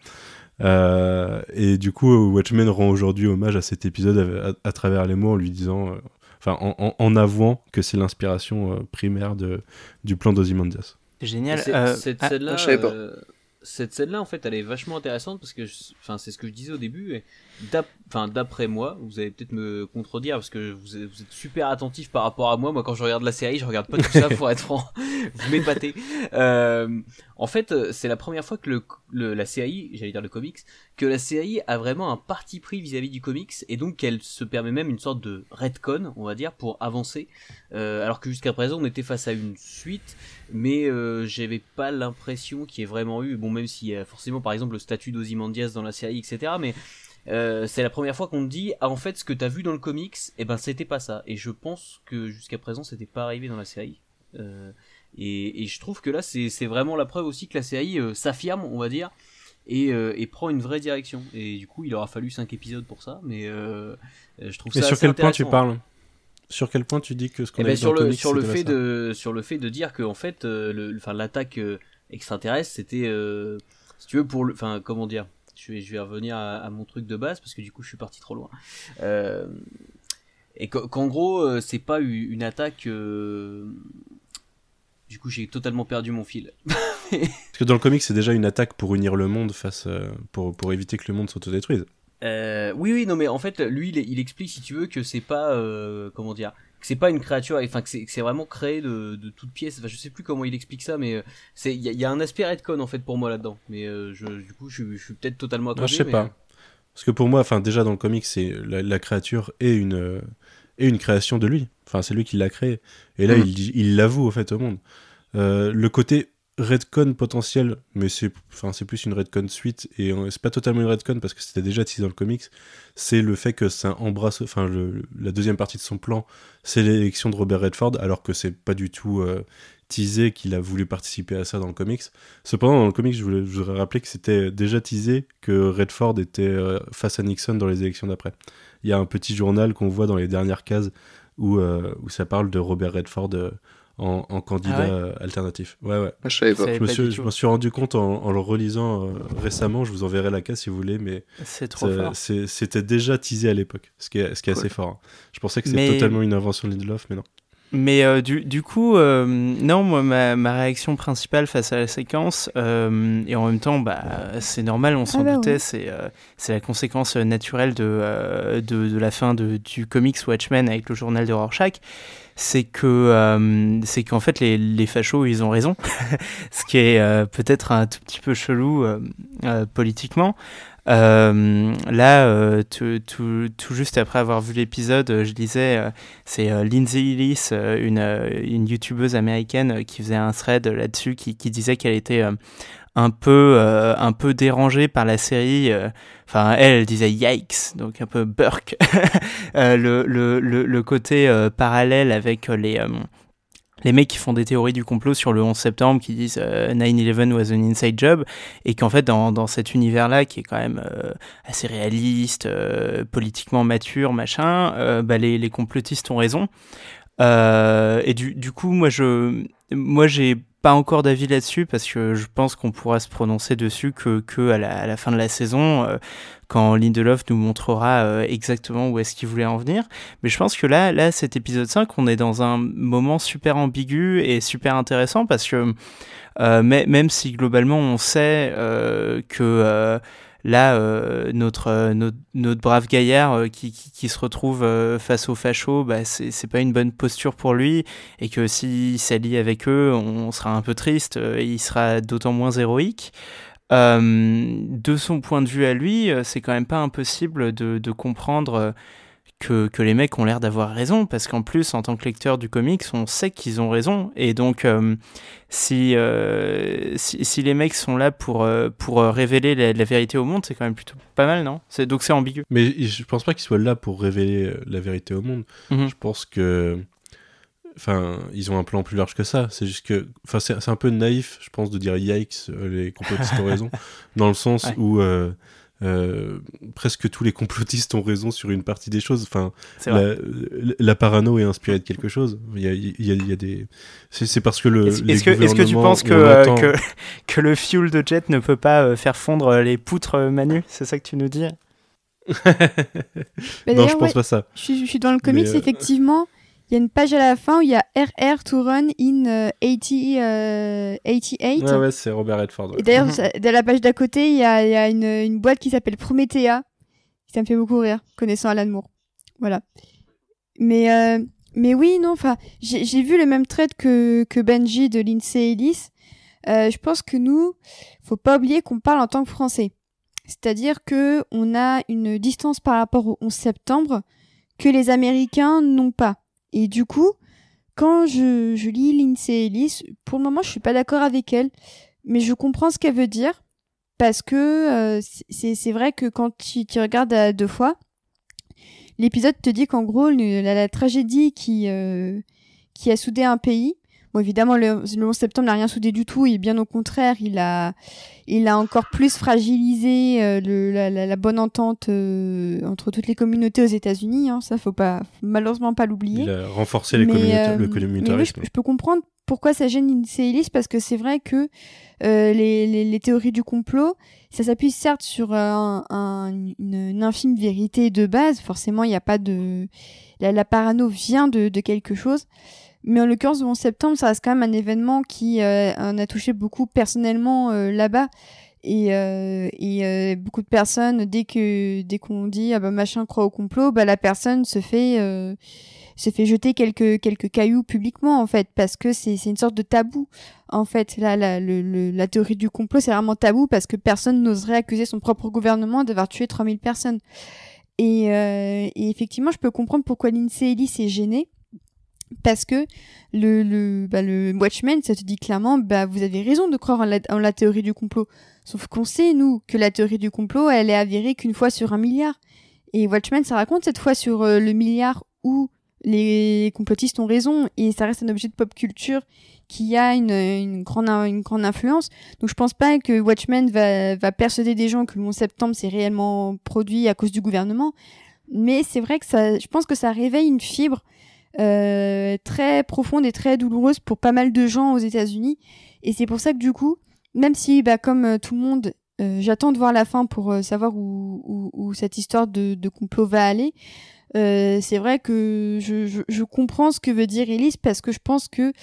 Et du coup, Watchmen rend aujourd'hui hommage à cet épisode à, à- à travers les mots en lui disant, enfin, en, en, en avouant que c'est l'inspiration primaire de, du plan d'Ozymandias. C'est génial. Euh, cette ah, scène-là, euh, cette scène-là, en fait, elle est vachement intéressante parce que, enfin, c'est ce que je disais au début. et d'après moi, vous allez peut-être me contredire parce que vous êtes, vous êtes super attentif par rapport à moi. Moi, quand je regarde la série, je regarde pas tout ça pour être franc. vous m'épatez. Euh, en fait, euh, c'est la première fois que le, le- la série, j'allais dire le comics, que la série a vraiment un parti pris vis-à-vis du comics et donc qu'elle se permet même une sorte de retcon, on va dire, pour avancer. Euh, alors que jusqu'à présent, on était face à une suite mais euh, j'avais pas l'impression qu'il y ait vraiment eu, bon même s'il y a forcément par exemple le statut d'Ozymandias dans la série, etc. Mais euh, c'est la première fois qu'on te dit, ah en fait ce que t'as vu dans le comics, et ben c'était pas ça. Et je pense que jusqu'à présent c'était pas arrivé dans la série. Euh, et, et je trouve que là c'est vraiment la preuve aussi que la série euh, s'affirme, on va dire, et, et prend une vraie direction. Et du coup il aura fallu 5 épisodes pour ça, mais je trouve Mais ça sur assez quel point tu intéressant. parles? Sur quel point tu dis que ce qu'on Eh a ben, vu sur dans le comics, sur le fait de sur le fait de dire que en fait le enfin l'attaque extraterrestre c'était si tu veux pour le enfin comment dire? Je vais je vais revenir à, à mon truc de base parce que du coup je suis parti trop loin Euh, et qu'en gros euh, c'est pas une attaque euh, du coup j'ai totalement perdu mon fil Parce que dans le comics, c'est déjà une attaque pour unir le monde face, pour, pour éviter que le monde s'autodétruise. Euh, oui, oui, non, mais en fait, lui, il, il explique, si tu veux, que c'est pas, euh, comment dire, que c'est pas une créature, enfin, que c'est vraiment créé de, de toutes pièces. Enfin, je sais plus comment il explique ça, mais euh, c'est, il y, a- il y a un aspect redcon en fait pour moi là-dedans. Mais euh, je, du coup, je, je suis peut-être totalement à côté. je sais mais- pas. Parce que pour moi, enfin déjà dans le comics, c'est la, la créature est une euh, est une création de lui. Enfin, c'est lui qui l'a créée. Et là, Mm. il dit- il l'avoue au fait au monde. Euh, le côté redcon potentiel, mais c'est plus une redcon suite et c'est pas totalement une redcon parce que c'était déjà teasé dans le comics. C'est le fait que ça embrasse, enfin la deuxième partie de son plan, c'est l'élection de Robert Redford, alors que c'est pas du tout euh, teasé qu'il a voulu participer à ça dans le comics. Cependant, dans le comics, je, voulais, voudrais rappeler que c'était déjà teasé que Redford était euh, face à Nixon dans les élections d'après. Il y a un petit journal qu'on voit dans les dernières cases où, euh, où ça parle de Robert Redford en, en candidat Ah ouais alternatif. Ouais, ouais. Ah, je savais pas. C'est- Je me, suis, je suis rendu compte en, en le relisant euh, récemment, je vous enverrai la case si vous voulez, mais C'est trop ça- fort. c'est- c'était déjà teasé à l'époque, ce qui est, ce qui est Cool. assez fort. hein. Je pensais que c'était Mais- totalement une invention de Lindelof, mais non. Mais euh, du, du coup, euh, non, moi, ma, ma réaction principale face à la séquence, euh, et en même temps, bah, c'est normal, on s'en Ah bah doutait, c'est euh, la conséquence naturelle de, euh, de, de la fin de, du comics Watchmen avec le journal de Rorschach, c'est que euh, c'est qu'en fait, les, fachos, ils ont raison, ce qui est euh, peut-être un tout petit peu chelou euh, politiquement. Là, tout, juste après avoir vu l'épisode, je lisais, euh, c'est Lindsay Ellis, une, youtubeuse américaine qui faisait un thread là-dessus, qui, disait qu'elle était un peu euh, un peu dérangée par la série. euh, Enfin, elle, disait yikes, donc un peu burk. Euh, le, le, le, côté euh, parallèle avec les les mecs qui font des théories du complot sur le 11 septembre qui disent euh, 9-11 was an inside job et qu'en fait dans, dans cet univers-là qui est quand même assez réaliste, politiquement mature, machin, bah, les, les complotistes ont raison. Et du, du coup, moi, je, moi, j'ai pas encore d'avis là-dessus parce que je pense qu'on pourra se prononcer dessus que, à, la, fin de la saison, euh, quand Lindelof nous montrera euh, exactement où est-ce qu'il voulait en venir. Mais je pense que là, là, cet épisode 5, on est dans un moment super ambigu et super intéressant parce que euh, même si globalement on sait que là, euh, notre, euh, notre, brave gaillard euh, qui, se retrouve face aux fachos, bah, c'est pas une bonne posture pour lui, et que s'il s'allie avec eux, on sera un peu triste, et il sera d'autant moins héroïque. De son point de vue à lui, c'est quand même pas impossible de, de comprendre que, que les mecs ont l'air d'avoir raison, parce qu'en plus, en tant que lecteur du comics, on sait qu'ils ont raison, et donc euh, si, euh, si, si les mecs sont là pour, euh, pour révéler la, la vérité au monde, c'est quand même plutôt pas mal, non? Donc c'est ambigu. Mais je pense pas qu'ils soient là pour révéler la vérité au monde. Mhm. Je pense que. Enfin, ils ont un plan plus large que ça. C'est juste que. Enfin, c'est un peu naïf, je pense, de dire yikes, les complotistes ont raison. Dans le sens Ouais. où. euh, euh, presque tous les complotistes ont raison sur une partie des choses. Enfin, la, la- parano est inspirée de quelque chose. Il y a, il y a- il y a des. C'est c'est parce que le. Est-ce les est-ce que, est-ce que tu penses que, euh, entend- que, que le fuel de jet ne peut pas euh, faire fondre les poutres Manu? C'est ça que tu nous dis? Bah, non, je pense ouais, pas ça. je, suis, je suis dans le comics, euh, effectivement. Il y a une page à la fin où il y a RR to run in euh, 80, euh, 88. Ouais, ouais, c'est Robert Redford. ouais. Et d'ailleurs, Mhm. dans la page d'à côté, il y a, il y a une, une boîte qui s'appelle Promethea. Ça me fait beaucoup rire, connaissant Alan Moore. Voilà. Mais, euh, mais oui, non, enfin, j'ai j'ai vu le même trait que, que Benji de Lindsay Ellis. Euh, je pense que nous, faut pas oublier qu'on parle en tant que Français. C'est-à-dire que on a une distance par rapport au 11 septembre que les Américains n'ont pas. Et du coup, quand je, je lis Lindsay Ellis, pour le moment, je suis pas d'accord avec elle, mais je comprends ce qu'elle veut dire parce que euh, c'est vrai que quand tu, tu regardes à deux fois, l'épisode te dit qu'en gros, la, la tragédie qui, euh, qui a soudé un pays, bon évidemment le, le 11 septembre n'a rien soudé du tout, et bien au contraire, il a, il a encore plus fragilisé euh, le, la, la, la bonne entente euh, entre toutes les communautés aux États-Unis. Hein, ça, faut pas, faut malheureusement pas l'oublier. Il a renforcé les Mais, euh, le mais oui, communautarisme. je, je peux comprendre pourquoi ça gêne Lindsay Ellis parce que c'est vrai que euh, les, les, les théories du complot, ça s'appuie certes sur euh, un, un- une, une infime vérité de base. Forcément, il n'y a pas de la, la parano vient de, de quelque chose. Mais en l'occurrence, le 11 septembre, ça reste quand même un événement qui euh, en a touché beaucoup personnellement euh, là-bas. Et, euh, et euh, beaucoup de personnes, dès que dès qu'on dit ah bah machin croit au complot, bah la personne se fait euh, se fait jeter quelques quelques cailloux publiquement en fait parce que c'est c'est une sorte de tabou. En fait là la le, le- la théorie du complot c'est vraiment tabou parce que personne n'oserait accuser son propre gouvernement d'avoir tué 3000 personnes. Et, euh, et effectivement je peux comprendre pourquoi Lindsay Ellis est gênée parce que le, le, bah, le Watchmen, ça te dit clairement, bah, vous avez raison de croire en la, théorie du complot. Sauf qu'on sait, nous, que la théorie du complot, elle est avérée qu'une fois sur un milliard. Et Watchmen, ça raconte cette fois sur euh, le milliard où les complotistes ont raison et ça reste un objet de pop culture qui a une, une, grande, une grande influence. Donc je pense pas que Watchmen va, va persuader des gens que le 11 septembre c'est réellement produit à cause du gouvernement. Mais c'est vrai que ça, je pense que ça réveille une fibre euh, très profonde et très douloureuse pour pas mal de gens aux États-Unis. Et c'est pour ça que du coup, même si, bah, comme euh, tout le monde, euh, j'attends de voir la fin pour euh, savoir où, où, où, cette histoire de, de complot va aller. Euh, c'est vrai que je, je, je, comprends ce que veut dire Elise parce que je pense que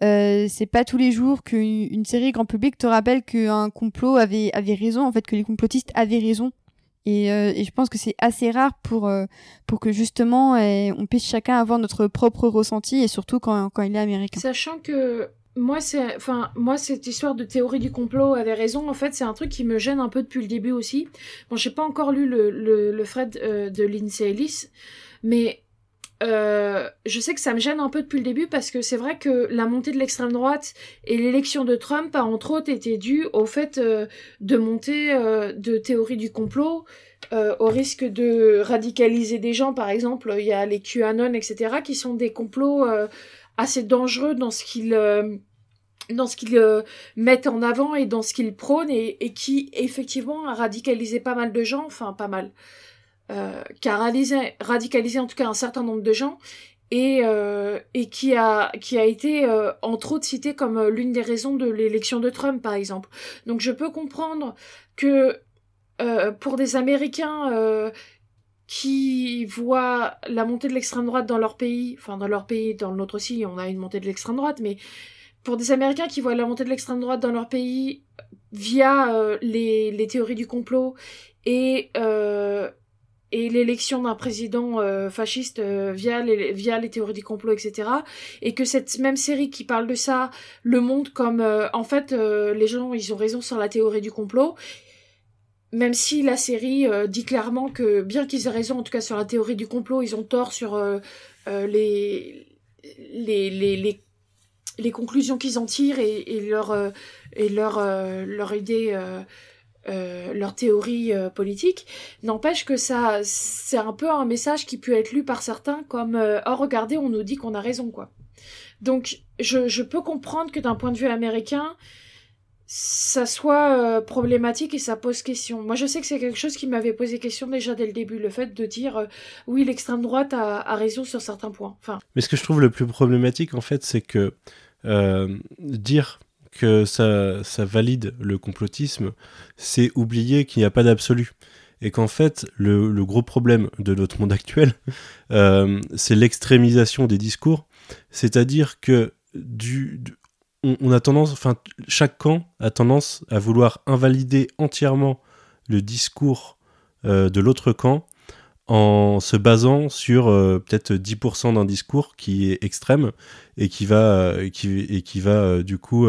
c'est pas tous les jours qu'une une série grand public te rappelle qu'un complot avait, avait raison, en fait que les complotistes avaient raison. Et, euh, et je pense que c'est assez rare pour, euh, pour que justement eh, on puisse chacun avoir notre propre ressenti et surtout quand, quand il est américain. Sachant que moi, c'est, enfin, moi, cette histoire de théorie du complot avait raison. En fait, c'est un truc qui me gêne un peu depuis le début aussi. Bon, j'ai pas encore lu le, le, le Fred euh, de Lindsay Ellis, mais euh, je sais que ça me gêne un peu depuis le début parce que c'est vrai que la montée de l'extrême droite et l'élection de Trump a entre autres été due au fait euh, de monter euh, de théorie du complot au risque de radicaliser des gens. Par exemple, il y a les QAnon, etc., qui sont des complots assez dangereux dans ce qu'ils mettent en avant et dans ce qu'ils prônent et, et, qui effectivement a radicalisé pas mal de gens, enfin pas mal, euh, qui a radicalisé, en tout cas un certain nombre de gens et, euh, et qui a qui a été euh, entre autres cité comme euh, l'une des raisons de l'élection de Trump par exemple. Donc je peux comprendre que euh, pour des Américains qui voient la montée de l'extrême droite dans leur pays, enfin dans leur pays, dans le nôtre aussi, on a une montée de l'extrême droite, mais pour des Américains qui voient la montée de l'extrême droite dans leur pays via les, les, théories du complot et, euh, et l'élection d'un président euh, fasciste euh, via, les, via les théories du complot, etc. Et que cette même série qui parle de ça le montre comme, euh, en fait, les gens, ils ont raison sur la théorie du complot. Même si la série dit clairement que, bien qu'ils aient raison, en tout cas sur la théorie du complot, ils ont tort sur les, les, les, les les conclusions qu'ils en tirent et, et leur et leur leur idée euh, euh, leur théorie euh, politique n'empêche que ça c'est un peu un message qui peut être lu par certains comme oh regardez on nous dit qu'on a raison quoi donc je, je peux comprendre que d'un point de vue américain ça soit euh, problématique et ça pose question. Moi, je sais que c'est quelque chose qui m'avait posé question déjà dès le début, le fait de dire euh, oui, l'extrême droite a, a, raison sur certains points. Enfin. Mais ce que je trouve le plus problématique, en fait, c'est que euh, dire que ça, valide le complotisme, c'est oublier qu'il n'y a pas d'absolu. Et qu'en fait, le, gros problème de notre monde actuel, euh, c'est l'extrémisation des discours. C'est-à-dire que du, on, a tendance, enfin, chaque camp a tendance à vouloir invalider entièrement le discours euh, de l'autre camp en se basant sur euh, peut-être 10% d'un discours qui est extrême et qui va, euh, qui, et qui va euh, du coup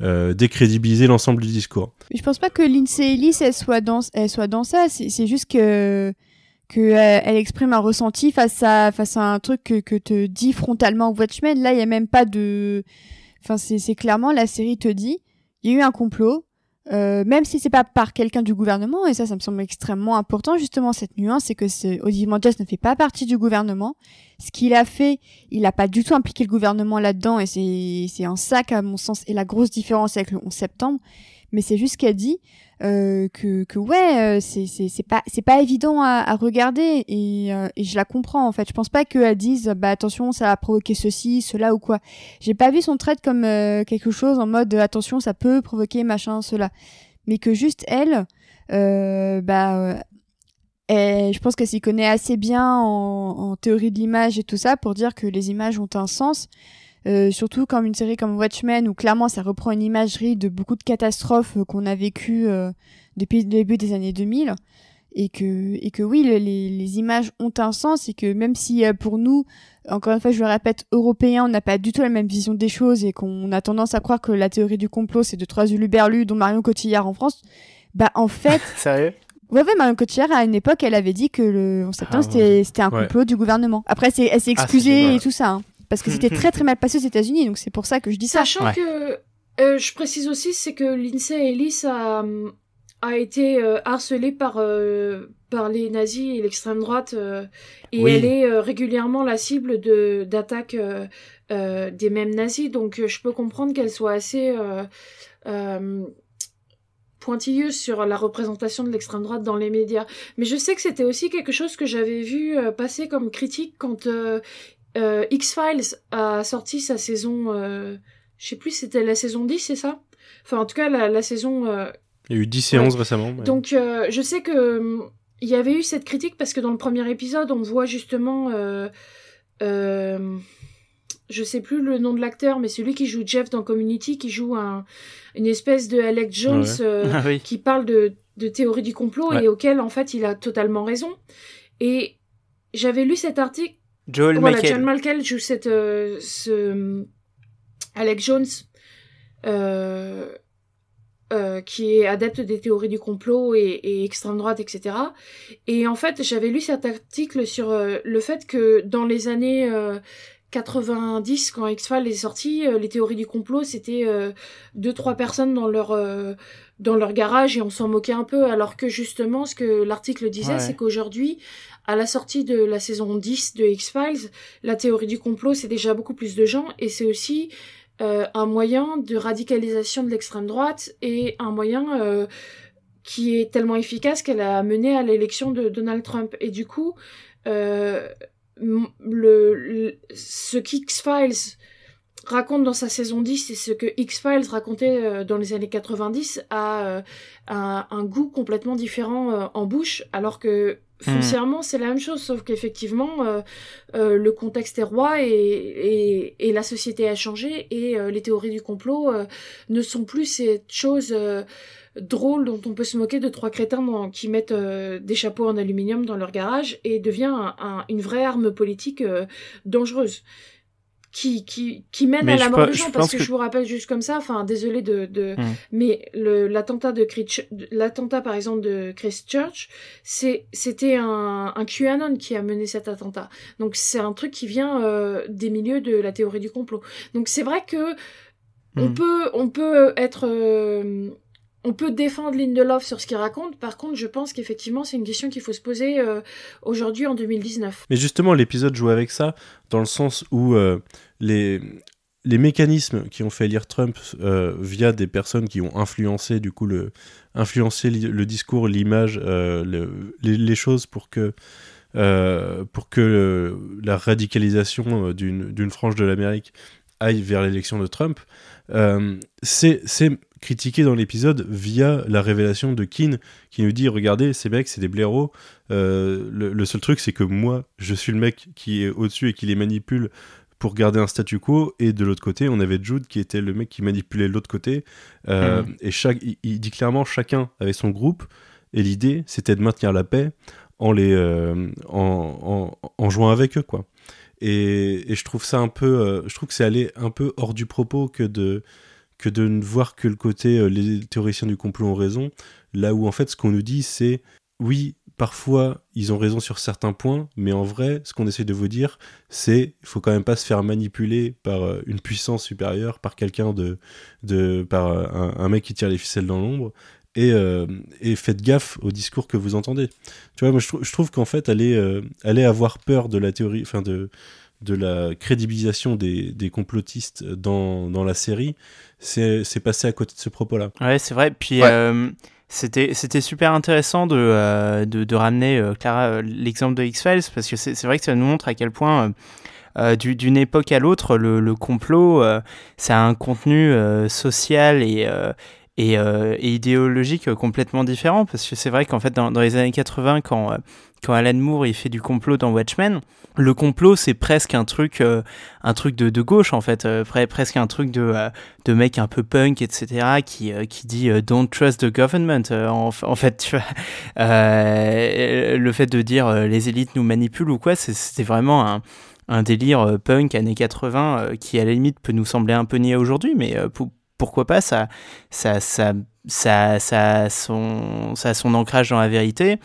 décrédibiliser l'ensemble du discours. Je pense pas que Lindsay Ellis elle soit dans, elle soit dans ça, c'est juste que que elle exprime un ressenti face à face à un truc que, que te dit frontalement Watchmen. Là, il y a même pas de, enfin c'est clairement la série te dit, il y a eu un complot, euh, même si c'est pas par quelqu'un du gouvernement, et ça, ça me semble extrêmement important, justement, cette nuance, c'est que Ozymandias ne fait pas partie du gouvernement. Ce qu'il a fait, il n'a pas du tout impliqué le gouvernement là-dedans, et c'est en ça qu'à mon sens est la grosse différence avec le 11 septembre. Mais c'est juste qu'elle dit euh, que, que ouais, euh, c'est pas c'est pas évident à, à regarder et, euh, et, je la comprends en fait. Je pense pas qu'elle dise bah attention ça a provoqué ceci, cela ou quoi. J'ai pas vu son trait comme euh, quelque chose en mode attention ça peut provoquer machin cela, mais que juste elle, euh, bah et je pense qu'elle s'y connaît assez bien en, en théorie de l'image et tout ça pour dire que les images ont un sens. Euh, surtout comme une série comme Watchmen où clairement ça reprend une imagerie de beaucoup de catastrophes euh, qu'on a vécues euh, depuis le début des années 2000 et que et que oui les, les images ont un sens et que même si pour nous encore une fois je le répète européens on n'a pas du tout la même vision des choses et qu'on a tendance à croire que la théorie du complot c'est de trois uluberlus dont Marion Cotillard en France bah en fait sérieux? Ouais, ouais, Marion Cotillard, à une époque, elle avait dit que le 11 septembre, ah, c'était, c'était un complot ouais. du gouvernement. Après, c'est, elle s'est excusée ah, et tout ça. Hein. Parce que c'était très très mal passé aux États-Unis, donc c'est pour ça que je dis ça. Sachant que euh, je précise aussi, c'est que Lindsay Ellis a, a été euh, harcelée par, euh, par les nazis et l'extrême droite euh, et Oui. elle est euh, régulièrement la cible de d'attaques euh, euh, des mêmes nazis. Donc euh, je peux comprendre qu'elle soit assez euh, euh, pointilleuse sur la représentation de l'extrême droite dans les médias. Mais je sais que c'était aussi quelque chose que j'avais vu euh, passer comme critique quand euh, euh, X-Files a sorti sa saison... euh, je sais plus, c'était la saison 10, c'est ça? Enfin, en tout cas, la, la saison... euh, Il y a eu 10 et Ouais. 11 récemment. mais- donc, euh, je sais que il y avait eu cette critique parce que dans le premier épisode, on voit justement, je sais plus le nom de l'acteur, mais celui qui joue Jeff dans Community, qui joue un, une espèce de Alex Jones Ouais. Ah oui. qui parle de, de théorie du complot Ouais. et auquel en fait il a totalement raison. Et j'avais lu cet article Joel voilà. John Malkel joue cette, euh, ce, Alex Jones, euh, euh, qui est adepte des théories du complot et, et extrême droite, etc. Et en fait, j'avais lu cet article sur euh, le fait que dans les années euh, 90, quand X-Files est sorti, euh, les théories du complot, c'était euh, deux, trois personnes dans leur... euh, dans leur garage et on s'en moquait un peu alors que justement ce que l'article disait Ouais. c'est qu'aujourd'hui à la sortie de la saison 10 de X-Files la théorie du complot, c'est déjà beaucoup plus de gens et c'est aussi euh, un moyen de radicalisation de l'extrême droite et un moyen euh, qui est tellement efficace qu'elle a mené à l'élection de Donald Trump. Et du coup, euh, ce qu'X-Files raconte dans sa saison 10 et ce que X-Files racontait dans les années 90 a euh, un, goût complètement différent en bouche, alors que foncièrement c'est la même chose, sauf qu'effectivement euh, euh, le contexte est roi et, la société a changé et euh, les théories du complot ne sont plus cette chose euh, drôle dont on peut se moquer de trois crétins qui mettent des chapeaux en aluminium dans leur garage et devient un- un- une vraie arme politique dangereuse qui, qui, qui mène Mais à la mort de gens parce que, que- je vous rappelle juste comme ça enfin désolé de, de Mm. mais le l'attentat de l'attentat par exemple de Christchurch c'est c'était un, un QAnon qui a mené cet attentat donc c'est un truc qui vient euh, des milieux de la théorie du complot donc c'est vrai que on Mm. peut on peut être euh, on peut défendre Lindelof sur ce qu'il raconte. Par contre je pense qu'effectivement c'est une question qu'il faut se poser euh, aujourd'hui en 2019 Mais justement, l'épisode joue avec ça, dans le sens où euh, les, les mécanismes qui ont fait élire Trump euh, via des personnes qui ont influencé, du coup, le, influencé le discours, l'image, le- les, choses pour que, pour que la radicalisation d'une frange de l'Amérique aille vers l'élection de Trump, c'est critiqué dans l'épisode via la révélation de Keane qui nous dit regardez ces mecs c'est des blaireaux euh, le, le seul truc, c'est que moi, je suis le mec qui est au-dessus et qui les manipule pour garder un statu quo. Et de l'autre côté, on avait Jude qui était le mec qui manipulait l'autre côté. Euh, Mhm. Et chaque, il, il dit clairement chacun avait son groupe. Et l'idée, c'était de maintenir la paix en, les, euh, en, en, en jouant avec eux, quoi. Et, et je trouve ça un peu. je trouve que c'est aller un peu hors du propos que de que de ne voir que le côté euh, les théoriciens du complot ont raison, là où en fait ce qu'on nous dit c'est oui, parfois ils ont raison sur certains points, mais en vrai, ce qu'on essaie de vous dire, c'est il faut quand même pas se faire manipuler par euh, une puissance supérieure, par quelqu'un de, de, par euh, un, mec qui tire les ficelles dans l'ombre. Et, et faites gaffe au discours que vous entendez. Tu vois, moi je, trou- je trouve qu'en fait, aller, aller avoir peur de la théorie, enfin de, de la crédibilisation des, des complotistes dans, dans la série, c'est c'est passé à côté de ce propos-là. Ouais, c'est vrai. Puis Ouais. euh, c'était c'était super intéressant de, euh, de, de ramener euh, Clara euh, l'exemple de X-Files parce que c'est c'est vrai que ça nous montre à quel point euh, euh, du- d'une époque à l'autre le, le complot euh, ça a un contenu euh, social et euh, et, euh, et idéologique complètement différent parce que c'est vrai qu'en fait dans, dans les années 80 quand euh, quand Alan Moore il fait du complot dans Watchmen le complot c'est presque un truc euh, un truc de, de gauche en fait pre- presque un truc de de mec un peu punk etc qui qui dit don't trust the government en, fait tu vois. Le fait de dire les élites nous manipulent ou quoi c'était vraiment un un délire punk années 80 euh, qui à la limite peut nous sembler un peu niais aujourd'hui mais pourquoi pas ça ça ça ça ça a son ça son ancrage dans la vérité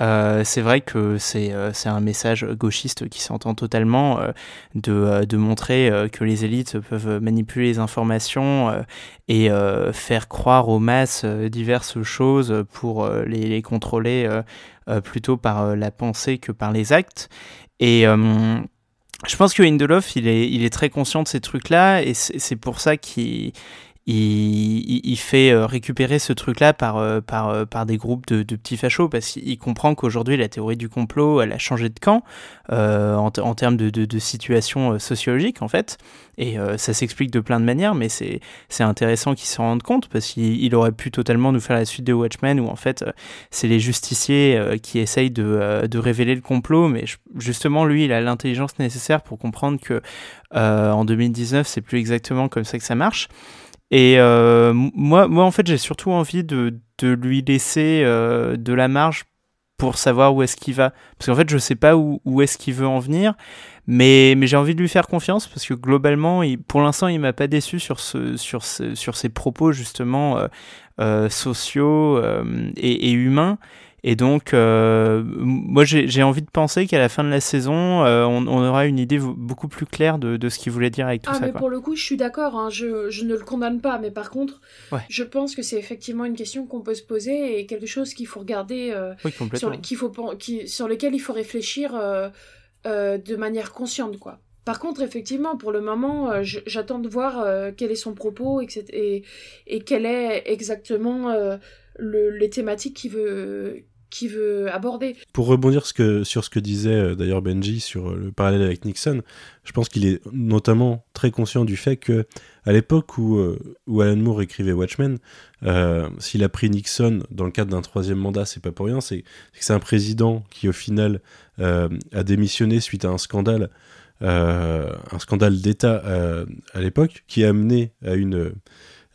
Euh, c'est vrai que c'est euh, un message gauchiste qui s'entend totalement euh, de, de montrer que les élites peuvent manipuler les informations et faire croire aux masses diverses choses pour les, les contrôler plutôt par la pensée que par les actes. Et je pense que Lindelof, il est, il est très conscient de ces trucs-là et c'est pour ça qu'il il, fait euh, récupérer ce truc-là par, euh, par, euh, par des groupes de, petits fachos parce qu'il comprend qu'aujourd'hui la théorie du complot elle a changé de camp en, en, termes de, de, situation sociologique en fait. Et ça s'explique de plein de manières mais c'est intéressant qu'il s'en rende compte parce qu'il aurait pu totalement nous faire la suite de Watchmen où en fait c'est les justiciers qui essayent de, de révéler le complot mais justement lui il a l'intelligence nécessaire pour comprendre que en 2019 c'est plus exactement comme ça que ça marche et euh, moi, moi, en fait, j'ai surtout envie de, de lui laisser euh, de la marge pour savoir où est-ce qu'il va. Parce qu'en fait, je sais pas où, où est-ce qu'il veut en venir, mais, mais j'ai envie de lui faire confiance parce que globalement, pour l'instant, il m'a pas déçu sur, ce, sur, sur ses propos justement euh, sociaux et, humains. Et donc, euh, moi, j'ai envie de penser qu'à la fin de la saison, euh, on, on, aura une idée beaucoup plus claire de, de ce qu'il voulait dire avec tout ah, ça. Mais quoi. pour le coup, je suis d'accord, hein, je, je, ne le condamne pas, mais par contre, ouais. je pense que c'est effectivement une question qu'on peut se poser et quelque chose qu'il faut regarder, euh, oui, sur, qu'il faut, qui, sur lequel il faut réfléchir euh, de manière consciente, quoi. Par contre, effectivement, pour le moment, euh, j'attends de voir euh, quel est son propos etc., et, et quelle est exactement euh, le, les thématiques qu'il veut, qui veut aborder. Pour rebondir sur ce que disait euh, d'ailleurs Benji sur le parallèle avec Nixon, je pense qu'il est notamment très conscient du fait que à l'époque où, euh, Alan Moore écrivait Watchmen, euh, s'il a pris Nixon dans le cadre d'un troisième mandat, c'est pas pour rien, c'est que c'est un président qui au final euh, a démissionné suite à un scandale, euh, un scandale d'État à l'époque, qui a amené à une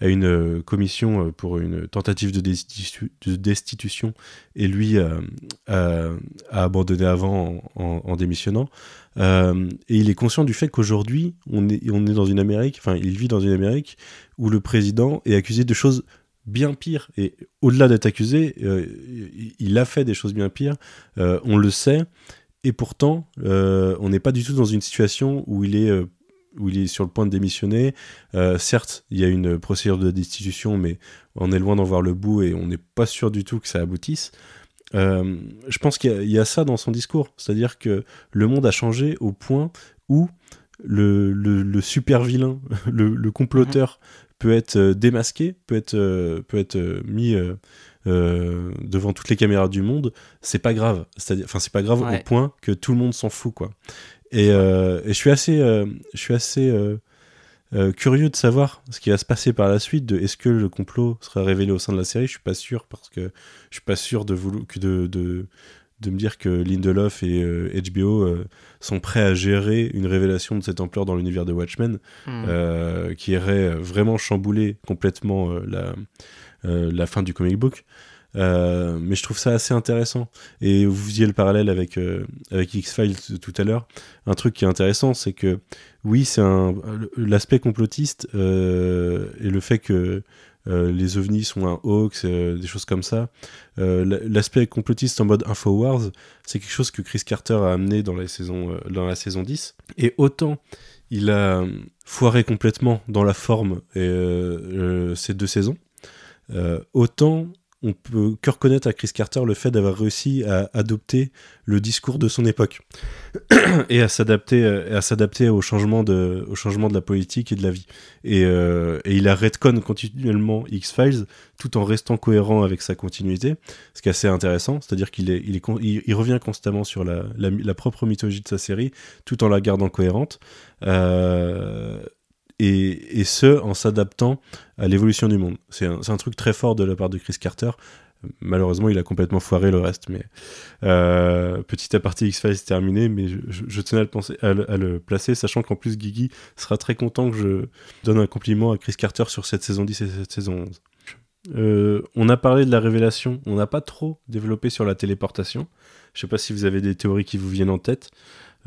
à une commission pour une tentative de, destitu de destitution et lui a, a, abandonné avant en, démissionnant. Euh, et il est conscient du fait qu'aujourd'hui, on est, on est dans une Amérique, enfin, il vit dans une Amérique où le président est accusé de choses bien pires. Et au-delà d'être accusé, euh, il a fait des choses bien pires, euh, on le sait. Et pourtant, on n'est pas du tout dans une situation où il est où il est sur le point de démissionner. Euh, certes, il y a une procédure de destitution, mais on est loin d'en voir le bout et on n'est pas sûr du tout que ça aboutisse. Euh, je pense qu'il y, y, a ça dans son discours, c'est-à-dire que le monde a changé au point où le, le, le super vilain, le, le comploteur peut être démasqué, peut être, peut être mis euh, devant toutes les caméras du monde. C'est pas grave, c'est-à-dire, enfin c'est pas grave ouais. au point que tout le monde s'en fout quoi. Et, euh, et, je suis assez, euh, je suis assez euh, curieux de savoir ce qui va se passer par la suite. De est-ce que le complot sera révélé au sein de la série? Je suis pas sûr parce que je suis pas sûr de, vouloir, de, de, de me dire que Lindelof et HBO sont prêts à gérer une révélation de cette ampleur dans l'univers de Watchmen mmh. qui irait vraiment chambouler complètement la, la fin du comic book. Euh, mais je trouve ça assez intéressant. Et vous faisiez le parallèle avec, euh, avec X-Files tout à l'heure. Un truc qui est intéressant, c'est que oui, c'est un l'aspect complotiste euh, et le fait que les ovnis sont un hoax, des choses comme ça. l'aspect complotiste en mode Infowars, c'est quelque chose que Chris Carter a amené dans la saison, dans la saison 10. Et autant il a foiré complètement dans la forme ces deux saisons, autant on peut que reconnaître à Chris Carter le fait d'avoir réussi à adopter le discours de son époque. Et à s'adapter à s'adapter au changement de au changement de la politique et de la vie. Et, euh, et il a continuellement X Files tout en restant cohérent avec sa continuité ce qui est assez intéressant. C'est à dire qu'il est il revient constamment sur la, la, la propre mythologie de sa série tout en la gardant cohérente. Euh, et, ce en s'adaptant à l'évolution du monde. C'est un, truc très fort de la part de Chris Carter. Malheureusement, il a complètement foiré le reste, mais euh, petit aparté X-Files terminé, mais je, tenais à le, placer, sachant qu'en plus Guigui sera très content que je donne un compliment à Chris Carter sur cette saison 10 et cette saison 11. Euh, on a parlé de la révélation, on n'a pas trop développé sur la téléportation. Je sais pas si vous avez des théories qui vous viennent en tête.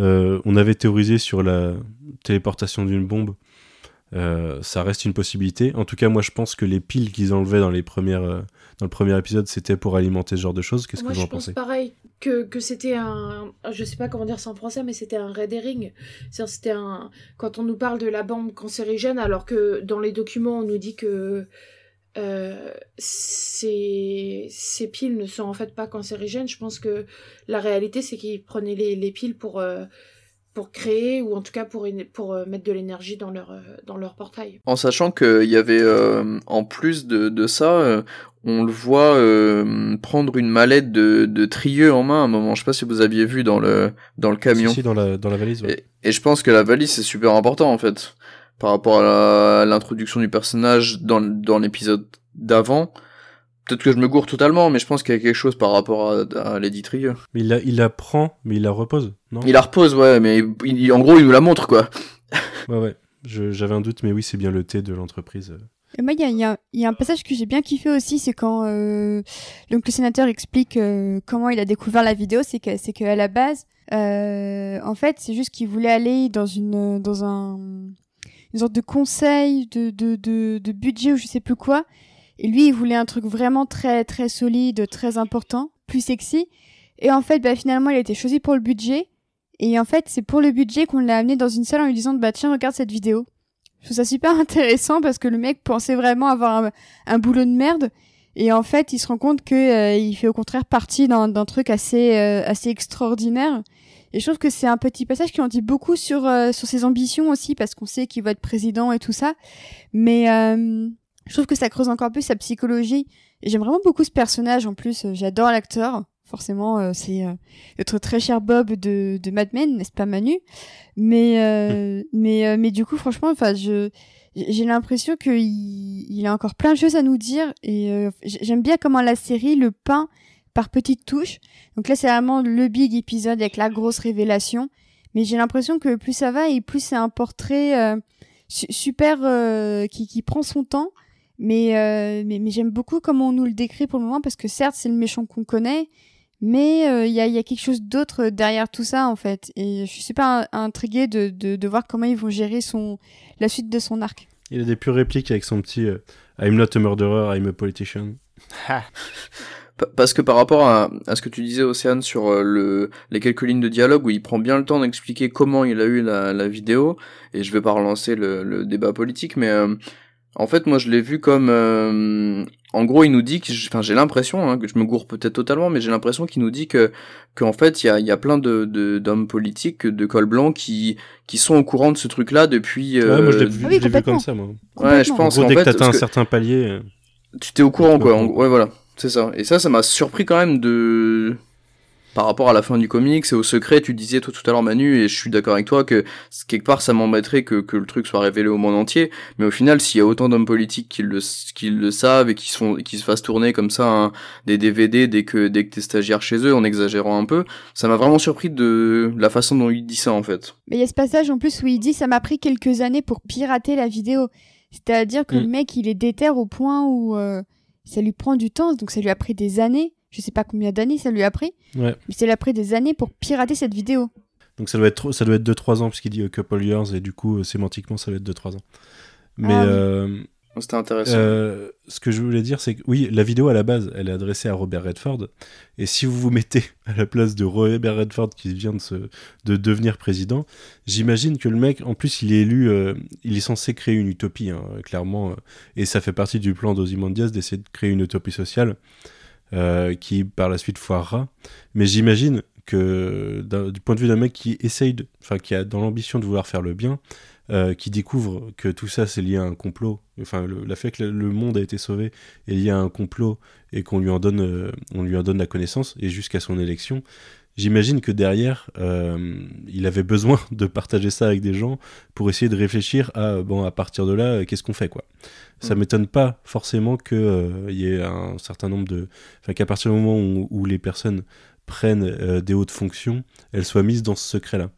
Euh, on avait théorisé sur la téléportation d'une bombe euh, ça reste une possibilité. En tout cas, moi, je pense que les piles qu'ils enlevaient dans les premières, euh, dans le premier épisode, c'était pour alimenter ce genre de choses. Qu'est-ce que Moi, vous je en pense pensez pareil que, que c'était un. Je sais pas comment dire ça en français, mais c'était un red herring. C'était un. Quand on nous parle de la bombe cancérigène, alors que dans les documents, on nous dit que. euh, ces, ces piles ne sont en fait pas cancérigènes. Je pense que la réalité, c'est qu'ils prenaient les, les piles pour, pour créer, ou en tout cas pour, pour euh, mettre de l'énergie dans leur, euh, dans leur portail. En sachant qu'il y avait, euh, en plus de, de ça, euh, on le voit euh, prendre une mallette de, de trieux en main à un moment. Je sais pas si vous aviez vu dans le, dans le camion. Si, si, dans la, dans la valise. ouais. Et, et je pense que la valise c'est super important en fait par rapport à l'introduction du personnage dans, dans l'épisode d'avant. Peut-être que je me gourre totalement, mais je pense qu'il y a quelque chose par rapport à, à Lady Trieux. Mais il la, il la prend, mais il la repose, non? Il la repose, ouais, mais il- il- en gros il nous la montre quoi. Ouais, ouais. J'avais un doute, mais oui, c'est bien le thé de l'entreprise. Et moi, il y a, il y a- il y a un passage que j'ai bien kiffé aussi, c'est quand euh, donc le sénateur explique euh, comment il a découvert la vidéo. C'est que c'est qu'à la base, euh, en fait, c'est juste qu'il voulait aller dans une dans un une sorte de conseil de, de, de, de budget ou je sais plus quoi. Et lui, il voulait un truc vraiment très très solide, très important, plus sexy. Et en fait, bah, finalement, il a été choisi pour le budget. Et en fait, c'est pour le budget qu'on l'a amené dans une salle en lui disant bah tiens, regarde cette vidéo. Je trouve ça super intéressant parce que le mec pensait vraiment avoir un, boulot de merde et en fait il se rend compte que euh, fait au contraire partie d'un truc assez euh, assez extraordinaire et je trouve que c'est un petit passage qui en dit beaucoup sur euh, sur ses ambitions aussi parce qu'on sait qu'il va être président et tout ça mais je trouve que ça creuse encore plus sa psychologie. J'aime vraiment beaucoup ce personnage en plus euh, j'adore l'acteur. Forcément euh, c'est euh, notre très cher Bob de de Mad Men n'est-ce pas Manu? Mais euh, mais euh, mais du coup franchement enfin je j'ai l'impression qu'il il a encore plein de choses à nous dire. Et j'aime bien comment la série le peint par petites touches. Donc là c'est vraiment le big épisode avec la grosse révélation. Mais j'ai l'impression que plus ça va et plus c'est un portrait euh, su- super euh, qui qui prend son temps mais euh, mais, mais j'aime beaucoup comment on nous le décrit pour le moment parce que certes c'est le méchant qu'on connaît mais euh, il y, a, il y a quelque chose d'autre derrière tout ça en fait et je suis super in- intriguée de, de, de voir comment ils vont gérer son la suite de son arc. Il a des pures répliques avec son petit euh, I'm not a murderer, I'm a politician. Pa- Parce que par rapport à, à ce que tu disais, Océane, sur euh, le, les quelques lignes de dialogue où il prend bien le temps d'expliquer comment il a eu la, la vidéo, et je vais pas relancer le, le débat politique, mais euh, en fait, moi, je l'ai vu comme... euh, en gros, il nous dit que... Enfin, j'ai l'impression, hein, que je me gourre peut-être totalement, mais j'ai l'impression qu'il nous dit que qu'en fait, il y a, il y a plein de de- d'hommes politiques, de col blanc, qui, qui sont au courant de ce truc-là depuis... ouais, moi je l'ai euh, vu, Ah oui, vu complètement. comme ça, moi. Ouais, je En pense gros, qu'en dès fait... que t'atteins un certain palier, euh, tu t'es au courant quoi. En- Ouais voilà, c'est ça. Et ça, ça m'a surpris quand même de par rapport à la fin du comics et au secret. Tu disais toi tout à l'heure Manu et je suis d'accord avec toi que quelque part ça m'embêterait que que le truc soit révélé au monde entier. Mais au final, s'il y a autant d'hommes politiques qui le qui le savent et qui se font qui se fassent tourner comme ça hein, des DVD dès que dès que t'es stagiaire chez eux en exagérant un peu, ça m'a vraiment surpris de la façon dont il dit ça en fait. Mais il y a ce passage en plus où il dit ça m'a pris quelques années pour pirater la vidéo. C'est-à-dire que Mm. le mec il est déter au point où euh, ça lui prend du temps, donc ça lui a pris des années. Je sais pas combien d'années ça lui a pris, ouais. mais ça lui a pris des années pour pirater cette vidéo. Donc ça doit être ça doit être 2-3 ans puisqu'il dit a couple years et du coup euh, sémantiquement ça va être 2-3 ans. Mais Ah oui. euh, C'était intéressant. euh, ce que je voulais dire c'est que oui la vidéo à la base elle est adressée à Robert Redford et si vous vous mettez à la place de Robert Redford qui vient de se de devenir président, j'imagine que le mec en plus il est élu euh, il est censé créer une utopie hein, clairement euh, et ça fait partie du plan d'Ozymandias d'essayer de créer une utopie sociale euh, qui par la suite foirera. Mais j'imagine que du point de vue d'un mec qui essaye, enfin qui a dans l'ambition de vouloir faire le bien, euh, qui découvre que tout ça c'est lié à un complot, enfin le, fait que le, le monde a été sauvé est lié à un complot et qu'on lui en donne, euh, on lui en donne la connaissance et jusqu'à son élection. J'imagine que derrière, euh, il avait besoin de partager ça avec des gens pour essayer de réfléchir à bon à partir de là, euh, qu'est-ce qu'on fait quoi. Ça Mm. m'étonne pas forcément que euh, y ait un certain nombre de, enfin qu'à partir du moment où, où les personnes prennent euh, des hautes fonctions, elles soient mises dans ce secret-là.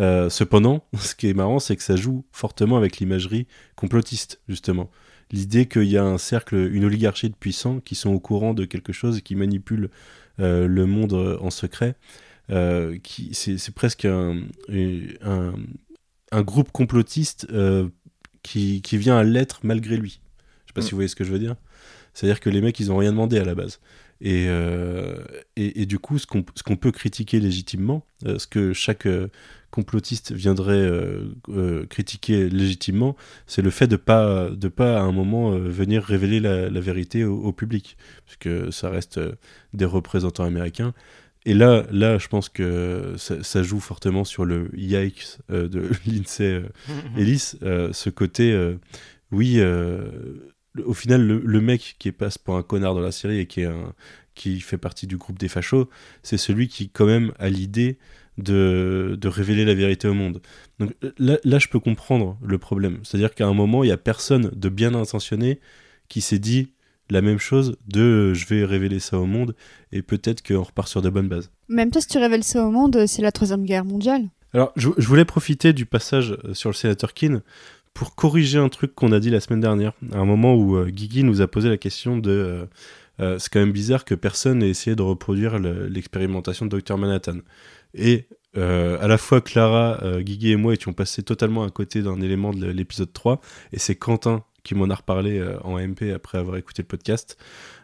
Euh, cependant, ce qui est marrant, c'est que ça joue fortement avec l'imagerie complotiste, justement. L'idée qu'il y a un cercle, une oligarchie de puissants qui sont au courant de quelque chose et qui manipulent le monde euh, en secret, euh, qui c'est presque un, un, un groupe complotiste euh, qui, qui vient à l'être malgré lui. Je sais pas Mm. si vous voyez ce que je veux dire. C'est-à-dire que les mecs, ils ont rien demandé à la base. Et, euh, et, et, du coup, ce qu'on peut critiquer légitimement, euh, ce que chaque euh, complotiste viendrait euh, euh, critiquer légitimement, c'est le fait de pas de pas à un moment euh, venir révéler la, la vérité au, au, public, parce que ça reste des représentants américains. Et là, là, je pense que ça, ça joue fortement sur le yikes de Lindsay Ellis, ce côté, oui au final, le, le, mec qui passe pour un connard dans la série et qui, est un, qui fait partie du groupe des fachos, c'est celui qui, quand même, a l'idée de, de, révéler la vérité au monde. Donc là, là je peux comprendre le problème. C'est-à-dire qu'à un moment, il n'y a personne de bien intentionné qui s'est dit la même chose de je vais révéler ça au monde et peut-être qu'on repart sur de bonnes bases. Même toi, si tu révèles ça au monde, c'est la Troisième Guerre mondiale. Alors, je, je voulais profiter du passage sur le sénateur Keane pour corriger un truc qu'on a dit la semaine dernière, à un moment où euh, Guigui nous a posé la question de euh, euh, c'est quand même bizarre que personne n'ait essayé de reproduire l'expérimentation de Dr Manhattan. Et euh, à la fois Clara, euh, Guigui et moi étions passés totalement à côté d'un élément de l'épisode 3, et c'est Quentin qui m'en a reparlé en MP après avoir écouté le podcast.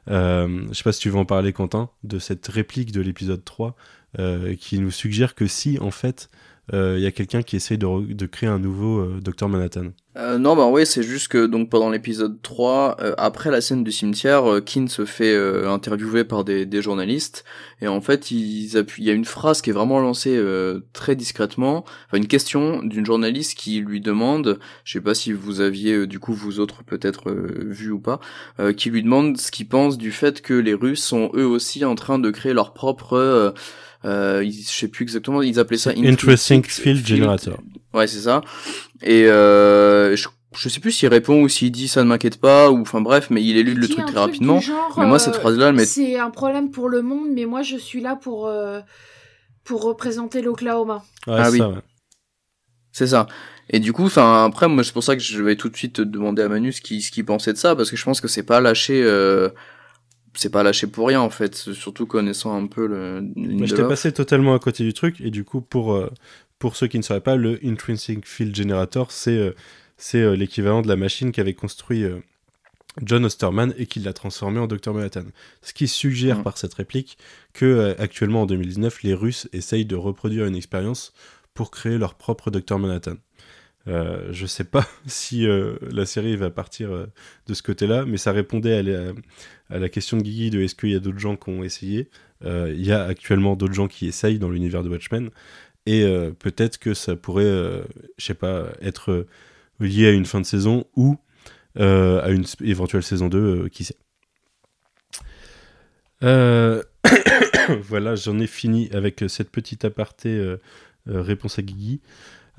je sais pas si tu veux en parler Quentin, de cette réplique de l'épisode 3, qui nous suggère que si en fait il euh, y a quelqu'un qui essaye de, de, créer un nouveau euh, Docteur Manhattan. Euh, non, bah ouais, c'est juste que donc pendant l'épisode 3, euh, après la scène du cimetière, Keane se fait interviewer par des, des, journalistes et en fait. Il y a une phrase qui est vraiment lancée très discrètement, enfin une question d'une journaliste qui lui demande, je sais pas si vous aviez du coup vous autres peut-être vu ou pas, qui lui demande ce qu'il pense du fait que les Russes sont eux aussi en train de créer leur propre euh, je sais plus exactement, ils appelaient ça Interesting Field Generator. Ouais, c'est ça. Et euh, je, je sais plus s'il répond ou s'il dit ça ne m'inquiète pas ou enfin bref, mais il élude le truc très rapidement. Genre, mais moi cette euh, phrase-là, mais c'est un problème pour le monde, mais moi je suis là pour euh, pour représenter l'Oklahoma. Ouais, ah oui. Ouais. C'est ça. Et du coup, enfin après, moi c'est pour ça que je vais tout de suite demander à Manu ce qu'il ce qu'il pensait de ça parce que je pense que c'est pas lâché. Euh, c'est pas lâché pour rien en fait, surtout connaissant un peu le. Mais j'étais passé totalement à côté du truc et du coup pour euh, pour ceux qui ne sauraient pas, le Intrinsic Field Generator c'est euh, c'est euh, l'équivalent de la machine qu'avait construit John Osterman et qui l'a transformé en Dr Manhattan. Ce qui suggère mmh. par cette réplique que actuellement en 2019 les Russes essayent de reproduire une expérience pour créer leur propre Dr Manhattan. Euh, je sais pas si euh, la série va partir euh, de ce côté-là, mais ça répondait à la, question de Guigui de est-ce qu'il y a d'autres gens qui ont essayé? Euh, il y a actuellement d'autres gens qui essayent dans l'univers de Watchmen, et peut-être que ça pourrait, je sais pas, être lié à une fin de saison ou à une éventuelle saison 2, qui sait. voilà, j'en ai fini avec cette petite aparté réponse à Guigui.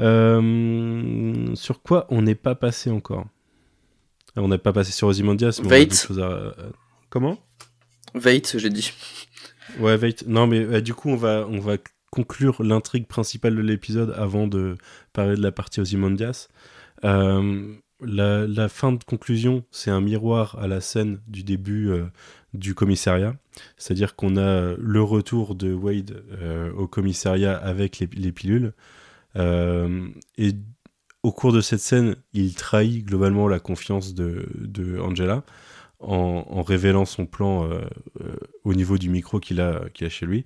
Euh, sur quoi on n'est pas passé encore On n'est pas passé sur Ozymandias. Mais à... Comment Veit, j'ai dit. Ouais, Veit. Non, mais euh, du coup, on va, on va conclure l'intrigue principale de l'épisode avant de parler de la partie Ozymandias. Euh, la, la, fin de conclusion, c'est un miroir à la scène du début euh, du commissariat. C'est-à-dire qu'on a le retour de Wade euh, au commissariat avec les, les pilules. Euh, et au cours de cette scène, il trahit globalement la confiance de, de Angela en, révélant son plan euh, euh, au niveau du micro qu'il a, qu'il a chez lui.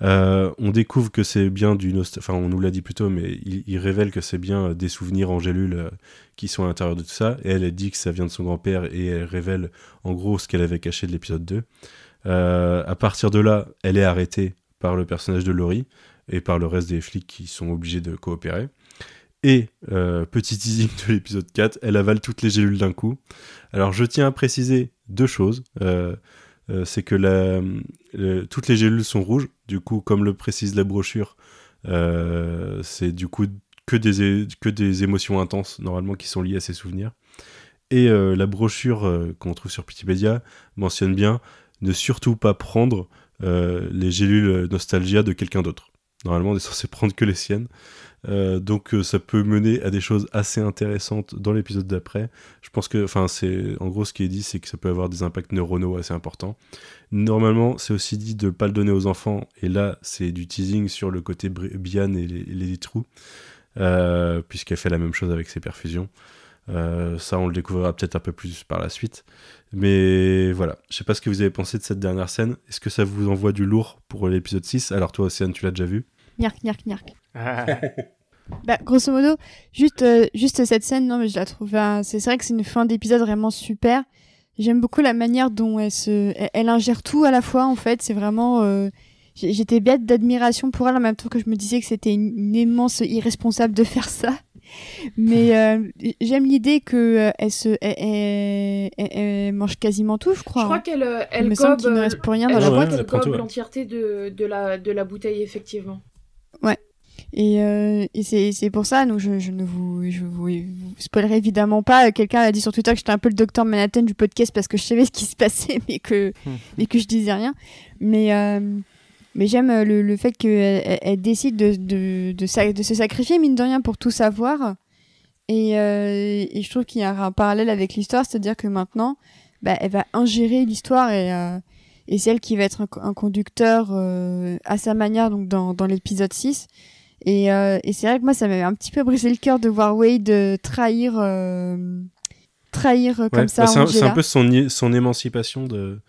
On découvre que c'est bien du enfin on nous l'a dit plus tôt, mais il, révèle que c'est bien des souvenirs en qui sont à l'intérieur de tout ça. Et elle, elle dit que ça vient de son grand-père et elle révèle en gros ce qu'elle avait caché de l'épisode 2. Euh, à partir de là, elle est arrêtée par le personnage de Laurie et par le reste des flics qui sont obligés de coopérer. Et, euh, petit teasing de l'épisode 4, elle avale toutes les gélules d'un coup. Alors je tiens à préciser deux choses. Euh, euh, c'est que le, toutes les gélules sont rouges. Du coup, comme le précise la brochure, euh, c'est du coup que des, que des émotions intenses, normalement, qui sont liées à ces souvenirs. Et euh, la brochure qu'on trouve sur Wikipedia mentionne bien ne surtout pas prendre les gélules nostalgia de quelqu'un d'autre. Normalement, on est censé prendre que les siennes. Euh, donc euh, ça peut mener à des choses assez intéressantes dans l'épisode d'après. Je pense que, enfin, c'est en gros ce qui est dit, c'est que ça peut avoir des impacts neuronaux assez importants. Normalement, c'est aussi dit de ne pas le donner aux enfants, et là, c'est du teasing sur le côté Bian et les, les trous, euh, puisqu'elle fait la même chose avec ses perfusions. Euh, ça, on le découvrira peut-être un peu plus par la suite. Mais voilà, je sais pas ce que vous avez pensé de cette dernière scène. Est-ce que ça vous envoie du lourd pour l'épisode 6 Alors toi, Océane, tu l'as déjà vu? Nyark, nyark, nyark. Bah, grosso modo, juste, euh, juste cette scène, non, mais je la trouve. euh, c'est vrai que c'est une fin d'épisode vraiment super. J'aime beaucoup la manière dont elle se, elle, elle ingère tout à la fois. En fait, c'est vraiment. euh, J'étais bête d'admiration pour elle en même temps que je me disais que c'était une, une immense irresponsable de faire ça. Mais euh, j'aime l'idée que euh, elle se, elle, elle- elle- elle mange quasiment tout, je crois. Je crois hein. qu'elle euh, Il elle me semble gobe, qu'il ne reste plus rien dans la Ouais, ouais, qu'elle elle prend gobe ouais. l'entièreté de, de, la, de la bouteille, effectivement. Et, euh, et c'est c'est pour ça, donc je, je ne vous, je vous, vous spoilerai évidemment pas. Quelqu'un a dit sur Twitter que j'étais un peu le docteur Manhattan du podcast parce que je savais ce qui se passait, mais que, Hmm. mais que je disais rien. Mais, euh, mais j'aime euh, le, le fait qu'elle elle, elle décide de, de, de, se sacrifier, mine de rien, pour tout savoir. Et, euh, et je trouve qu'il y a un parallèle avec l'histoire, c'est-à-dire que maintenant, bah, elle va ingérer l'histoire et, euh, et c'est elle qui va être un, co- un conducteur euh, à sa manière donc dans, dans l'épisode 6. Et, euh, et c'est vrai que moi, ça m'avait un petit peu brisé le cœur de voir Wade euh, trahir, euh, trahir euh, comme ça bah, c'est un, peu son émancipation de,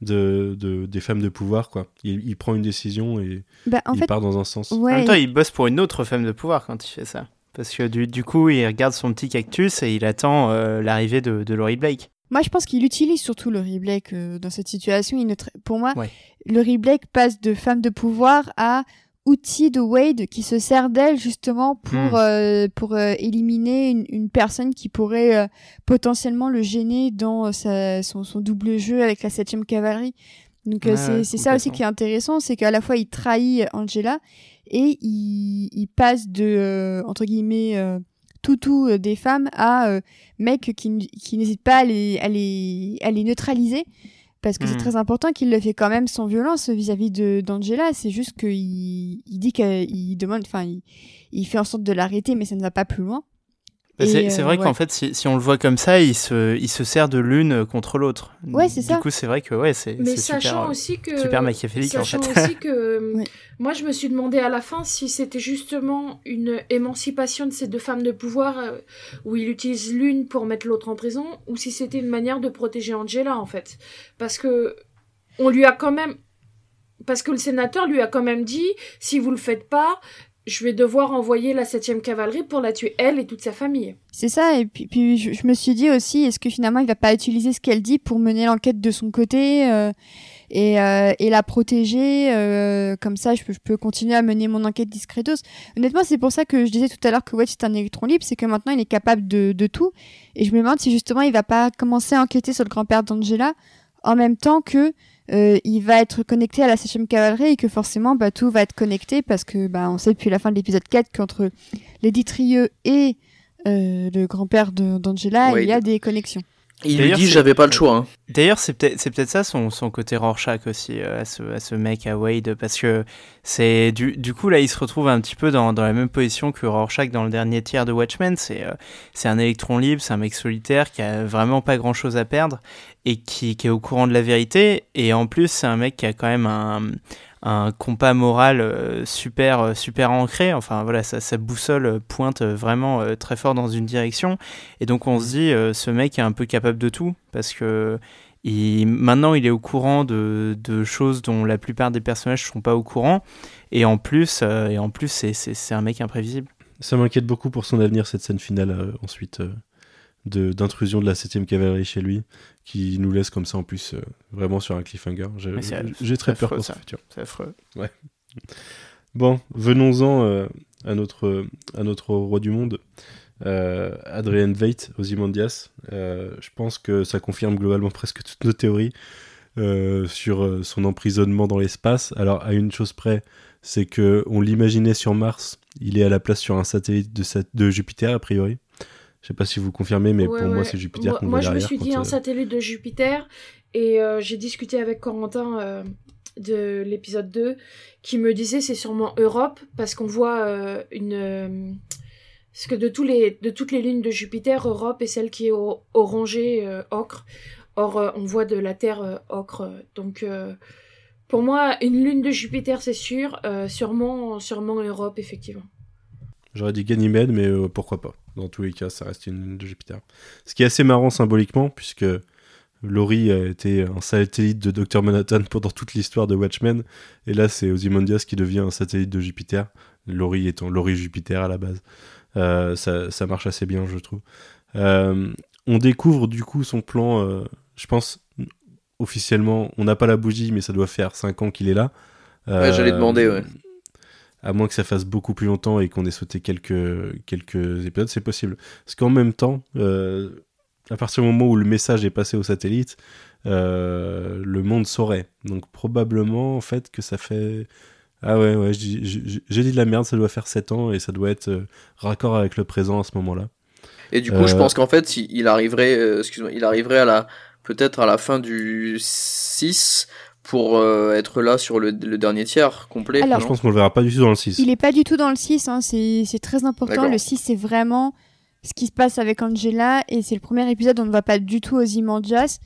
de, de- des femmes de pouvoir, quoi. Il, il prend une décision et Bah, en il fait, part dans un sens. En même temps, il bosse pour une autre femme de pouvoir quand il fait ça. Parce que du, du coup, il regarde son petit cactus et il attend euh, l'arrivée de, de Laurie Blake. moi, je pense qu'il utilise surtout Laurie Blake euh, dans cette situation. Il ne tra- Pour moi, Ouais. Laurie Blake passe de femme de pouvoir à outil de Wade qui se sert d'elle justement pour Hmm. euh, pour euh, éliminer une, une personne qui pourrait euh, potentiellement le gêner dans euh, sa, son, son double jeu avec la 7 cavalerie. Donc euh, c'est c'est ça aussi qui est intéressant, c'est qu'à la fois il trahit Angela et il, il passe de euh, entre guillemets euh, toutou des femmes à euh, mec qui, qui n'hésite pas à les, à les, à les neutraliser parce que c'est Mhm. très important qu'il le fait quand même sans violence vis-à-vis de d'Angela. C'est juste qu'il il dit qu'il demande, enfin, il, il fait en sorte de l'arrêter, mais ça ne va pas plus loin. Bah, c'est euh, vrai ouais. qu'en fait, si, si on le voit comme ça, il se, il se sert de l'une contre l'autre. Ouais, c'est du ça. coup, c'est vrai que ouais, c'est super, sachant euh, aussi que. super machiavélique en Sachant fait. aussi que. Ouais. Moi, je me suis demandé à la fin si c'était justement une émancipation de ces deux femmes de pouvoir euh, où il utilise l'une pour mettre l'autre en prison ou si c'était une manière de protéger Angela en fait. Parce que. On lui a quand même. Parce que le sénateur lui a quand même dit si vous le faites pas, je vais devoir envoyer la 7 cavalerie pour la tuer elle et toute sa famille. C'est ça, et puis, je, me suis dit aussi, est-ce que finalement il va pas utiliser ce qu'elle dit pour mener l'enquête de son côté euh, et, euh, et la protéger euh, Comme ça, je peux, continuer à mener mon enquête discretos. Honnêtement, c'est pour ça que je disais tout à l'heure que ouais, c'est un électron libre, c'est que maintenant il est capable de, de tout. Et je me demande si justement il va pas commencer à enquêter sur le grand-père d'Angela en même temps que euh, il va être connecté à la 7 cavalerie et que forcément bah, tout va être connecté parce que bah, on sait depuis la fin de l'épisode 4 qu'entre Lady Trieux et euh, le grand-père d'Angela, il y a des connexions. Il lui D'ailleurs, dit j'avais pas le choix. hein. D'ailleurs, c'est peut-être c'est peut-être ça son, son côté Rorschach aussi euh, à ce, à ce mec à Wade parce que c'est du, du coup là il se retrouve un petit peu dans, dans la même position que Rorschach dans le dernier tiers de Watchmen. C'est euh, c'est un électron libre, c'est un mec solitaire qui a vraiment pas grand-chose à perdre et qui, qui est au courant de la vérité et en plus c'est un mec qui a quand même un un compas moral euh, super euh, super ancré. Enfin voilà sa, boussole euh, pointe vraiment très fort dans une direction. Et donc on se dit ce mec est un peu capable de tout parce que maintenant il est au courant de, choses dont la plupart des personnages sont pas au courant. Et en plus et en plus c'est, un mec imprévisible. Ça m'inquiète beaucoup pour son avenir, cette scène finale, ensuite, de- d'intrusion de, la 7ème cavalerie chez lui, qui nous laisse comme ça en plus euh, vraiment sur un cliffhanger. J'ai, très peur pour ça. futur. c'est affreux Bon, venons-en euh, à, notre, à notre roi du monde, euh, Adrien Veidt, Ozymandias. Euh, je pense que ça confirme globalement presque toutes nos théories sur son emprisonnement dans l'espace. Alors, à une chose près, c'est que on l'imaginait sur Mars, il est à la place sur un satellite de, de Jupiter, a priori. Je sais pas si vous confirmez, mais Ouais, pour moi, c'est Jupiter Moi, qu'on moi, voit je me suis dit un euh, satellite de Jupiter et euh, j'ai discuté avec Corentin euh, de l'épisode 2 qui me disait c'est sûrement Europe parce qu'on voit euh, une. parce que de, tous les, de toutes les lunes de Jupiter, Europe est celle qui est orangée, ocre. Or, on voit de la Terre ocre. Donc, pour moi, une lune de Jupiter, c'est sûr. sûrement, sûrement Europe, effectivement. J'aurais dit Ganymède, mais pourquoi pas. Dans tous les cas, ça reste une lune de Jupiter. Ce qui est assez marrant symboliquement, puisque Laurie a été un satellite de Dr Manhattan pendant toute l'histoire de Watchmen, et là c'est Ozymandias qui devient un satellite de Jupiter, Laurie étant Laurie Jupiter à la base. Euh, ça, ça, marche assez bien, je trouve. Euh, on découvre du coup son plan, euh, je pense, officiellement, on n'a pas la bougie, mais ça doit faire 5 ans qu'il est là. Ouais, j'allais demander, ouais. À moins que ça fasse beaucoup plus longtemps et qu'on ait sauté quelques, quelques épisodes, c'est possible. Parce qu'en même temps, à partir du moment où le message est passé au satellite, euh, le monde saurait. Donc probablement en fait que ça fait... Ah ouais, ouais, j'ai dit de la merde, ça doit faire 7 ans et ça doit être euh, raccord avec le présent à ce moment-là. Et du coup, je pense qu'en fait, il arriverait, euh, excuse-moi, il arriverait à la, peut-être à la fin du 6 pour être là sur le, dernier tiers complet. Alors, je pense qu'on le verra pas du tout dans le 6. Il est pas du tout dans le 6, hein, c'est très important. Le 6, c'est vraiment ce qui se passe avec Angela et c'est le premier épisode où on ne va pas du tout aux Imandias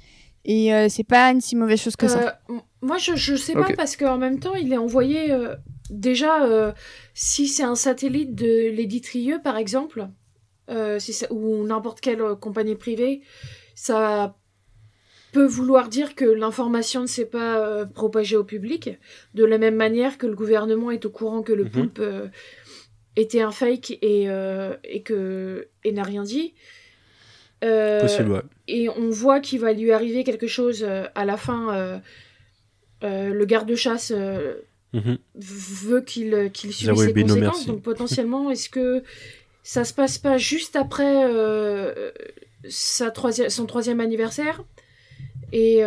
et euh, c'est pas une si mauvaise chose que ça. Euh, moi je, je sais pas parce qu'en même temps il est envoyé euh, déjà si c'est un satellite de Lady Trieux par exemple si ou n'importe quelle compagnie privée ça peut vouloir dire que l'information ne s'est pas propagée au public de la même manière que le gouvernement est au courant que le mm poulpe était un fake et, euh, et que et n'a rien dit. Euh, Possible, ouais. Et on voit qu'il va lui arriver quelque chose euh, à la fin. le garde-chasse mhm. veut qu'il qu'il suive ses conséquences. Donc potentiellement, est-ce que ça se passe pas juste après sa troisième, son troisième anniversaire? Et,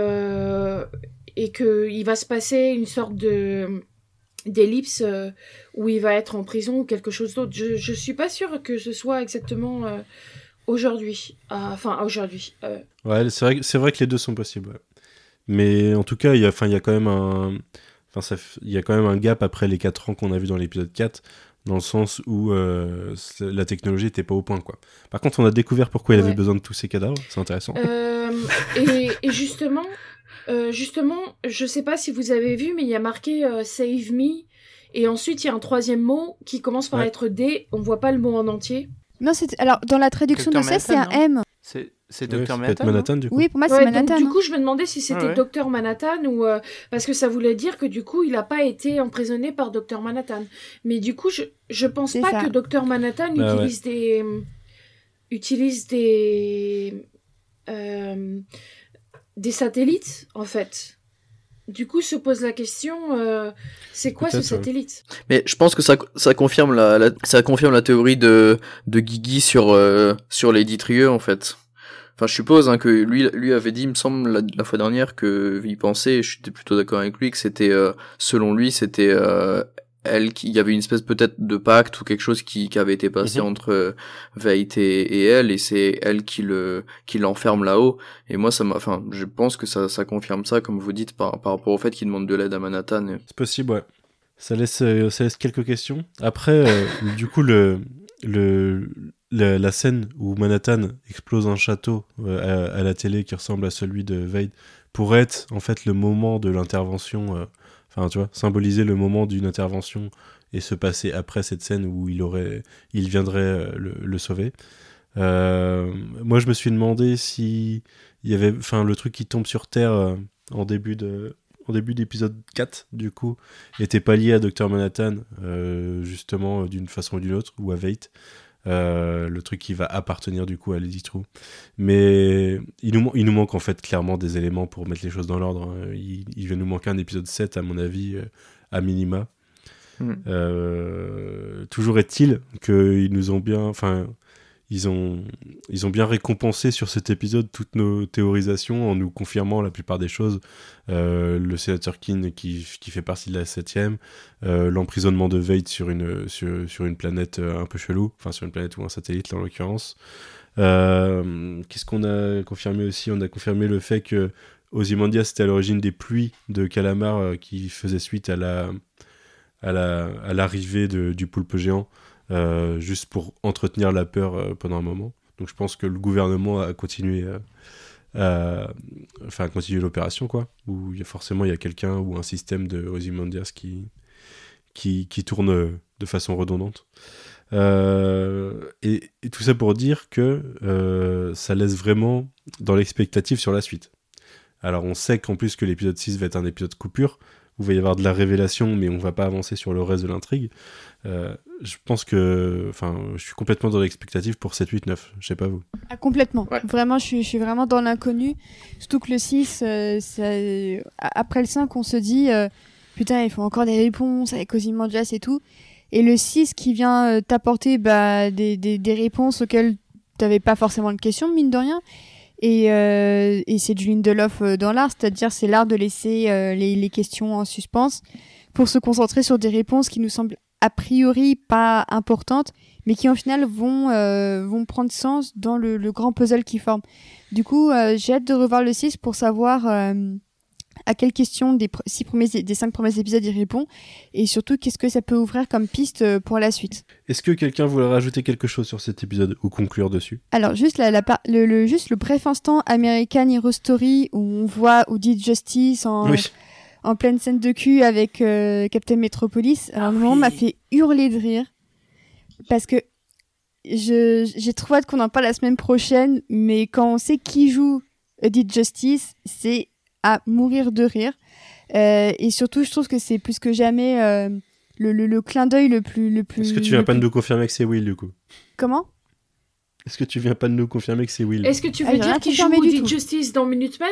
et qu'il va se passer une sorte de d'ellipse euh, où il va être en prison ou quelque chose d'autre. Je, je suis pas sûre que ce soit exactement euh, aujourd'hui. Ah, enfin, aujourd'hui. Euh. Ouais, c'est vrai, vrai que les deux sont possibles. Mais en tout cas, il y a, quand même un. Il y a quand même un gap après les 4 ans qu'on a vu dans l'épisode 4, dans le sens où la technologie n'était pas au point. Quoi. Par contre, on a découvert pourquoi il avait besoin de tous ces cadavres, c'est intéressant. et, et, justement, euh, justement, je sais pas si vous avez vu, mais il y a marqué euh, Save Me. Et ensuite, il y a un troisième mot qui commence par être D. On voit pas le mot en entier. Non, c'est alors dans la traduction de ça, c'est un M. C'est Docteur Manhattan, du coup. Oui, pour moi, c'est Manhattan. du coup, je me demandais si c'était Docteur Manhattan ou. Euh, parce que ça voulait dire que du coup, il n'a pas été emprisonné par Docteur Manhattan. Mais du coup, je, je pense pas que Docteur Manhattan bah utilise des. utilise des des satellites, en fait. Du coup, se pose la question, euh, c'est quoi ce satellite? Mais je pense que ça, ça confirme la, ça confirme la théorie de de Guigui sur euh, sur les Trieux en fait. Enfin, je suppose hein, que lui lui avait dit, il me semble la, fois dernière que il pensait, je suis plutôt d'accord avec lui que c'était euh, selon lui c'était elle, il y avait une espèce peut-être de pacte ou quelque chose qui, qui avait été passé mhm. entre euh, Veit et, et, elle, et c'est elle qui le qui l'enferme là-haut. Et moi, ça m'a, enfin, je pense que ça, ça confirme ça, comme vous dites, par, par rapport au fait qu'il demande de l'aide à Manhattan. C'est possible, ouais. Ça laisse, euh, ça laisse quelques questions. Après, euh, du coup, le, le, la, scène où Manhattan explose un château à, la télé qui ressemble à celui de Veit pourrait être en fait le moment de l'intervention Enfin, tu vois, symboliser le moment d'une intervention et se passer après cette scène où il aurait, il viendrait euh, le, sauver. Euh, moi, je me suis demandé si il y avait, enfin, le truc qui tombe sur Terre euh, en début de, en début d'épisode 4, du coup, était pas lié à Dr Manhattan, justement, d'une façon ou d'une autre, ou à Veit. Euh, le truc qui va appartenir du coup à Lady True. Mais il nous, il nous manque en fait clairement des éléments pour mettre les choses dans l'ordre. Hein. Il, il, va nous manquer un épisode 7 à mon avis, euh, à minima. Hmm. Euh, toujours est-il qu'ils nous ont bien... Enfin, ils ont, ils ont bien récompensé sur cet épisode toutes nos théorisations en nous confirmant la plupart des choses. Euh, le sénateur King qui, qui, fait partie de la septième, euh, l'emprisonnement de Veit sur une, sur, sur, une planète euh, un peu chelou, enfin sur une planète ou un satellite en l'occurrence. Euh, qu'est-ce qu'on a confirmé aussi? On a confirmé le fait que Ozymandias était à l'origine des pluies de calamar qui faisaient suite à la à l'arrivée la, du poulpe géant. Euh, juste pour entretenir la peur euh, pendant un moment. Donc je pense que le gouvernement a continué, euh, enfin, continuer l'opération, quoi. Où il y a forcément il y a quelqu'un ou un système de Ozymandias qui, qui, qui tourne de façon redondante. Et, tout ça pour dire que ça laisse vraiment dans l'expectative sur la suite. Alors on sait qu'en plus que l'épisode 6 va être un épisode coupure, où il va y avoir de la révélation, mais on va pas avancer sur le reste de l'intrigue. Euh, je pense que, enfin, je suis complètement dans l'expectative pour 7, 8, 9. Je sais pas vous. Ah, complètement. Ouais. Vraiment, je suis, je suis vraiment dans l'inconnu. Surtout que le 6, euh, ça- après le 5, on se dit, euh, putain, il faut encore des réponses avec Ozymandias et tout. Et le 6 qui vient euh, t'apporter bah, des, des, des réponses auxquelles t'avais pas forcément de questions, mine de rien. Et, euh, et c'est du Lindelof dans l'art, c'est-à-dire c'est l'art de laisser euh, les, les questions en suspens pour se concentrer sur des réponses qui nous semblent a priori pas importantes, mais qui en final vont, euh, vont prendre sens dans le, le grand puzzle qui forme. Du coup, euh, j'ai hâte de revoir le 6 pour savoir euh, à quelles questions des, six premiers, des cinq premiers épisodes il répond, et surtout qu'est-ce que ça peut ouvrir comme piste pour la suite. Est-ce que quelqu'un voudrait rajouter quelque chose sur cet épisode ou conclure dessus? Alors, juste, la, le, le- juste le bref instant American Hero Story où on voit Audit Justice en, Oui. En pleine scène de cul avec euh, Captain Metropolis. Alors, Ah le moment oui. m'a fait hurler de rire parce que j'ai trop hâte qu'on en parle la semaine prochaine, mais quand on sait qui joue Audit Justice, c'est à mourir de rire. Euh, et surtout, je trouve que c'est plus que jamais euh, le, le, le clin d'œil le plus, le plus. Est-ce que tu viens pas de plus- nous confirmer que c'est Will du coup? Comment? Est-ce que tu viens pas de nous confirmer que c'est Will? Est-ce que tu Ah, veux rien dire qu'il joue tout. Justice dans Minutemen?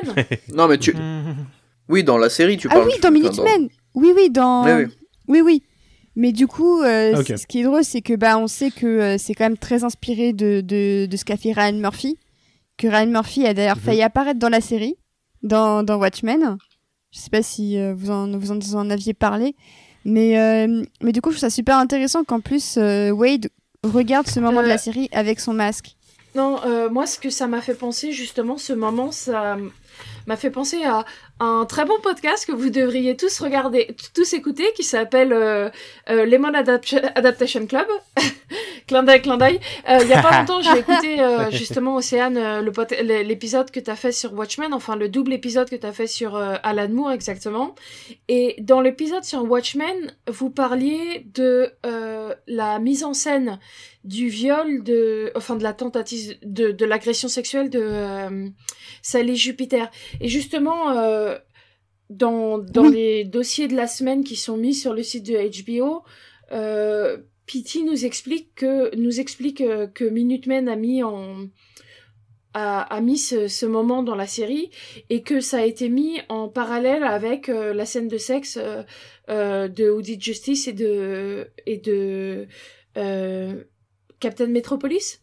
Non, mais tu. Oui, dans la série, tu Ah parles. oui, dans Minutemen. Oui, oui, dans. Oui, oui. Oui, oui. Mais du coup, euh, Ah, ce qui est drôle, c'est que bah, on sait que euh, c'est quand même très inspiré de, de, de ce qu'a fait Ryan Murphy. Que Ryan Murphy a d'ailleurs failli apparaître dans la série, dans, dans Watchmen. Je sais pas si euh, vous, en, vous, en, vous en aviez parlé. Mais, euh, mais du coup, je trouve ça super intéressant qu'en plus, euh, Wade regarde ce moment de la série avec son masque. Non, euh, moi, ce que ça m'a fait penser, justement, ce moment, ça m'a fait penser à un très bon podcast que vous devriez tous regarder, tous écouter, qui s'appelle euh, euh, Lemon Adap- Adaptation Club. clin d'œil, clin d'œil. Euh, Il y a pas longtemps, j'ai écouté euh, justement Océane, euh, l'épisode que tu as fait sur Watchmen, enfin le double épisode que tu as fait sur Alan Moore exactement. Et dans l'épisode sur Watchmen, vous parliez de la mise en scène du viol de enfin de la tentative de, de l'agression sexuelle de Sally Jupiter et justement euh, dans dans Oui. les dossiers de la semaine qui sont mis sur le site de HBO euh, Pity nous explique que nous explique euh, que Minutemen a mis en a, a mis ce, ce moment dans la série et que ça a été mis en parallèle avec euh, la scène de sexe euh, euh, de Audit Justice et de et de euh, Captain Metropolis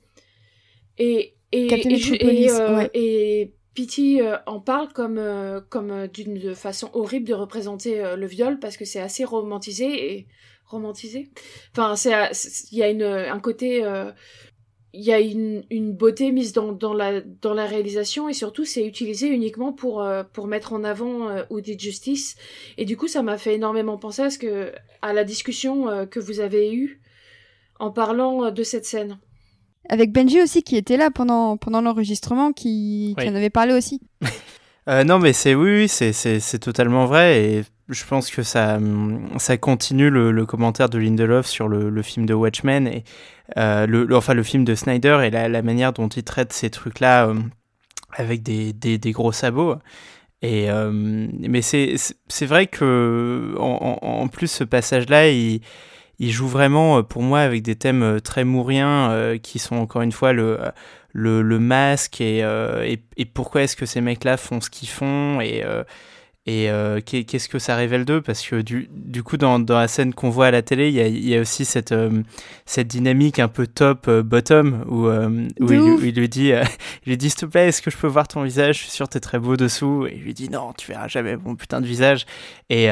et et Captain et, Metropolis, et, ouais. et Pity euh, en parle comme euh, comme euh, d'une façon horrible de représenter le viol parce que c'est assez romantisé et romantisé. Enfin, il y a une un côté il y a une, une beauté mise dans, dans, la, dans la réalisation et surtout c'est utilisé uniquement pour, pour mettre en avant euh, Audit Justice et du coup ça m'a fait énormément penser à, ce que, à la discussion que vous avez eue en parlant de cette scène. Avec Benji aussi, qui était là pendant, pendant l'enregistrement, qui, qui Oui. en avait parlé aussi. Euh, non, mais c'est oui, oui, c'est totalement vrai et je pense que ça ça continue le, le commentaire de Lindelof sur le, le film de Watchmen et euh, le, le- enfin le film de Snyder et la, la manière dont il traite ces trucs là avec des, des des gros sabots. Et euh, mais c'est vrai que en, en, en plus ce passage là il il joue vraiment euh, pour moi avec des thèmes euh, très mouriens euh, qui sont encore une fois le le, le masque et, et, et pourquoi est-ce que ces mecs-là font ce qu'ils font et, et euh, qu'est- qu'est-ce que ça révèle d'eux? Parce que du, du coup, dans, dans la scène qu'on voit à la télé, il y a, il y a aussi cette, euh, cette dynamique un peu top-bottom où, euh, où il, où il lui dit, il lui dit s'il te plaît, est-ce que je peux voir ton visage? Je suis sûr que t'es très beau dessous. Et il lui dit non, tu verras jamais mon putain de visage. Et, et,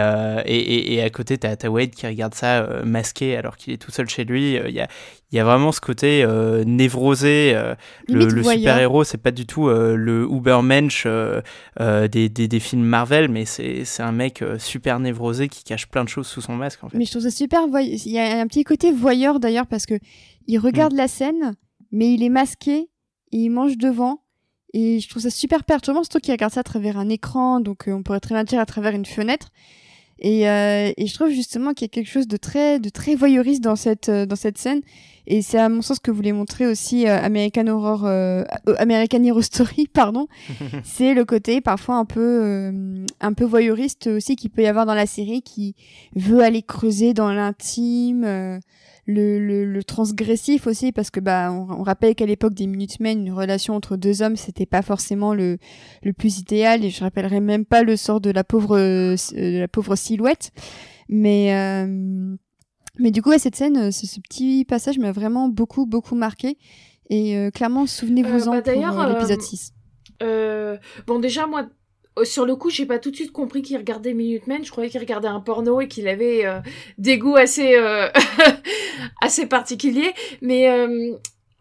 et, et à côté, t'as as Wade qui regarde ça masqué alors qu'il est tout seul chez lui. Il y, a, il y a vraiment ce côté euh, névrosé. euh, le, super-héros, c'est pas du tout euh, le Ubermensch des, des, des films Marvel, mais c'est un mec super névrosé qui cache plein de choses sous son masque en fait. Mais je trouve ça super. Il y a un petit côté voyeur d'ailleurs parce que il Mm. regarde la scène, mais il est masqué et il mange devant. Et je trouve ça super perturbant, surtout qu'il regarde ça à travers un écran, donc on pourrait très bien dire à travers une fenêtre. Et, et je trouve justement qu'il y a quelque chose de très, de très voyeuriste dans cette, dans cette scène. Et c'est à mon sens que voulait montrer aussi euh, American Horror, euh, euh, American Horror Story, pardon. c'est le côté parfois un peu, un peu voyeuriste aussi qu'il peut y avoir dans la série, qui veut aller creuser dans l'intime, le, le, le transgressif aussi, parce que bah on, on rappelle qu'à l'époque des Minutemen, une relation entre deux hommes, c'était pas forcément le, le plus idéal. Et je rappellerai même pas le sort de la pauvre, euh, de la pauvre silhouette, mais euh, mais du coup, ouais, cette scène, euh, ce, ce petit passage m'a vraiment beaucoup, beaucoup marqué. Et euh, clairement, souvenez-vous-en Euh, bah, pour euh, l'épisode euh, 6. Euh, bon, déjà, moi, sur le coup, j'ai pas tout de suite compris qu'il regardait Minutemen. Je croyais qu'il regardait un porno et qu'il avait des goûts assez, assez particuliers. Mais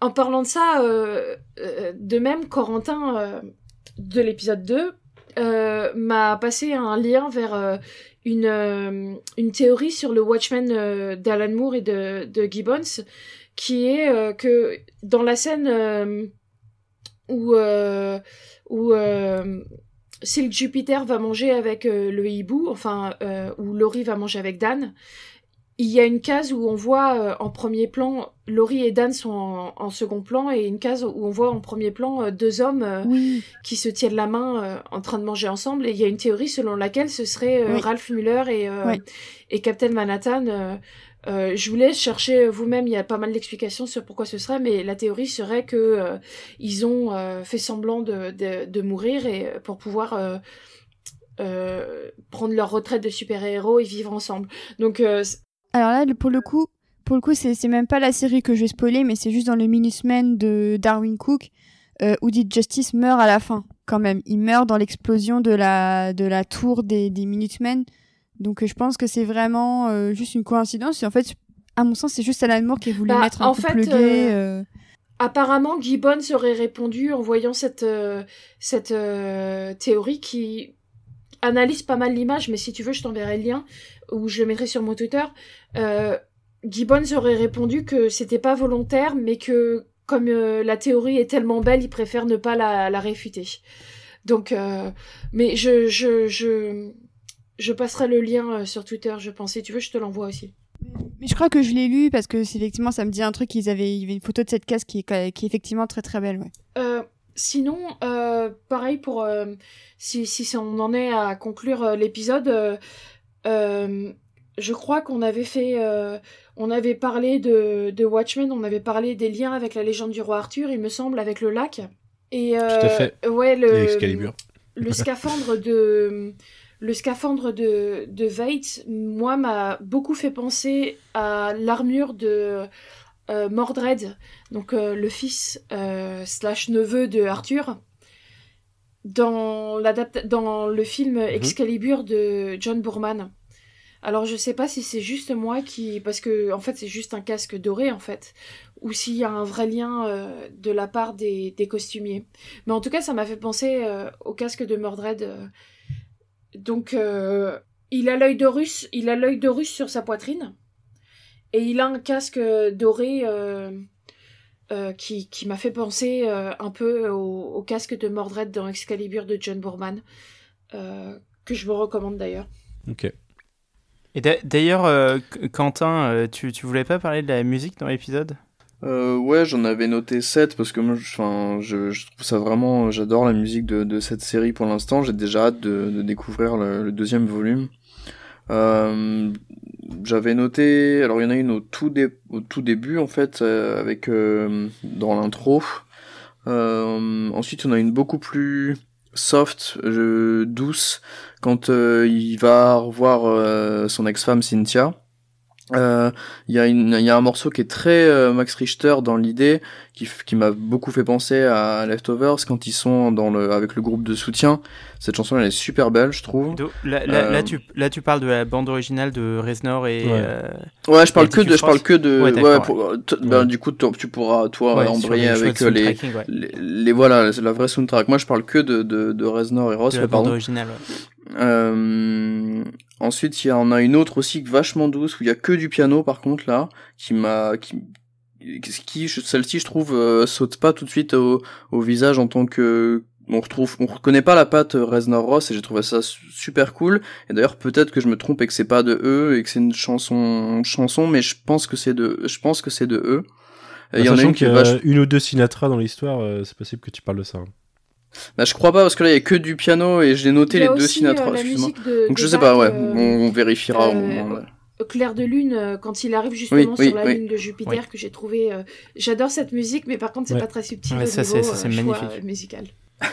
en parlant de ça, de même, Corentin de l'épisode 2 euh, m'a passé un lien vers une, euh, une théorie sur le Watchmen euh, d'Alan Moore et de, Gibbons, qui est euh, que dans la scène où, où Silk Jupiter va manger avec le hibou, enfin, où Laurie va manger avec Dan, il y a une case où on voit euh, en premier plan, Laurie et Dan sont en, en second plan, et une case où on voit en premier plan euh, deux hommes euh, Oui, qui se tiennent la main euh, en train de manger ensemble. Et il y a une théorie selon laquelle ce serait euh, Oui. Ralph Muller et, euh, Oui. et Captain Manhattan. euh, je vous laisse chercher vous-même, il y a pas mal d'explications sur pourquoi ce serait, mais la théorie serait que euh, ils ont euh, fait semblant de, de, de mourir et pour pouvoir euh, euh, prendre leur retraite de super-héros et vivre ensemble. Donc euh, Alors là, pour le coup, pour le coup, c'est même pas la série que je vais spoiler, mais c'est juste dans le Minutemen de Darwin Cook euh, où Did Justice meurt à la fin, quand même. Il meurt dans l'explosion de la de la tour des des Minutemen. Donc euh, je pense que c'est vraiment euh, juste une coïncidence. Et en fait, à mon sens, c'est juste Alan Moore qui a voulu Bah, mettre un en couple fait, euh, euh, Apparemment, Gibbons aurait répondu en voyant cette, cette théorie qui analyse pas mal l'image, mais si tu veux, je t'enverrai le lien, ou je le mettrai sur mon Twitter. Euh, Gibbons aurait répondu que c'était pas volontaire, mais que comme euh, la théorie est tellement belle, il préfère ne pas la, la réfuter. Donc, euh, mais je, je, je, je passerai le lien sur Twitter, je pense. Si tu veux, je te l'envoie aussi. Mais je crois que je l'ai lu parce que effectivement, ça me dit un truc. Ils avaient, il y avait une photo de cette case qui est, qui est effectivement très très belle. Ouais. Euh, sinon, euh, pareil pour si, si on en est à conclure l'épisode, euh, je crois qu'on avait fait, euh, on avait parlé de, de Watchmen, on avait parlé des liens avec la légende du roi Arthur, il me semble, avec le lac. Et euh, Tout à fait. Ouais, le Et Excalibur. le scaphandre de le scaphandre de de Veidt, moi m'a beaucoup fait penser à l'armure de euh, Mordred, donc le fils slash neveu de Arthur, dans dans le film Excalibur de John Boorman. Alors je sais pas si c'est juste moi qui parce que en fait c'est juste un casque doré en fait ou s'il y a un vrai lien euh, de la part des, des costumiers. Mais en tout cas ça m'a fait penser euh, au casque de Mordred. euh. Donc il a l'œil de russe, il a l'œil de russe sur sa poitrine et il a un casque doré euh, qui, qui m'a fait penser euh, un peu au, au casque de Mordred dans Excalibur de John Boorman euh, que je vous recommande d'ailleurs. Ok. Et d'a- d'ailleurs, euh, Qu- Quentin, euh, tu, tu voulais pas parler de la musique dans l'épisode? Euh, ouais, j'en avais noté 7 parce que moi, je, enfin, je, je trouve ça vraiment, j'adore la musique de, de cette série pour l'instant. J'ai déjà hâte de, de découvrir le, le deuxième volume. Euh, j'avais noté, alors il y en a une au tout, début en fait, euh, avec euh, dans l'intro. Euh, ensuite, on a une beaucoup plus soft, douce, quand il va revoir son ex-femme Cynthia. Euh, Il y, a une- il y a un morceau qui est très euh, Max Richter dans l'idée, qui, qui m'a beaucoup fait penser à Leftovers quand ils sont dans le, avec le groupe de soutien. Cette chanson elle est super belle, je trouve. Do- là, là, Euh, là, tu, là, tu parles de la bande originale de Reznor et. Ouais. euh, Ouais, je parle Et que de, je parle que de, Ouais, ouais, d'accord, pour- t- ben, du coup, tu pourras, toi, embrayer avec euh, les, les, les- voilà, la vraie soundtrack. Moi, je parle que de, de, de Reznor et Ross, de la ouais, bande pardon. originale. Euh, ensuite, il y en a une autre aussi vachement douce où il y a que du piano par contre là, qui m'a, qui, qui, celle-ci je trouve euh, saute pas tout de suite au, au visage en tant que on retrouve, on reconnaît pas la patte Reznor Ross et j'ai trouvé ça su- super cool. Et d'ailleurs, peut-être que je me trompe et que c'est pas de eux et que c'est une chanson, chanson, mais je pense que c'est de, je pense que c'est de eux. Il y en a une qui y a vache- une ou deux Sinatra dans l'histoire, euh, c'est possible que tu parles de ça. Bah, je crois pas parce que là il y a que du piano et j'ai noté les deux Sinatra. euh, excuse-moi. de, Donc je sais pas, ouais, euh, on, on vérifiera au euh, moment. ouais. Clair de lune quand il arrive justement Oui, oui, sur la oui. lune de Jupiter Oui. que j'ai trouvé euh, j'adore cette musique mais par contre c'est Ouais. pas très subtil Ouais, au ça, niveau c'est- euh, choix, magnifique. euh, musical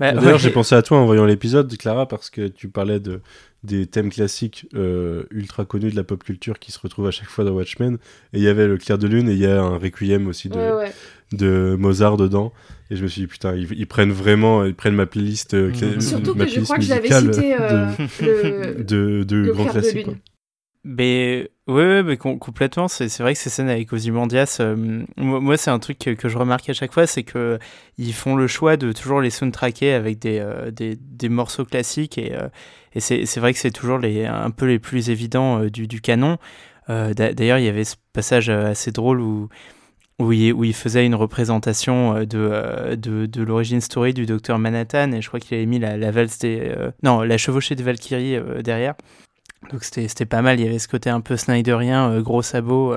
Bah, D'ailleurs, ouais. j'ai pensé à toi en voyant l'épisode, Clara, parce que tu parlais de, des thèmes classiques euh, ultra connus de la pop culture qui se retrouvent à chaque fois dans Watchmen. Et il y avait le Clair de Lune et il y a un Requiem aussi de, ouais ouais de Mozart dedans. Et je me suis dit, putain, ils, ils prennent vraiment, ils prennent ma playlist, euh, Mhm. surtout ma que je playlist crois que je l'avais musicale cité euh, de, le, de, le quoi. lune Mais ouais, ouais, mais com- complètement. C'est c'est vrai que ces scènes avec Ozymandias, euh, moi, c'est un truc que, que je remarque à chaque fois, c'est que ils font le choix de toujours les soundtracker avec des, euh, des, des morceaux classiques et, euh, et c'est c'est vrai que c'est toujours les, un peu les plus évidents euh, du, du canon. Euh, d'a- D'ailleurs, il y avait ce passage assez drôle où où il, où il faisait une représentation euh, de, euh, de, de l'origine story du docteur Manhattan et je crois qu'il avait mis la, la valse des euh, non la chevauchée des Valkyries euh, derrière. Donc c'était pas mal il y avait ce côté un peu snyderien gros sabot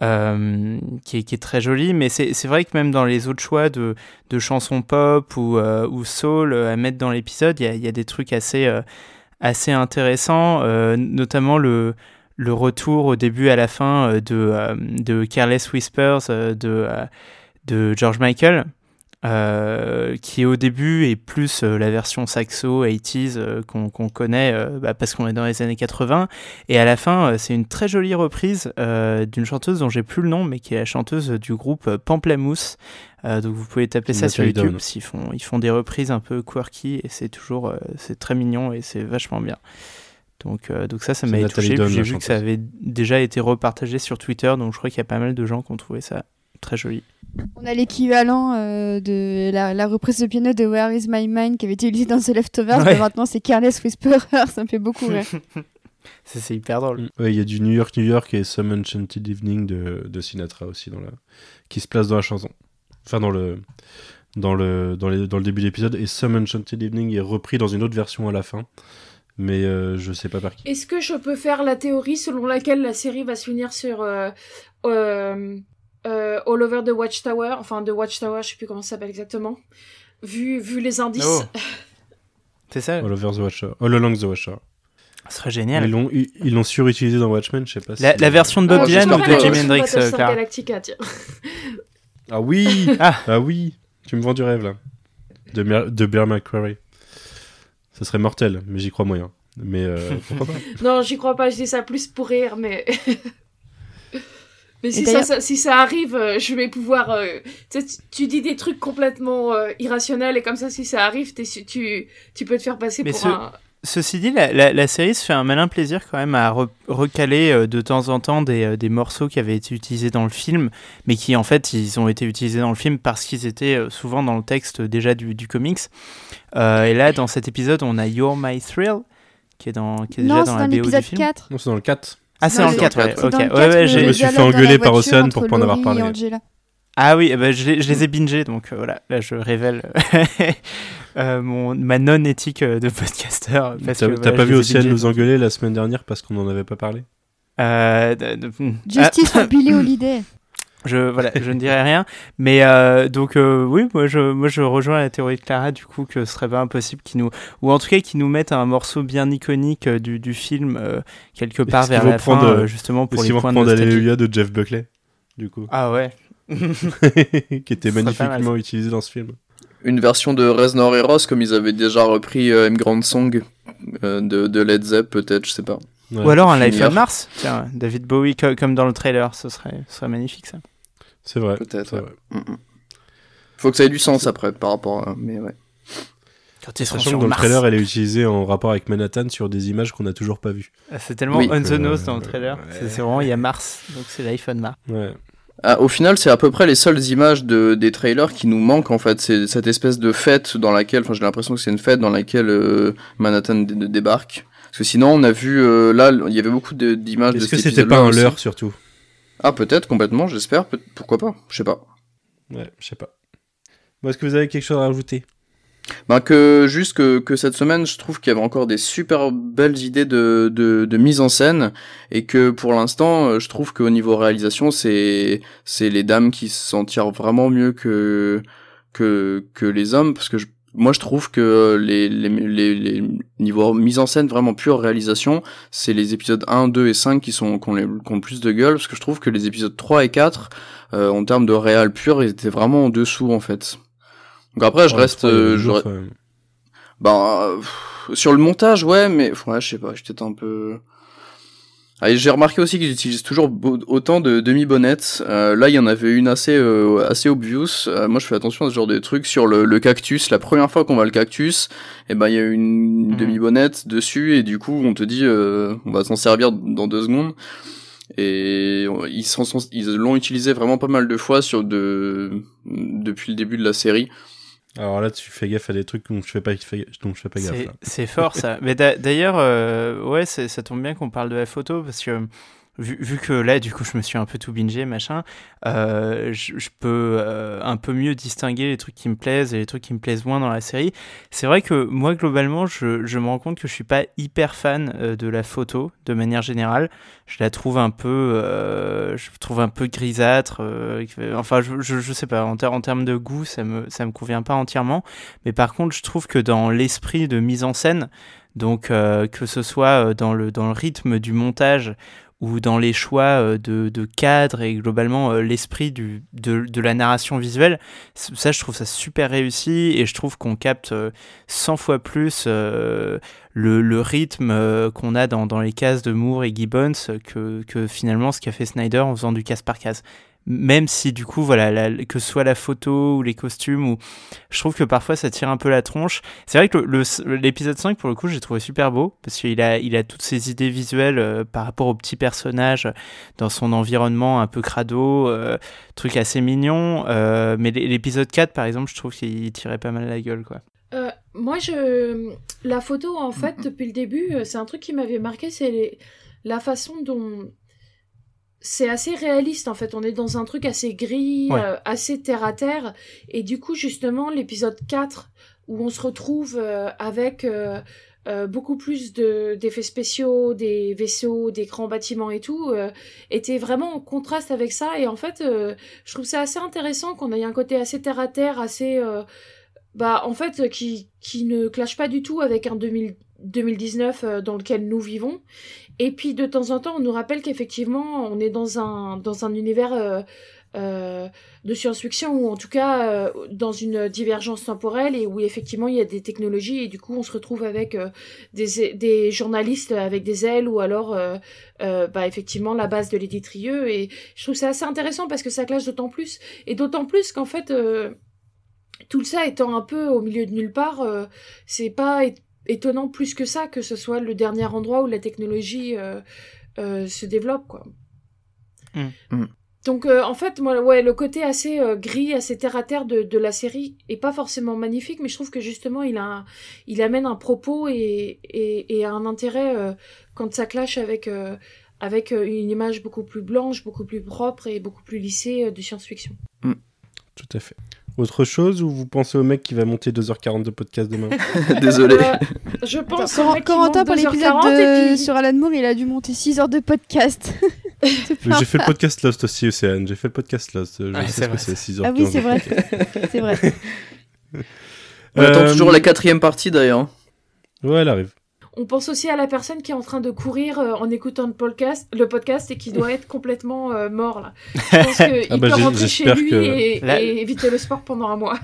qui, est, très joli mais c'est vrai que même dans les autres choix de, de chansons pop ou, ou soul à mettre dans l'épisode il y a, y a des trucs assez assez intéressants notamment le le retour au début à la fin euh, de, euh, de Careless Whispers euh, de, de George Michael, euh, qui au début est plus la version saxo 80s euh, qu'on connaît bah, parce qu'on est dans les années 80. Et à la fin, c'est une très jolie reprise euh, d'une chanteuse dont j'ai plus le nom, mais qui est la chanteuse du groupe Pamplemousse. Euh, donc vous pouvez taper ça sur YouTube. Ils font, ils font des reprises un peu quirky et c'est toujours c'est très mignon et c'est vachement bien. Donc, euh, donc ça, ça m'a touché. J'ai vu que ça avait déjà été repartagé sur Twitter, donc je crois qu'il y a pas mal de gens qui ont trouvé ça très joli. On a l'équivalent euh, de la, la reprise de piano de Where Is My Mind qui avait été utilisée dans The Leftovers, Ouais. mais maintenant c'est Careless Whisperer, ça me fait beaucoup rire. C'est hyper drôle. Ouais, il y a du New York, New York et Some Enchanted Evening de, de Sinatra aussi dans la... qui se place dans la chanson. Enfin, dans le, dans le, dans les, dans le début de l'épisode. Et Some Enchanted Evening est repris dans une autre version à la fin. Mais euh, je sais pas par qui. est-ce que je peux faire la théorie selon laquelle la série va se finir sur euh, euh, euh, All Over the Watchtower enfin The Watchtower je sais plus comment ça s'appelle exactement vu vu les indices Oh. C'est ça All Over the Watcher. All Along the Watcher. Ce serait Ils génial. l'ont ils, ils l'ont surutilisé dans Watchmen, je sais pas La, si- la version de Bob Ah, Dylan de. Jimi Hendrix, Galactica tiens Ah oui Ah. Ah oui Tu me vends du rêve là. De, Mer- de Bear McCreary. Ça serait mortel, mais j'y crois moyen. Mais euh, pourquoi pas Non, j'y crois pas, je dis ça plus pour rire, mais. mais si ça, si ça arrive, euh, je vais pouvoir. euh, tu, dis des trucs complètement euh, irrationnels et comme ça, si ça arrive, t'es su- tu, tu peux te faire passer Mais pour ce- un. Ceci dit, la, la- la série se fait un malin plaisir quand même à re- recaler euh, de temps en temps des, euh, des morceaux qui avaient été utilisés dans le film, mais qui en fait ils ont été utilisés dans le film parce qu'ils étaient euh, souvent dans le texte déjà du, du comics. Euh, et là, dans cet épisode, on a You're My Thrill, qui est, dans, qui est déjà non, dans c'est la dans BO du l'épisode film. 4. Non, c'est dans le 4. Ah, c'est dans le c'est 4, dans ouais. Ok, dans le ouais, 4, ouais, le j'ai- Je me suis fait dans engueuler par Océane entre pour pas en avoir parlé. Ah oui, eh ben, je, les- je les ai bingés, donc euh, voilà, là je révèle euh, mon, ma non-éthique euh, de podcasteur. T'as voilà, pas vu Océane nous engueuler la semaine dernière parce qu'on en avait pas parlé? Euh, de- de- hmm. Justice pour Billy Holiday. Je voilà, je ne dirai rien, mais euh, donc euh, oui, moi je moi je rejoins la théorie de Clara du coup que ce serait pas impossible qu'ils nous ou en tout cas qu'ils nous mettent un morceau bien iconique du, du film euh, quelque part vers la fin justement pour les points de. Alléluia de Jeff Buckley Du coup. Ah ouais. qui était magnifiquement utilisé dans ce film. Une version de Reznor et Ross comme ils avaient déjà repris euh, M Grand Song euh, de, de Led Zepp peut-être, je sais pas. Ouais. Ou alors un Life on Mars, tiens, David Bowie co- comme dans le trailer, ce serait ce serait magnifique ça. C'est vrai. Peut-être, ouais. Mm, mm. Faut que ça ait du sens après par rapport à... Mais ouais. Quand ils sur que dans le Mars. trailer, elle est utilisée en rapport avec Manhattan sur des images qu'on n'a toujours pas vues. Ah, C'est tellement Oui. on the Euh, nose dans le trailer. ouais. C'est vraiment il y a Mars, donc c'est l'iPhone Mars. Ouais. Ah, au final, c'est à peu près les seules images de, des trailers qui nous manquent en fait. C'est cette espèce de fête dans laquelle, enfin j'ai l'impression que c'est une fête dans laquelle euh, Manhattan dé- dé- débarque. Parce que sinon, on a vu euh, là, il y avait beaucoup d'images de Est-ce que c'était pas un leurre surtout? Ah peut-être complètement, j'espère. peut- Pourquoi pas Je sais pas. Ouais, je sais pas. Bon, Est-ce que vous avez quelque chose à rajouter? Bah que juste que, que cette semaine, je trouve qu'il y avait encore des super belles idées de, de, de mise en scène et que pour l'instant, euh, je trouve qu'au niveau réalisation, c'est c'est les dames qui s'en tirent vraiment mieux que que que les hommes parce que je, moi je trouve que les, les, les, les niveaux mise en scène vraiment pure réalisation, c'est les épisodes 1, 2 et 5 qui sont qui ont, les, le plus de gueule parce que je trouve que les épisodes 3 et 4 euh, en termes de réal pur, ils étaient vraiment en dessous en fait. Donc après, je Ouais, reste, euh, je- pff, sur le montage, ouais, mais ouais, je sais pas, j'étais un peu. Ah, j'ai remarqué aussi qu'ils utilisent toujours autant de demi-bonnettes. Euh, là, il y en avait une assez euh, assez obvious. Euh, moi, je fais attention à ce genre de trucs sur le, le cactus. La première fois qu'on voit le cactus, et ben il y a une Mhm. demi-bonnette dessus et du coup, on te dit, on va s'en servir dans deux secondes. Et ils sont, ils l'ont utilisé vraiment pas mal de fois sur de depuis le début de la série. Alors là, tu fais gaffe à des trucs dont je fais pas, dont je fais pas gaffe. C'est- fort ça. Mais d'a- d'ailleurs, euh, ouais, ça tombe bien qu'on parle de la photo parce que vu, vu que là, du coup, je me suis un peu tout bingé, machin, euh, je, peux euh, un peu mieux distinguer les trucs qui me plaisent et les trucs qui me plaisent moins dans la série. C'est vrai que moi, globalement, je, je me rends compte que je suis pas hyper fan euh, de la photo de manière générale. Je la trouve un peu, je trouve un peu grisâtre. enfin, je, je, sais pas. En, ter- en termes de goût, ça me, ça me convient pas entièrement. Mais par contre, je trouve que dans l'esprit de mise en scène, donc que ce soit dans le, dans le rythme du montage ou dans les choix euh, de, de cadre et globalement euh, l'esprit de, la narration visuelle, ça je trouve ça super réussi et je trouve qu'on capte euh, 100 fois plus euh, le, rythme euh, qu'on a dans, dans les cases de Moore et Gibbons que, que finalement ce qu'a fait Snyder en faisant du case par case même si du coup voilà la- que ce soit la photo ou les costumes ou je trouve que parfois ça tire un peu la tronche. C'est vrai que l'épisode 5 pour le coup j'ai trouvé super beau parce qu'il a il a toutes ces idées visuelles euh, par rapport au petit personnage dans son environnement un peu crado euh, truc assez mignon euh, mais l'é- l'épisode 4 par exemple je trouve qu'il tirait pas mal la gueule quoi. Moi, je... la photo, en fait, depuis le début, c'est un truc qui m'avait marqué, c'est les- la façon dont c'est assez réaliste, en fait. On est dans un truc assez gris, Ouais. euh, assez terre-à-terre. Et du coup, justement, l'épisode 4, où on se retrouve euh, avec euh, beaucoup plus de- d'effets spéciaux, des vaisseaux, des grands bâtiments et tout, était vraiment en contraste avec ça. Et en fait, je trouve ça assez intéressant qu'on ait un côté assez terre-à-terre, assez... euh, bah en fait qui qui ne clash pas du tout avec un 2000 2019 euh, dans lequel nous vivons et puis de temps en temps on nous rappelle qu'effectivement on est dans un dans un univers euh, euh, de science-fiction ou en tout cas euh, dans une divergence temporelle et où effectivement il y a des technologies et du coup on se retrouve avec des, des journalistes avec des ailes ou alors bah effectivement la base de Lady Trieux et je trouve ça assez intéressant parce que ça clash d'autant plus et d'autant plus qu'en fait tout ça étant un peu au milieu de nulle part, c'est pas étonnant plus que ça que ce soit le dernier endroit où la technologie euh, euh, se développe, quoi. Mm. Mm. Donc euh, en fait, moi, ouais, le côté assez euh, gris, assez terre à terre de, de la série est pas forcément magnifique, mais je trouve que justement il a, un- il amène un propos et, et, et un intérêt euh, quand ça clash avec euh, avec une image beaucoup plus blanche, beaucoup plus propre et beaucoup plus lissée euh, de science-fiction. Tout à fait. Autre chose ou vous pensez au mec qui va monter 2h40 de podcast demain Désolé. Euh, je pense Attends, au mec qui monte pour l'épisode 2h40 de... et puis- sur Alan Moore, il a dû monter 6 heures de podcast. J'ai fait le podcast Lost aussi, Océane. J'ai fait le podcast Lost. Je Ouais, sais c'est ce que vrai. c'est, 6h15. Ah oui, c'est vrai. C'est vrai. On attend Euh, toujours la quatrième partie d'ailleurs. Ouais, elle arrive. On pense aussi à la personne qui est en train de courir euh, en écoutant le podcast, le podcast et qui doit être complètement euh, mort là. Je pense qu'il Ah bah, peut rentrer chez lui que- et, Là- et éviter le sport pendant un mois.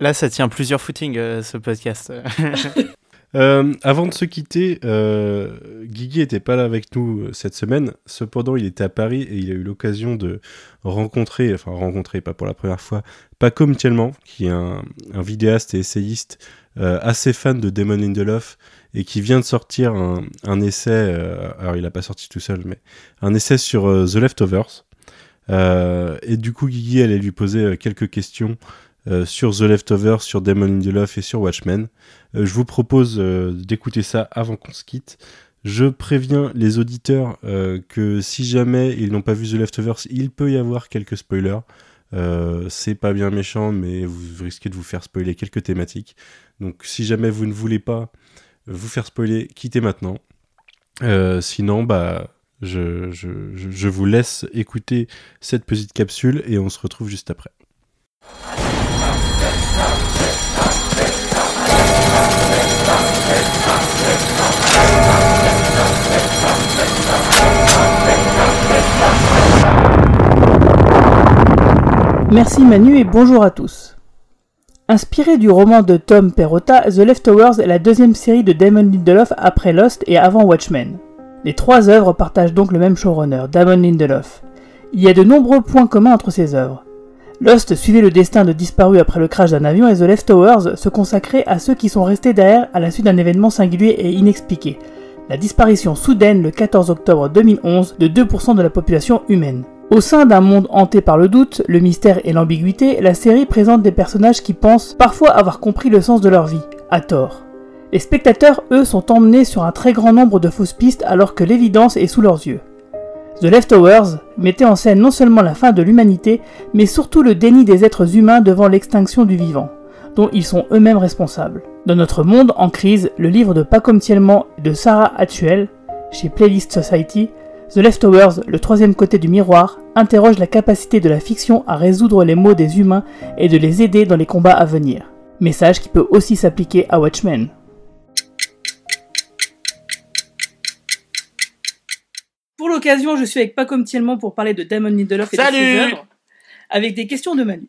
là ça tient plusieurs footings euh, ce podcast Euh, avant de se quitter, euh, Guigui était pas là avec nous cette semaine. Cependant, il était à Paris et il a eu l'occasion de rencontrer, enfin rencontrer, pas pour la première fois, Paco Mtielman, qui est un, un vidéaste et essayiste euh, assez fan de Demon in the Love et qui vient de sortir un, essai, euh, alors il a pas sorti tout seul, mais un essai sur euh, The Leftovers. Euh, et du coup, Guigui allait lui poser quelques questions sur The Leftovers, sur Demon in the Love et sur Watchmen. Je vous propose d'écouter ça avant qu'on se quitte. Je préviens les auditeurs que si jamais ils n'ont pas vu The Leftovers, il peut y avoir quelques spoilers. Euh, c'est pas bien méchant, mais vous risquez de vous faire spoiler quelques thématiques. Donc si jamais vous ne voulez pas vous faire spoiler, quittez maintenant. Euh, sinon, bah, je, je, je, je vous laisse écouter cette petite capsule et on se retrouve juste après. Merci Manu et bonjour à tous. Inspiré du roman de Tom Perrotta, The Leftovers est la deuxième série de Damon Lindelof après Lost et avant Watchmen. Les trois œuvres partagent donc le même showrunner, Damon Lindelof. Il y a de nombreux points communs entre ces œuvres. Lost suivait le destin de disparus après le crash d'un avion et The Leftovers se consacrait à ceux qui sont restés derrière à la suite d'un événement singulier et inexpliqué, la disparition soudaine le 14 octobre 2011 de 2% de la population humaine. Au sein d'un monde hanté par le doute, le mystère et l'ambiguïté, la série présente des personnages qui pensent parfois avoir compris le sens de leur vie, à tort. Les spectateurs, eux, sont emmenés sur un très grand nombre de fausses pistes alors que l'évidence est sous leurs yeux. The Leftovers mettait en scène non seulement la fin de l'humanité, mais surtout le déni des êtres humains devant l'extinction du vivant, dont ils sont eux-mêmes responsables. Dans notre monde en crise, le livre de Paco Mtielman et de Sarah Actuel, chez Playlist Society, The Leftovers, le troisième côté du miroir, interroge la capacité de la fiction à résoudre les maux des humains et de les aider dans les combats à venir. Message qui peut aussi s'appliquer à Watchmen. Pour l'occasion, je suis avec Paco Mtielman pour parler de Damon Lindelof et de Salut ses œuvres, avec des questions de Manu.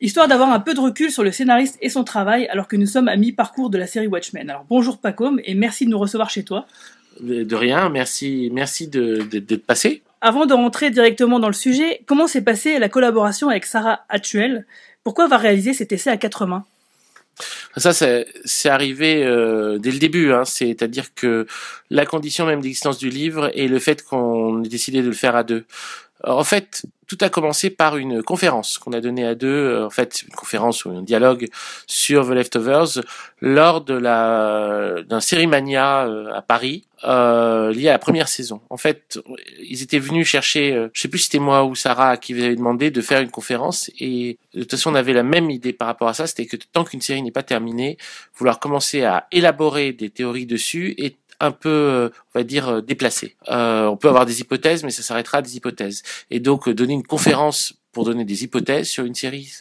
Histoire d'avoir un peu de recul sur le scénariste et son travail alors que nous sommes à mi-parcours de la série Watchmen. Alors bonjour Pacom et merci de nous recevoir chez toi. De, de rien, merci, merci de- de- d'être passé. Avant de rentrer directement dans le sujet, comment s'est passée la collaboration avec Sarah Actuel? Pourquoi avoir réalisé cet essai à quatre mains? Ça, c'est c'est arrivé euh, dès le début. Hein. C'est-à-dire que la condition même d'existence du livre et le fait qu'on ait décidé de le faire à deux. En fait, tout a commencé par une conférence qu'on a donnée à deux. euh, En fait, une conférence ou un dialogue sur The Leftovers lors de la d'un Sérimania euh, à Paris euh, lié à la première saison. En fait, ils étaient venus chercher, euh, je sais plus si c'était moi ou Sarah qui vous avait demandé de faire une conférence et de toute façon on avait la même idée par rapport à ça, c'était que tant qu'une série n'est pas terminée, vouloir commencer à élaborer des théories dessus est un peu, euh, on va dire, euh, déplacé. Euh, on peut avoir des hypothèses, mais ça s'arrêtera à des hypothèses. Et donc, donner une conférence pour donner des hypothèses sur une série,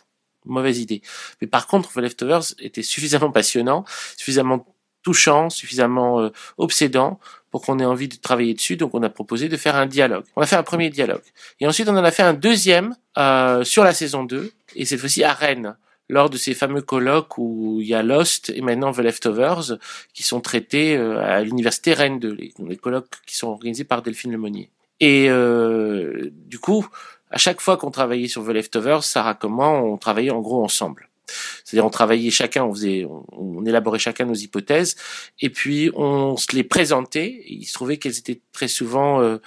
mauvaise idée. Mais par contre, The Leftovers était suffisamment passionnant, suffisamment touchant, suffisamment euh, obsédant pour qu'on ait envie de travailler dessus. Donc, on a proposé de faire un dialogue. On a fait un premier dialogue. Et ensuite, on en a fait un deuxième euh, sur la saison 2, et cette fois-ci à Rennes lors de ces fameux colloques où il y a Lost et maintenant The Leftovers qui sont traités euh, à l'université Rennes 2, les, les colloques qui sont organisés par Delphine Lemonnier. Et euh, du coup, à chaque fois qu'on travaillait sur The Leftovers, Sarah comment on travaillait en gros ensemble. C'est-à-dire on travaillait chacun, on faisait, on, élaborait chacun nos hypothèses, et puis on se les présentait. Et il se trouvait qu'elles étaient très souvent euh,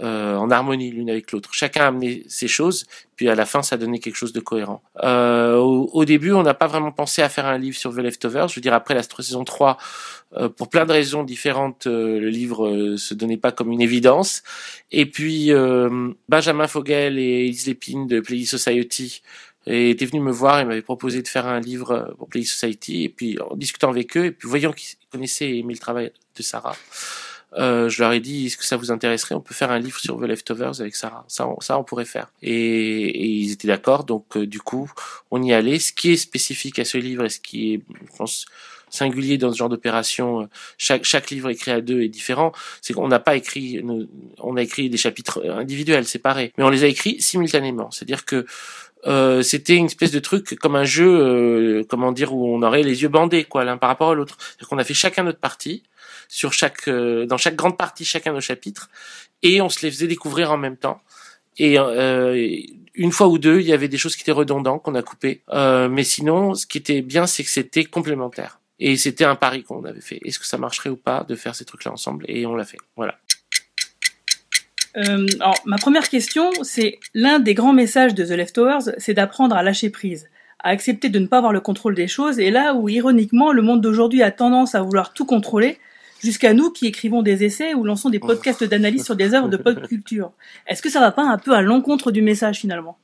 euh, en harmonie l'une avec l'autre. Chacun amenait ses choses, puis à la fin, ça donnait quelque chose de cohérent. Euh, au, au début, on n'a pas vraiment pensé à faire un livre sur The Leftovers. Je veux dire, après la saison 3, euh, pour plein de raisons différentes, euh, le livre euh, se donnait pas comme une évidence. Et puis, euh, Benjamin Fogel et Elise Lépine de Play Society étaient venus me voir et m'avaient proposé de faire un livre euh, pour Play Society. Et puis, en discutant avec eux, et puis voyant qu'ils connaissaient et aimaient le travail de Sarah, euh, je leur ai dit est-ce que ça vous intéresserait On peut faire un livre sur The Leftovers avec Sarah. Ça, on, ça on pourrait faire. Et, et ils étaient d'accord. Donc euh, du coup, on y allait. Ce qui est spécifique à ce livre et ce qui est, je pense, singulier dans ce genre d'opération, euh, chaque chaque livre écrit à deux est différent. C'est qu'on n'a pas écrit, on a écrit des chapitres individuels séparés, mais on les a écrits simultanément. C'est-à-dire que euh, c'était une espèce de truc comme un jeu, euh, comment dire, où on aurait les yeux bandés, quoi, l'un par rapport à l'autre. Qu'on a fait chacun notre partie, sur chaque, euh, dans chaque grande partie, chacun nos chapitres, et on se les faisait découvrir en même temps. Et euh, une fois ou deux, il y avait des choses qui étaient redondantes qu'on a coupées, euh, mais sinon, ce qui était bien, c'est que c'était complémentaire. Et c'était un pari qu'on avait fait. Est-ce que ça marcherait ou pas de faire ces trucs-là ensemble? Et on l'a fait. Voilà. Euh, alors, ma première question, c'est l'un des grands messages de The Leftovers, c'est d'apprendre à lâcher prise, à accepter de ne pas avoir le contrôle des choses, et là où, ironiquement, le monde d'aujourd'hui a tendance à vouloir tout contrôler, jusqu'à nous qui écrivons des essais ou lançons des podcasts d'analyse sur des œuvres de pop culture. Est-ce que ça va pas un peu à l'encontre du message finalement?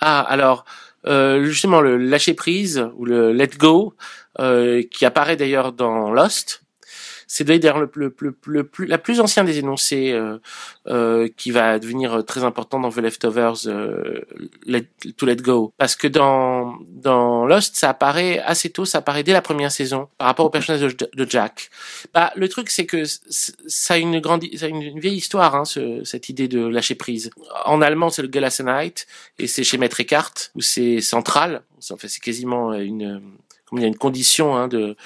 Ah, alors, euh, justement, le lâcher prise ou le let go, euh, qui apparaît d'ailleurs dans Lost, c'est d'ailleurs le, le, le, le, plus, la plus ancienne des énoncés euh, euh, qui va devenir très important dans The Leftovers, euh, let, To Let Go. Parce que dans, dans Lost, ça apparaît assez tôt, ça apparaît dès la première saison par rapport au personnage de, Jack. Bah, le truc, c'est que ça a une, grande, ça a une, vieille histoire, hein, ce, cette idée de lâcher prise. En allemand, c'est le Gelassenheit, et c'est chez Maître Eckhart, où c'est central. En fait, c'est quasiment une, comment dire, une condition hein, de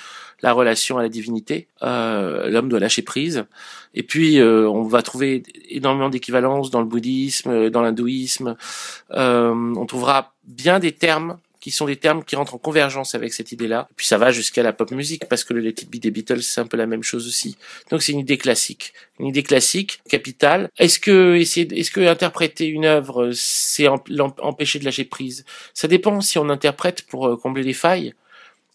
la relation à la divinité. Euh, L'homme doit lâcher prise. Et puis, euh, on va trouver énormément d'équivalences dans le bouddhisme, euh, dans l'hindouisme. Euh, on trouvera bien des termes qui sont des termes qui rentrent en convergence avec cette idée-là. Puis ça va jusqu'à la pop musique, parce que le Let It Be des Beatles, c'est un peu la même chose aussi. Donc c'est une idée classique. Une idée classique, capitale. Est-ce que est-ce que interpréter une œuvre, c'est empêcher de lâcher prise? Ça dépend si on interprète pour euh, combler les failles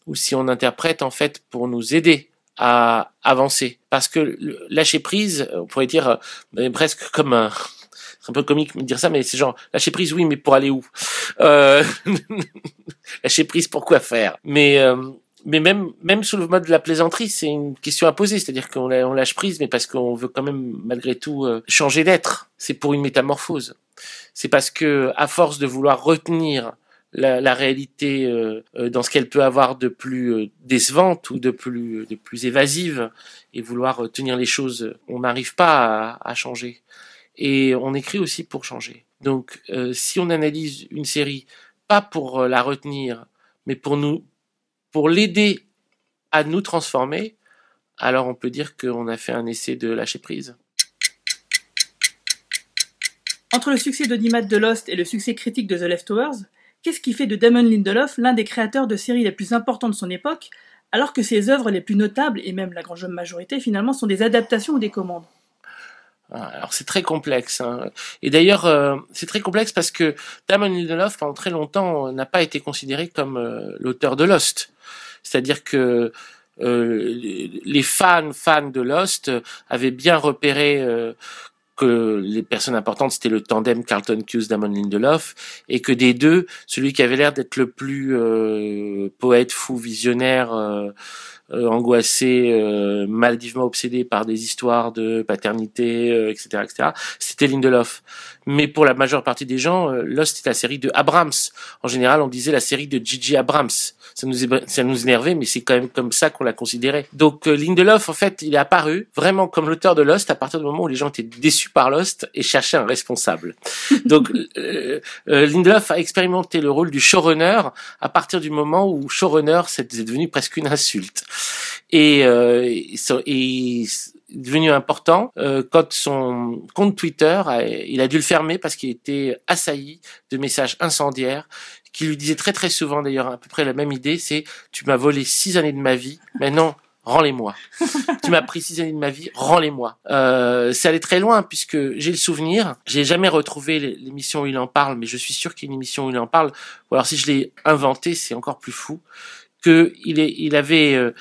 ou si on interprète en fait pour nous aider à avancer. Parce que lâcher prise, on pourrait dire euh, presque comme un, c'est un peu comique de dire ça, mais c'est genre lâcher prise, oui, mais pour aller où? Euh, Lâcher prise, pour quoi faire? Mais euh, mais même même sous le mode de la plaisanterie, c'est une question à poser, c'est-à-dire qu'on on lâche prise, mais parce qu'on veut quand même malgré tout euh, changer d'être. C'est pour une métamorphose. C'est parce que à force de vouloir retenir la, réalité euh, euh, dans ce qu'elle peut avoir de plus euh, décevante ou de plus évasive et vouloir tenir les choses, on n'arrive pas à, à, changer. Et on écrit aussi pour changer. Donc, si on analyse une série pas pour la retenir, mais pour nous, pour l'aider à nous transformer, alors on peut dire qu'on a fait un essai de lâcher prise. Entre le succès d'Audimat de Lost et le succès critique de The Leftovers, Qu'est-ce qui fait de Damon Lindelof l'un des créateurs de séries les plus importants de son époque, alors que ses œuvres les plus notables, et même la grande majorité finalement, sont des adaptations ou des commandes? Ah, alors c'est très complexe. Hein. Et d'ailleurs, euh, c'est très complexe parce que Damon Lindelof, pendant très longtemps, n'a pas été considéré comme euh, l'auteur de Lost. C'est-à-dire que euh, les fans, fans de Lost avaient bien repéré euh, que les personnes importantes c'était le tandem Carlton Cuse Damon Lindelof et que des deux celui qui avait l'air d'être le plus euh, poète fou visionnaire euh, euh, angoissé, euh, maladivement obsédé par des histoires de paternité, etc., euh, etc. C'était Lindelof. Mais pour la majeure partie des gens, euh, Lost était la série de Abrams. En général, on disait la série de Gigi Abrams. Ça nous, ça nous énervait, mais c'est quand même comme ça qu'on l'a considéré. Donc Lindelof, en fait, il est apparu vraiment comme l'auteur de Lost à partir du moment où les gens étaient déçus par Lost et cherchaient un responsable. Donc Lindelof a expérimenté le rôle du showrunner à partir du moment où showrunner c'est devenu presque une insulte et, euh, et, devenu important euh, quand son compte Twitter, il a dû le fermer parce qu'il était assailli de messages incendiaires qui lui disaient très très souvent d'ailleurs à peu près la même idée, c'est tu m'as volé six années de ma vie, maintenant rends-les-moi. tu m'as pris six années de ma vie, rends-les-moi. Euh, c'est allé très loin puisque j'ai le souvenir, j'ai jamais retrouvé l'émission où il en parle, mais je suis sûr qu'il y a une émission où il en parle. Ou alors si je l'ai inventé, c'est encore plus fou que il, est, il avait euh,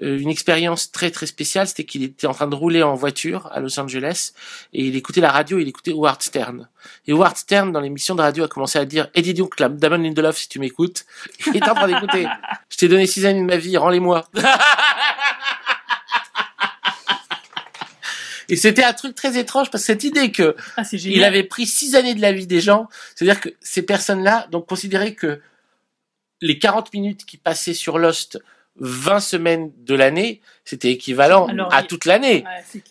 une expérience très très spéciale, c'était qu'il était en train de rouler en voiture à Los Angeles et il écoutait la radio, il écoutait Howard Stern. Et Howard Stern dans l'émission de radio a commencé à dire "Et dis donc, la Damon Lindelof, si tu m'écoutes, il est en train d'écouter. Je t'ai donné six années de ma vie, rends-les-moi." Et c'était un truc très étrange parce que cette idée que ah, il avait pris six années de la vie des gens, c'est-à-dire que ces personnes-là donc considéraient que les 40 minutes qui passaient sur Lost 20 semaines de l'année, c'était équivalent Alors, à toute l'année.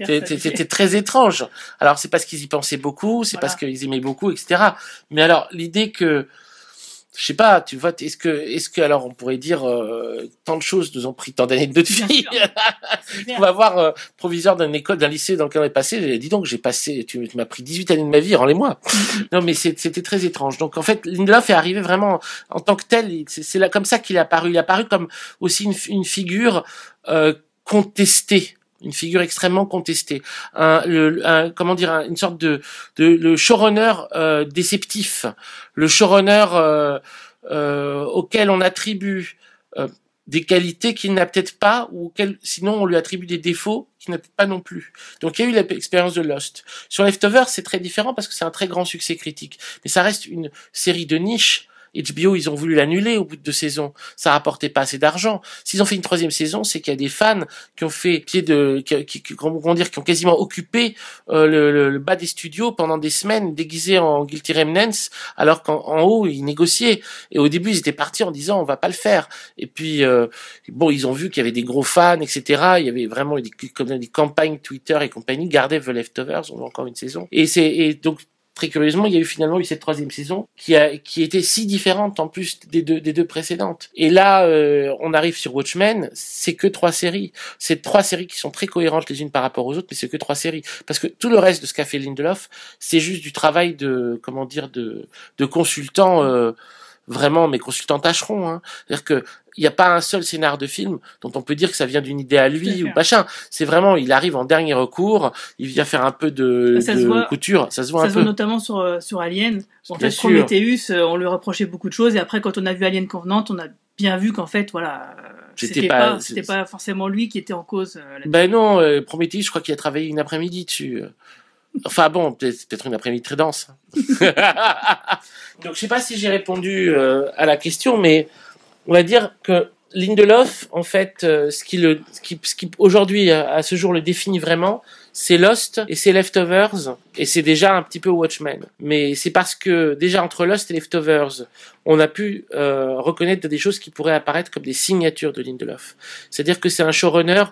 Ouais, c'était très étrange. Alors c'est parce qu'ils y pensaient beaucoup, c'est Voilà. parce qu'ils aimaient beaucoup, etc. Mais alors l'idée que je sais pas, tu vois, est-ce que, est-ce que, alors, on pourrait dire, euh, tant de choses nous ont pris tant d'années de notre vie? on va voir euh, proviseur d'une école, d'un lycée dans lequel on est passé. Dis donc, j'ai passé, tu tu m'as pris 18 années de ma vie, rends-les-moi. non, mais c'était très étrange. Donc, en fait, Lindelof est arrivé vraiment en tant que tel. C'est c'est là comme ça qu'il est apparu. Il est apparu comme aussi une, une figure euh, contestée. Une figure extrêmement contestée, un, le, un- comment dire, un- une sorte de, de le showrunner euh, déceptif, le showrunner euh, euh, auquel on attribue euh, des qualités qu'il n'a peut-être pas ou quel, sinon on lui attribue des défauts qu'il n'a peut-être pas non plus. Donc il y a eu l'expérience de Lost. Sur Leftovers, c'est très différent parce que c'est un très grand succès critique, mais ça reste une série de niche HBO, ils ont voulu l'annuler au bout de deux saisons. Ça rapportait pas assez d'argent. S'ils ont fait une troisième saison, c'est qu'il y a des fans qui ont fait pied de, qui, qui, comment dire, qui ont quasiment occupé euh, le, le, bas des studios pendant des semaines, déguisés en guilty remnants, alors qu'en en haut ils négociaient. Et au début, ils étaient partis en disant on va pas le faire. Et puis euh, bon, ils ont vu qu'il y avait des gros fans, etc. Il y avait vraiment des, comme des campagnes Twitter et compagnie. Gardez The Leftovers, on a encore une saison. Et c'est et donc très curieusement, il y a eu finalement eu cette troisième saison qui a qui était si différente en plus des deux des deux précédentes. Et là, euh, on arrive sur Watchmen, c'est que trois séries. C'est trois séries qui sont très cohérentes les unes par rapport aux autres, mais c'est que trois séries parce que tout le reste de ce qu'a fait Lindelof, c'est juste du travail de comment dire de de consultant. Euh, vraiment mes consultants tâcheront. Hein. C'est-à-dire que il n'y a pas un seul scénar de film dont on peut dire que ça vient d'une idée à lui ou machin. C'est vraiment, il arrive en dernier recours, il vient faire un peu de, de couture. Ça se voit ça un se peu. voit notamment sur, euh, sur Alien. En Bien fait, sûr. Prometheus, euh, on lui reprochait beaucoup de choses et après, quand on a vu Alien Covenant, on a bien vu qu'en fait, voilà, euh, C'était pas- pas, pas forcément lui qui était en cause. Ben non, euh, Prometheus, je crois qu'il a travaillé une après-midi dessus. Enfin bon, peut-être une après-midi très dense. Donc je sais pas si j'ai répondu euh, à la question, mais on va dire que Lindelof, en fait, euh, ce qui le, ce qui, ce qui aujourd'hui à, à ce jour le définit vraiment, c'est Lost et c'est Leftovers et c'est déjà un petit peu Watchmen. Mais c'est parce que déjà entre Lost et Leftovers, on a pu euh, reconnaître des choses qui pourraient apparaître comme des signatures de Lindelof. C'est-à-dire que c'est un showrunner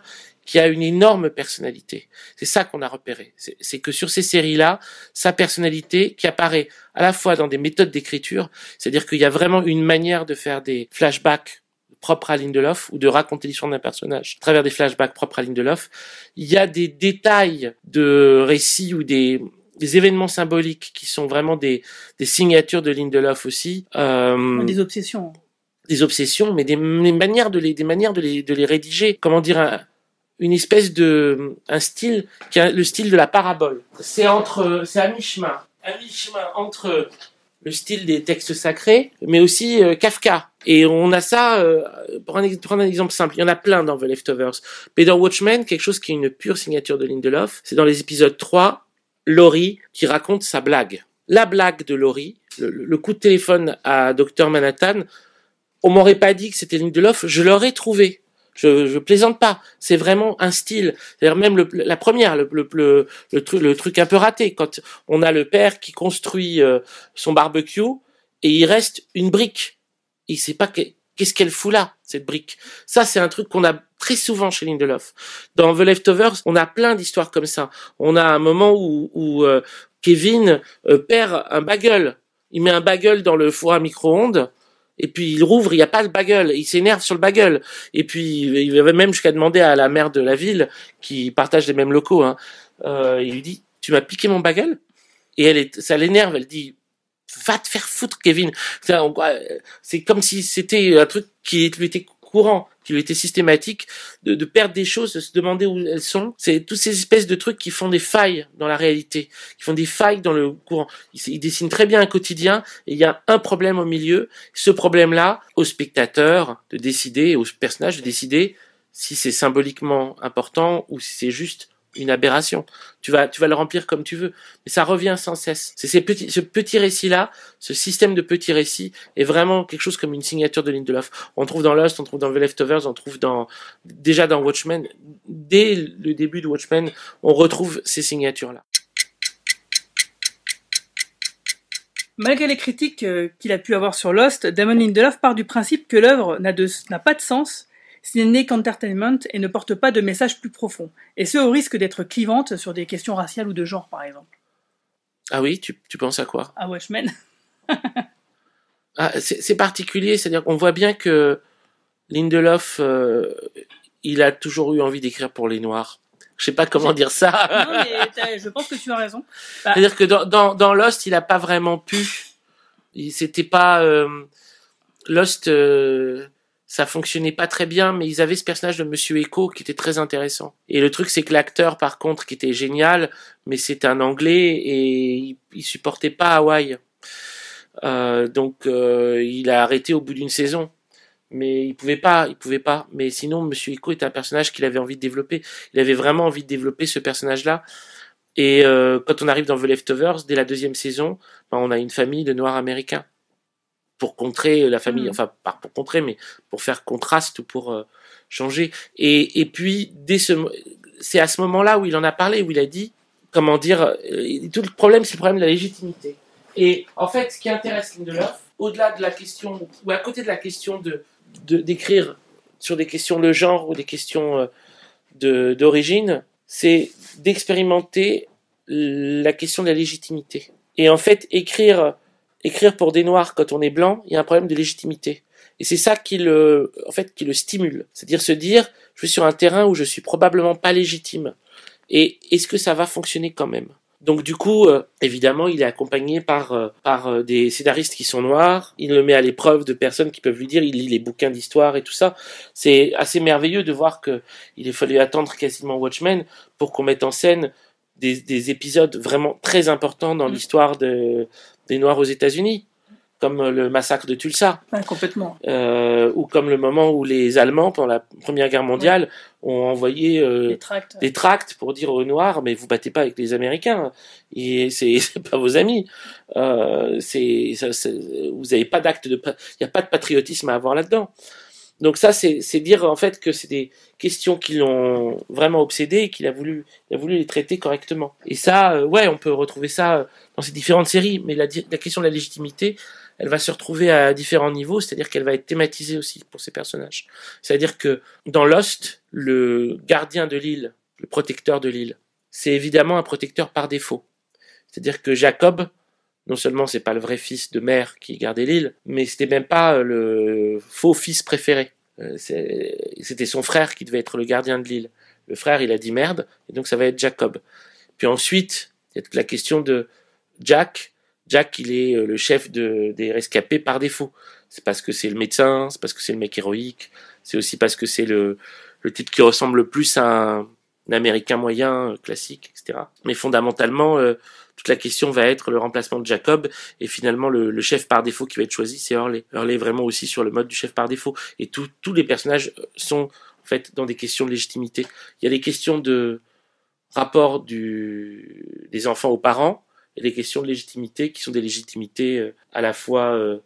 qui a une énorme personnalité. C'est ça qu'on a repéré. C'est que sur ces séries-là, sa personnalité qui apparaît à la fois dans des méthodes d'écriture, c'est-à-dire qu'il y a vraiment une manière de faire des flashbacks propres à Lindelof ou de raconter l'histoire d'un personnage à travers des flashbacks propres à Lindelof. Il y a des détails de récits ou des, des événements symboliques qui sont vraiment des, des signatures de Lindelof aussi. Euh, Des obsessions. des obsessions, mais des, des manières de les, des manières de les, de les rédiger. Comment dire, un- une espèce de, un style qui a le style de la parabole. C'est entre, c'est à mi-chemin, à mi-chemin entre le style des textes sacrés, mais aussi euh, Kafka. Et on a ça, euh, pour prendre un exemple simple, il y en a plein dans The Leftovers. Mais dans Watchmen, quelque chose qui est une pure signature de Lindelof, c'est dans les épisodes 3, Laurie qui raconte sa blague. La blague de Laurie, le, le coup de téléphone à Dr Manhattan, on m'aurait pas dit que c'était Lindelof, je l'aurais trouvé. Je, je plaisante pas. C'est vraiment un style. C'est-à-dire même le, la première, le, le, le, truc, le truc un peu raté, quand on a le père qui construit euh, son barbecue et il reste une brique. Il sait pas que- qu'est-ce qu'elle fout là, cette brique. Ça, c'est un truc qu'on a très souvent chez Lindelof. Dans The Leftovers, on a plein d'histoires comme ça. On a un moment où, où euh, Kevin euh, perd un bagel. Il met un bagel dans le four à micro-ondes. Et puis il rouvre, il n'y a pas de bagel, il s'énerve sur le bagel. Et puis il avait même jusqu'à demander à la maire de la ville, qui partage les mêmes locaux, hein, euh, il lui dit, tu m'as piqué mon bagel Et elle est, ça l'énerve, elle dit, va te faire foutre, Kevin. C'est comme si c'était un truc qui lui était courant, qui lui était systématique, de, de perdre des choses, de se demander où elles sont. C'est toutes ces espèces de trucs qui font des failles dans la réalité, qui font des failles dans le courant. Il, il dessine très bien un quotidien, et il y a un problème au milieu. Ce problème-là, au spectateur de décider, au personnage de décider si c'est symboliquement important ou si c'est juste une aberration. Tu vas, le remplir comme tu veux. Mais ça revient sans cesse. C'est ces ce petit récit-là, ce système de petits récits est vraiment quelque chose comme une signature de Lindelof. On trouve dans Lost, on trouve dans The Leftovers, on trouve dans, déjà dans Watchmen. Dès le début de Watchmen, on retrouve ces signatures-là. Malgré les critiques euh, qu'il a pu avoir sur Lost, Damon Lindelof part du principe que l'œuvre n'a pas de sens si elle n'est qu'entertainment et ne porte pas de message plus profond, et ce au risque d'être clivante sur des questions raciales ou de genre par exemple. Ah oui, tu, tu penses à quoi? À Watchmen, Ah, c'est particulier, c'est-à-dire qu'on voit bien que Lindelof, euh, il a toujours eu envie d'écrire pour les Noirs. Je sais pas comment dire ça. non mais je pense que tu as raison. Bah, C'est-à-dire que dans, dans, dans Lost, il a pas vraiment pu. C'était pas euh, Lost, euh, ça fonctionnait pas très bien, mais ils avaient ce personnage de Monsieur Echo qui était très intéressant. Et le truc, c'est que l'acteur, par contre, qui était génial, mais c'est un Anglais et il, il supportait pas Hawaï. Euh, donc, euh, il a arrêté au bout d'une saison. mais il pouvait pas, il pouvait pas. Mais sinon, Monsieur Iko était un personnage qu'il avait envie de développer. Il avait vraiment envie de développer ce personnage-là. Et euh, quand on arrive dans The Leftovers, dès la deuxième saison, ben, on a une famille de Noirs américains pour contrer la famille, Mm. enfin pas pour contrer, mais pour faire contraste ou pour euh, changer. Et, et puis dès ce, c'est à ce moment-là où il en a parlé, où il a dit, comment dire, euh, tout le problème, c'est le problème de la légitimité. Et en fait, ce qui intéresse Lindelof, au-delà de la question, ou à côté de la question de de- d'écrire sur des questions de genre ou des questions euh, de d'origine, c'est d'expérimenter la question de la légitimité. Et en fait, écrire écrire pour des noirs quand on est blanc, il y a un problème de légitimité. Et c'est ça qui le, en fait, qui le stimule. C'est-à-dire se dire, je suis sur un terrain où je suis probablement pas légitime. Et est-ce que ça va fonctionner quand même? Donc du coup, euh, évidemment, il est accompagné par euh, par euh, des scénaristes qui sont noirs. Il le met à l'épreuve de personnes qui peuvent lui dire. Il lit les bouquins d'histoire et tout ça. C'est assez merveilleux de voir que il a fallu attendre quasiment Watchmen pour qu'on mette en scène des, des épisodes vraiment très importants dans Mm. l'histoire de, des Noirs aux États-Unis, comme euh, le massacre de Tulsa Ouais, complètement. euh, ou comme le moment où les Allemands, pendant la Première Guerre mondiale, ont envoyé euh, tracts. des tracts pour dire aux Noirs, mais vous battez pas avec les Américains, et c'est c'est pas vos amis. Euh, c'est ça- c'est- vous avez pas d'acte de, il y a pas de patriotisme à avoir là-dedans. Donc ça, c'est dire en fait que c'est des questions qui l'ont vraiment obsédé et qu'il a voulu, il a voulu les traiter correctement. Et ça, euh, ouais, on peut retrouver ça euh, dans ces différentes séries, mais la question de la légitimité, elle va se retrouver à différents niveaux, c'est-à-dire qu'elle va être thématisée aussi pour ces personnages. C'est-à-dire que dans Lost, le gardien de l'île, le protecteur de l'île, c'est évidemment un protecteur par défaut. C'est-à-dire que Jacob, non seulement c'est pas le vrai fils de mère qui gardait l'île, mais c'était même pas euh, le faux fils préféré. Euh, C'était son frère qui devait être le gardien de l'île. Le frère, il a dit merde, et donc ça va être Jacob. Puis ensuite, il y a toute la question de Jack. Jack, il est euh, le chef de, des rescapés par défaut. C'est parce que c'est le médecin, c'est parce que c'est le mec héroïque, c'est aussi parce que c'est le, le qui ressemble le plus à un américain moyen, euh, classique, etc. Mais fondamentalement, euh, toute la question va être le remplacement de Jacob, et finalement le, le chef par défaut qui va être choisi, c'est Hurley. Hurley vraiment aussi sur le mode du chef par défaut. Et tout- tous les personnages euh, sont en fait dans des questions de légitimité. Il y a des questions de rapport du, des enfants aux parents, et des questions de légitimité qui sont des légitimités euh, à la fois euh,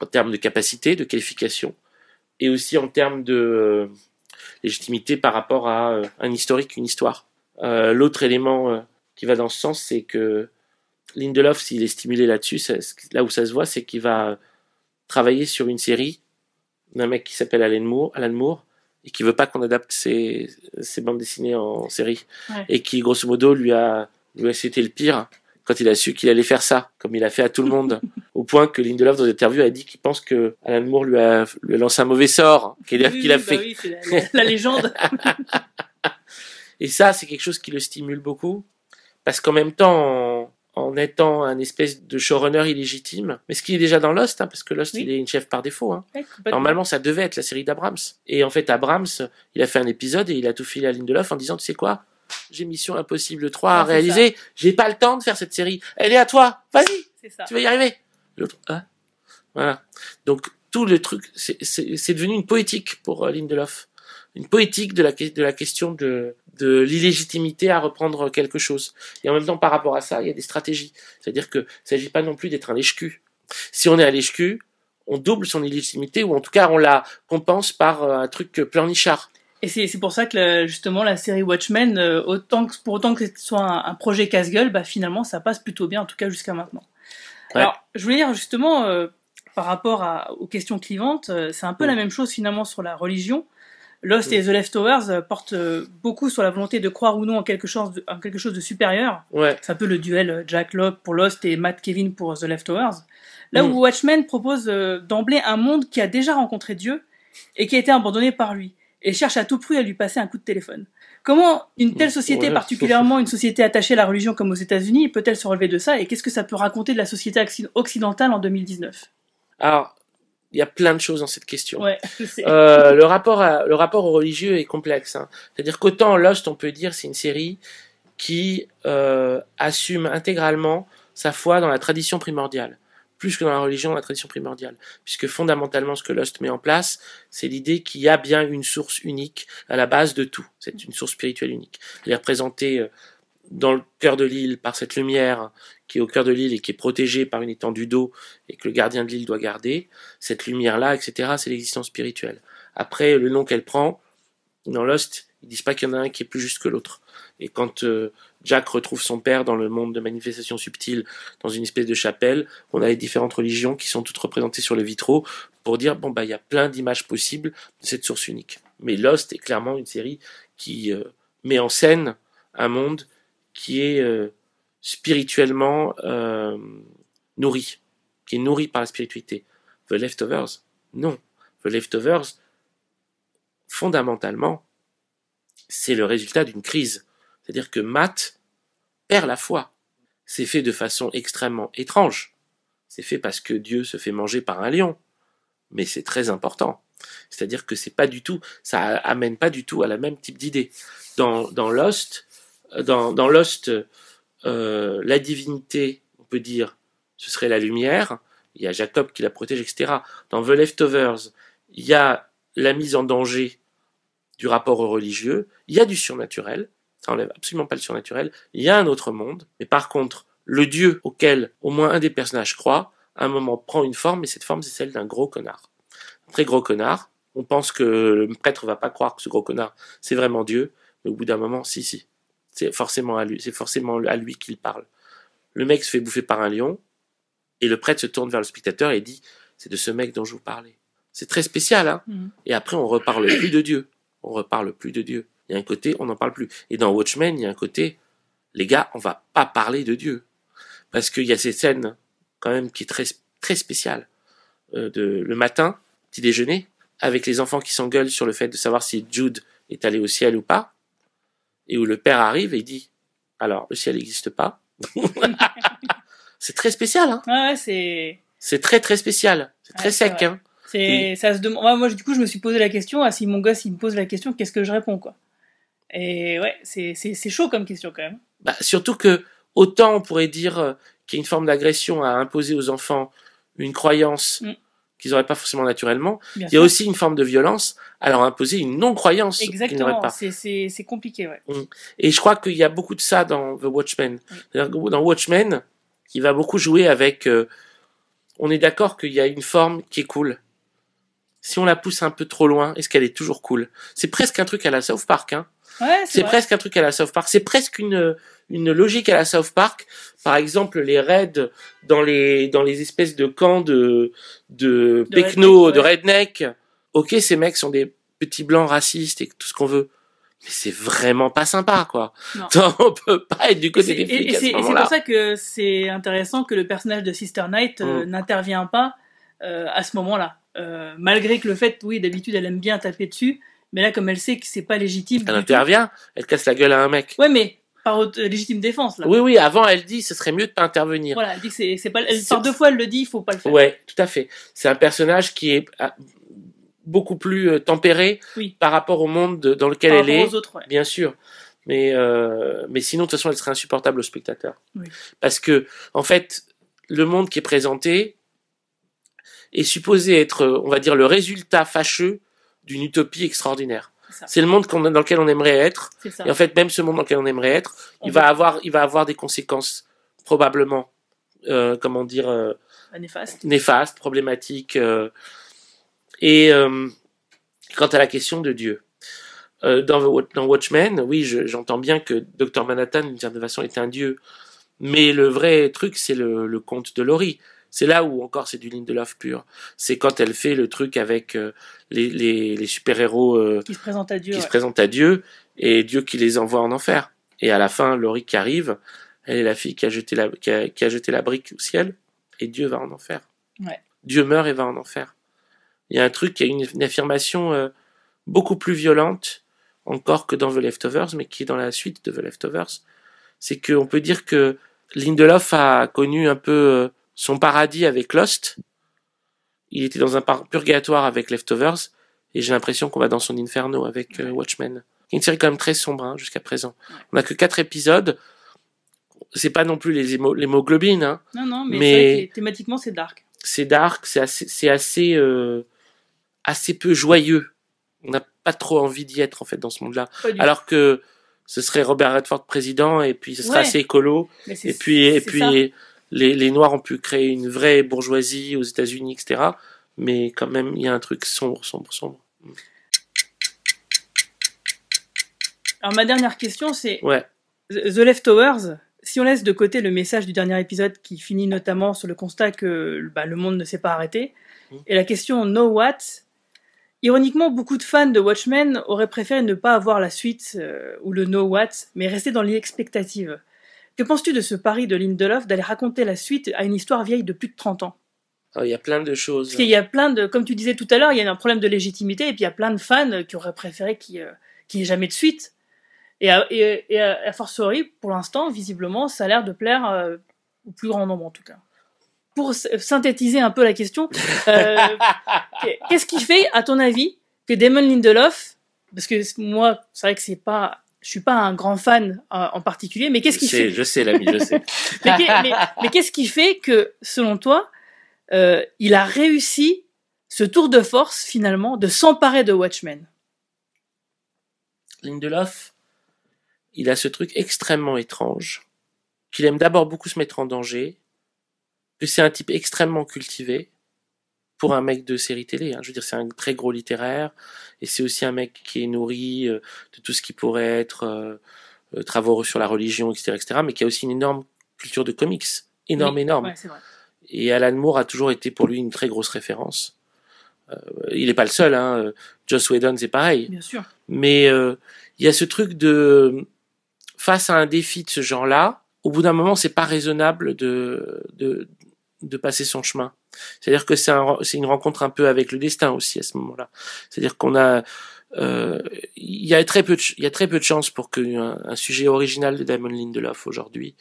en termes de capacité, de qualification, et aussi en termes de légitimité par rapport à euh, un historique, une histoire. Euh, L'autre élément euh, qui va dans ce sens, c'est que Lindelof, s'il est stimulé là-dessus, là où ça se voit, c'est qu'il va travailler sur une série d'un mec qui s'appelle Alan Moore, Alan Moore, et qui veut pas qu'on adapte ses, ses bandes dessinées en série, Ouais. et qui grosso modo lui a, lui a c'était le pire quand il a su qu'il allait faire ça, comme il a fait à tout le monde, au point que Lindelof dans une interview a dit qu'il pense que Alan Moore lui a, lui a lancé un mauvais sort, qu'il a, Oui, bah fait. oui, c'est la, la- la légende. Et ça, c'est quelque chose qui le stimule beaucoup, parce qu'en même temps, en, en étant un espèce de showrunner illégitime, mais ce qui est déjà dans Lost, hein, parce que Lost, Oui. il est une chef par défaut. Hein. Ouais. Normalement, ça devait être la série d'Abrams. Et en fait, Abrams, il a fait un épisode et il a tout filé à Lindelof en disant, tu sais quoi J'ai Mission Impossible 3 à réaliser, j'ai pas le temps de faire cette série. Elle est à toi, vas-y, tu vas y arriver. L'autre, ah. Voilà. Donc, tout le truc, c'est- devenu une poétique pour euh, Lindelof. Une poétique de la, que- de la question de, de l'illégitimité à reprendre quelque chose. Et en même temps, par rapport à ça, il y a des stratégies. C'est-à-dire que s'agit pas non plus d'être un lèche-cul. Si on est à lèche-cul, on double son illégitimité, ou en tout cas, on la compense par euh, un truc pleurnichard. Et c'est c'est pour ça que la- justement la série Watchmen, euh, autant que, pour autant que ce soit un, un projet casse-gueule, bah finalement ça passe plutôt bien, en tout cas jusqu'à maintenant. Ouais. Alors, je voulais dire justement, euh, par rapport à, aux questions clivantes, euh, c'est un peu la même chose finalement sur la religion. Lost et The Leftovers euh, portent euh, beaucoup sur la volonté de croire ou non en quelque chose de, en quelque chose de supérieur. Ouais. C'est un peu le duel euh, Jack Locke pour Lost et Matt Kevin pour The Leftovers. Là Mm. où Watchmen propose euh, d'emblée un monde qui a déjà rencontré Dieu et qui a été abandonné par lui et cherche à tout prix à lui passer un coup de téléphone. Comment une telle société, Ouais. particulièrement une société attachée à la religion comme aux États-Unis, peut-elle se relever de ça et qu'est-ce que ça peut raconter de la société occ- occidentale en 2019 Alors, il y a plein de choses dans cette question. Ouais. Euh, le rapport à, le rapport au religieux est complexe. hein. C'est-à-dire qu'autant Lost, on peut dire, c'est une série qui euh, assume intégralement sa foi dans la tradition primordiale. Plus que dans la religion, la tradition primordiale. Puisque fondamentalement, ce que Lost met en place, c'est l'idée qu'il y a bien une source unique à la base de tout. C'est une source spirituelle unique. Elle est représentée euh, dans le cœur de l'île par cette lumière qui est au cœur de l'île et qui est protégée par une étendue d'eau et que le gardien de l'île doit garder. Cette lumière-là, etc., c'est l'existence spirituelle. Après, le nom qu'elle prend, dans Lost, ils disent pas qu'il y en a un qui est plus juste que l'autre. Et quand euh, Jack retrouve son père dans le monde de manifestations subtiles, dans une espèce de chapelle, on a les différentes religions qui sont toutes représentées sur les vitraux pour dire bon bah il y a plein d'images possibles de cette source unique. Mais Lost est clairement une série qui euh, met en scène un monde qui est euh, spirituellement euh, nourri, qui est nourri par la spiritualité. The Leftovers, non. The Leftovers, fondamentalement, c'est le résultat d'une crise. C'est-à-dire que Matt perd la foi. C'est fait de façon extrêmement étrange. C'est fait parce que Dieu se fait manger par un lion. Mais c'est très important. C'est-à-dire que c'est pas du tout, ça amène pas du tout à la même type d'idée. Dans, dans Lost, dans, dans Lost, euh, la divinité, on peut dire, ce serait la lumière. Il y a Jacob qui la protège, etc. Dans The Leftovers, il y a la mise en danger du rapport religieux. Il y a du surnaturel. Ça enlève absolument pas le surnaturel. Il y a un autre monde. Mais par contre, le Dieu auquel au moins un des personnages croit, à un moment prend une forme, et cette forme, c'est celle d'un gros connard. Un très gros connard. On pense que le prêtre va pas croire que ce gros connard, c'est vraiment Dieu. Mais au bout d'un moment, si, si. C'est forcément à lui, c'est forcément à lui qu'il parle. Le mec se fait bouffer par un lion, et le prêtre se tourne vers le spectateur et dit, c'est de ce mec dont je vous parlais. C'est très spécial, hein. Mhm. Et après, on reparle plus de Dieu. On reparle plus de Dieu. Il y a un côté, on n'en parle plus. Et dans Watchmen, il y a un côté, les gars, on va pas parler de Dieu. Parce qu'il y a cette scène, quand même, qui est très, très spéciale. Euh, de, le matin, petit déjeuner, avec les enfants qui s'engueulent sur le fait de savoir si Jude est allé au ciel ou pas. Et où le père arrive et dit, alors, le ciel n'existe pas. c'est très spécial, hein. Ouais, ouais, c'est. C'est très, très spécial. C'est très Ouais, sec, hein. C'est, ça se demande. Moi, moi, du coup, je me suis posé la question. Ah, si mon gosse, il me pose la question, qu'est-ce que je réponds, quoi Et ouais, c'est, chaud comme question quand même. Bah, surtout que autant on pourrait dire euh, qu'il y a une forme d'agression à imposer aux enfants une croyance Mm. qu'ils n'auraient pas forcément naturellement, Bien il y a sûr. aussi une forme de violence à leur imposer une non-croyance qu'ils n'auraient Exactement. pas. C'est, c'est, c'est compliqué, ouais. Et je crois qu'il y a beaucoup de ça dans The Watchmen. Que Dans Watchmen, il va beaucoup jouer avec... euh, on est d'accord qu'il y a une forme qui est cool. Si on la pousse un peu trop loin, est-ce qu'elle est toujours cool? C'est presque un truc à la South Park, hein Ouais, c'est presque un truc à la South Park. C'est presque une une logique à la South Park. Par exemple, les raids dans les dans les espèces de camps de de, De pecno, redneck, de ouais. redneck. Ok, ces mecs sont des petits blancs racistes et tout ce qu'on veut. Mais c'est vraiment pas sympa, quoi. Non. On peut pas être du côté des flics et c'est- ce pour ça que c'est intéressant que le personnage de Sister Knight euh, Mm. n'intervient pas euh, à ce moment-là. Euh, malgré que le fait, oui, d'habitude, elle aime bien taper dessus, mais là, comme elle sait que c'est pas légitime. Elle tout- intervient, elle casse la gueule à un mec. Ouais, mais par euh, légitime défense, là. Oui, oui, avant elle dit ce serait mieux de pas intervenir. Voilà, elle dit que c'est, pas, elle, par deux fois, elle le dit, il faut pas le faire. Ouais, tout à fait. C'est un personnage qui est ah, beaucoup plus euh, tempéré Oui. par rapport au monde de- dans lequel Par elle est, aux autres, ouais. bien sûr. Mais euh, mais sinon, de toute façon, elle serait insupportable au spectateur. Oui. Parce que en fait, le monde qui est présenté est supposé être, on va dire, le résultat fâcheux d'une utopie extraordinaire. C'est le monde dans lequel on aimerait être. Et en fait, même ce monde dans lequel on aimerait être, On il va avoir, il va avoir des conséquences probablement, euh, comment dire, euh, Pas néfaste. néfaste, problématique. euh, et quant à la question de Dieu, dans, Watchmen, oui, je- j'entends bien que Dr Manhattan, d'une certaine façon, est un dieu, mais le vrai truc, c'est le, le conte de Laurie. C'est là où encore c'est du Lindelof pur. C'est quand elle fait le truc avec euh, les, les, les super-héros euh, Qui se présente à Dieu. qui ouais. se présentent à Dieu et Dieu qui les envoie en enfer. Et à la fin, Laurie qui arrive, elle est la fille qui a jeté la, qui a, qui a jeté la brique au ciel et Dieu va en enfer. Ouais. Dieu meurt et va en enfer. Il y a un truc, il y a une, une affirmation euh, beaucoup plus violente encore que dans The Leftovers, mais qui est dans la suite de The Leftovers. C'est qu'on peut dire que Lindelof a connu un peu son paradis avec Lost. Il était dans un purgatoire avec Leftovers, et j'ai l'impression qu'on va dans son inferno avec euh, Watchmen. Une série quand même très sombre hein, jusqu'à présent. On n'a que quatre épisodes. c'est pas non plus les hémo- l'hémoglobine, hein. Non, non, mais, Mais- c'est vrai que thématiquement, c'est dark. c'est dark, c'est assez, c'est assez, euh, assez peu joyeux. On n'a pas trop envie d'y être en fait dans ce monde-là. Alors que ce serait Robert Redford président et puis ce serait Ouais. assez écolo. Et puis et puis. Les, les Noirs ont pu créer une vraie bourgeoisie aux États-Unis, etc. Mais quand même, il y a un truc sombre, sombre, sombre. Alors, ma dernière question, c'est Ouais. The Leftovers. Si on laisse de côté le message du dernier épisode qui finit notamment sur le constat que bah, le monde ne s'est pas arrêté, Mm. et la question No What, ironiquement, beaucoup de fans de Watchmen auraient préféré ne pas avoir la suite euh, ou le No What, mais rester dans l'expectative. Que penses-tu de ce pari de Lindelof d'aller raconter la suite à une histoire vieille de plus de 30 ans? Alors, il y a plein de choses. Parce qu'il y a plein de, comme tu disais tout à l'heure, il y a un problème de légitimité, et puis il y a plein de fans qui auraient préféré qu'il n'y ait jamais de suite. Et à, et, et à, fortiori, pour l'instant, visiblement, ça a l'air de plaire euh, au plus grand nombre en tout cas. Pour synthétiser un peu la question, euh, qu'est-ce qui fait, à ton avis, que Damon Lindelof, parce que moi, c'est vrai que c'est pas, je suis pas un grand fan euh, en particulier, mais qu'est-ce qui fait je sais, l'ami, je sais. mais qu'est- mais- mais qu'est-ce qui fait que, selon toi, euh, il a réussi ce tour de force, finalement, de s'emparer de Watchmen? Lindelof, il a ce truc extrêmement étrange, qu'il aime d'abord beaucoup se mettre en danger, que c'est un type extrêmement cultivé pour un mec de série télé. hein. Je veux dire, c'est un très gros littéraire, et c'est aussi un mec qui est nourri euh, de tout ce qui pourrait être euh, euh, travaux sur la religion, etc., etc., mais qui a aussi une énorme culture de comics, énorme, Oui, énorme. ouais, vrai. Et Alan Moore a toujours été pour lui une très grosse référence. Euh, il n'est pas le seul, hein. euh, Joss Whedon c'est pareil. Bien sûr. Mais euh, il y a ce truc de face à un défi de ce genre-là, au bout d'un moment, c'est pas raisonnable de, de de passer son chemin. C'est-à-dire que c'est un, une rencontre un peu avec le destin aussi à ce moment-là. C'est-à-dire qu'on a euh, il y a très peu de, il y a très peu de chances pour qu'un un sujet original de Damon Lindelof aujourd'hui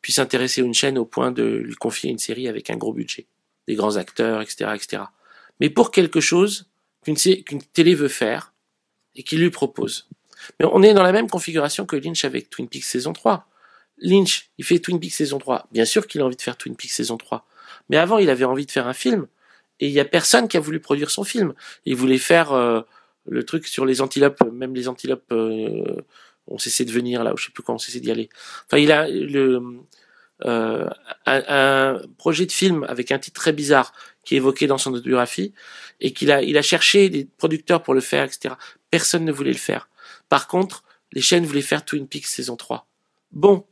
puisse intéresser une chaîne au point de lui confier une série avec un gros budget, des grands acteurs, etc., etc. Mais pour quelque chose qu'une télé veut faire et qu'il lui propose. Mais on est dans la même configuration que Lynch avec Twin Peaks saison 3. Lynch, il fait Twin Peaks saison 3. Bien sûr qu'il a envie de faire Twin Peaks saison 3. Mais avant, il avait envie de faire un film. Et il y a personne qui a voulu produire son film. Il voulait faire euh, le truc sur les antilopes. Même les antilopes euh, ont cessé de venir là, ou je sais plus quand on cessé d'y aller. Enfin, il a le, euh, un, un projet de film avec un titre très bizarre qui est évoqué dans son autobiographie et qu'il a, il a cherché des producteurs pour le faire, etc. Personne ne voulait le faire. Par contre, les chaînes voulaient faire Twin Peaks saison 3. Bon.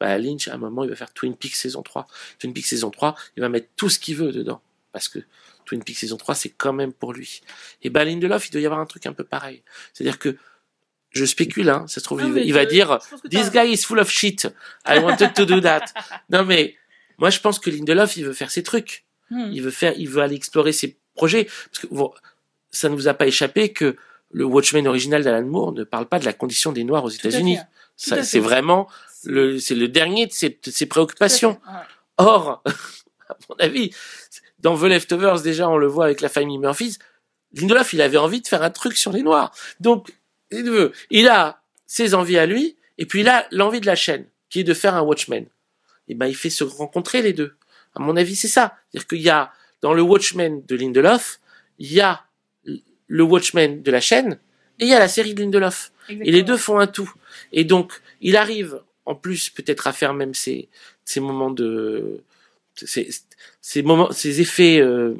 Bah, Lynch, à un moment, il va faire Twin Peaks saison 3. Twin Peaks saison 3, il va mettre tout ce qu'il veut dedans. Parce que Twin Peaks saison 3, c'est quand même pour lui. Et bah, Lindelof, il doit y avoir un truc un peu pareil. C'est-à-dire que, je spécule, hein, ça se trouve, Non, il, va- dire, this guy is full of shit. I wanted to do that. non, mais, moi, je pense que Lindelof, il veut faire ses trucs. Hmm. Il veut faire, il veut aller explorer ses projets. Parce que bon, ça ne vous a pas échappé que le Watchmen original d'Alan Moore ne parle pas de la condition des Noirs aux États-Unis. c'est vraiment c'est le dernier de ses, de ses préoccupations. Ouais. Or, à mon avis, dans The Leftovers, déjà, on le voit avec la famille Murphys, Lindelof, il avait envie de faire un truc sur les Noirs. Donc, il veut, il a ses envies à lui, et puis il a l'envie de la chaîne, qui est de faire un Watchmen. Et ben, il fait se rencontrer les deux. À mon avis, c'est ça. C'est-à-dire qu'il y a, dans le Watchmen de Lindelof, il y a le Watchmen de la chaîne, et il y a la série de Lindelof. Et les deux font un tout. Et donc, il arrive, en plus, peut-être à faire même ces, ces moments de, ces, ces moments, ces effets euh,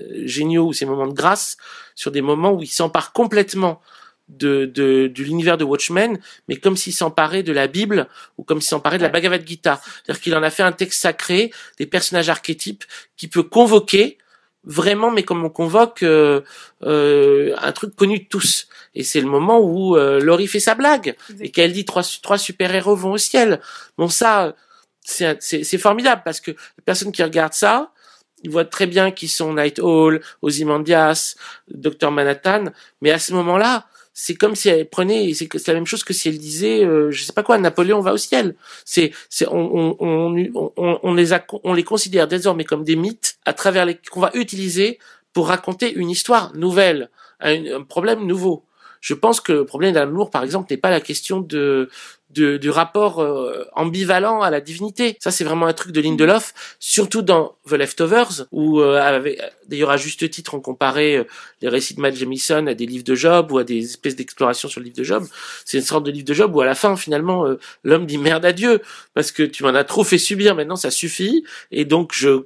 euh, géniaux ou ces moments de grâce sur des moments où il s'empare complètement de, de, de l'univers de Watchmen, mais comme s'il s'emparait de la Bible ou comme s'il s'emparait de la Bhagavad Gita. C'est-à-dire qu'il en a fait un texte sacré, des personnages archétypes qui peut convoquer vraiment, mais comme on convoque euh, euh, un truc connu de tous. Et c'est le moment où euh, Laurie fait sa blague et qu'elle dit trois, trois super-héros vont au ciel. Bon, ça, c'est formidable parce que les personnes qui regardent ça, ils voient très bien qui sont Night Owl, Ozymandias, Docteur Manhattan, mais à ce moment-là, c'est comme si elle prenait, c'est la même chose que si elle disait, euh, je sais pas quoi, Napoléon va au ciel. C'est, c'est, on, on, on, on, les a, on les considère désormais comme des mythes à travers les qu'on va utiliser pour raconter une histoire nouvelle, un, problème nouveau. Je pense que le problème d'Alan Moore, par exemple, n'est pas la question de de, du rapport euh, ambivalent à la divinité. Ça, c'est vraiment un truc de Lindelof, surtout dans The Leftovers, où euh, d'ailleurs à juste titre on comparait euh, les récits de Matt Jamison à des livres de Job ou à des espèces d'explorations sur le livre de Job. C'est une sorte de livre de Job où à la fin, finalement, l'homme dit merde à Dieu parce que tu m'en as trop fait subir. Maintenant, ça suffit et donc je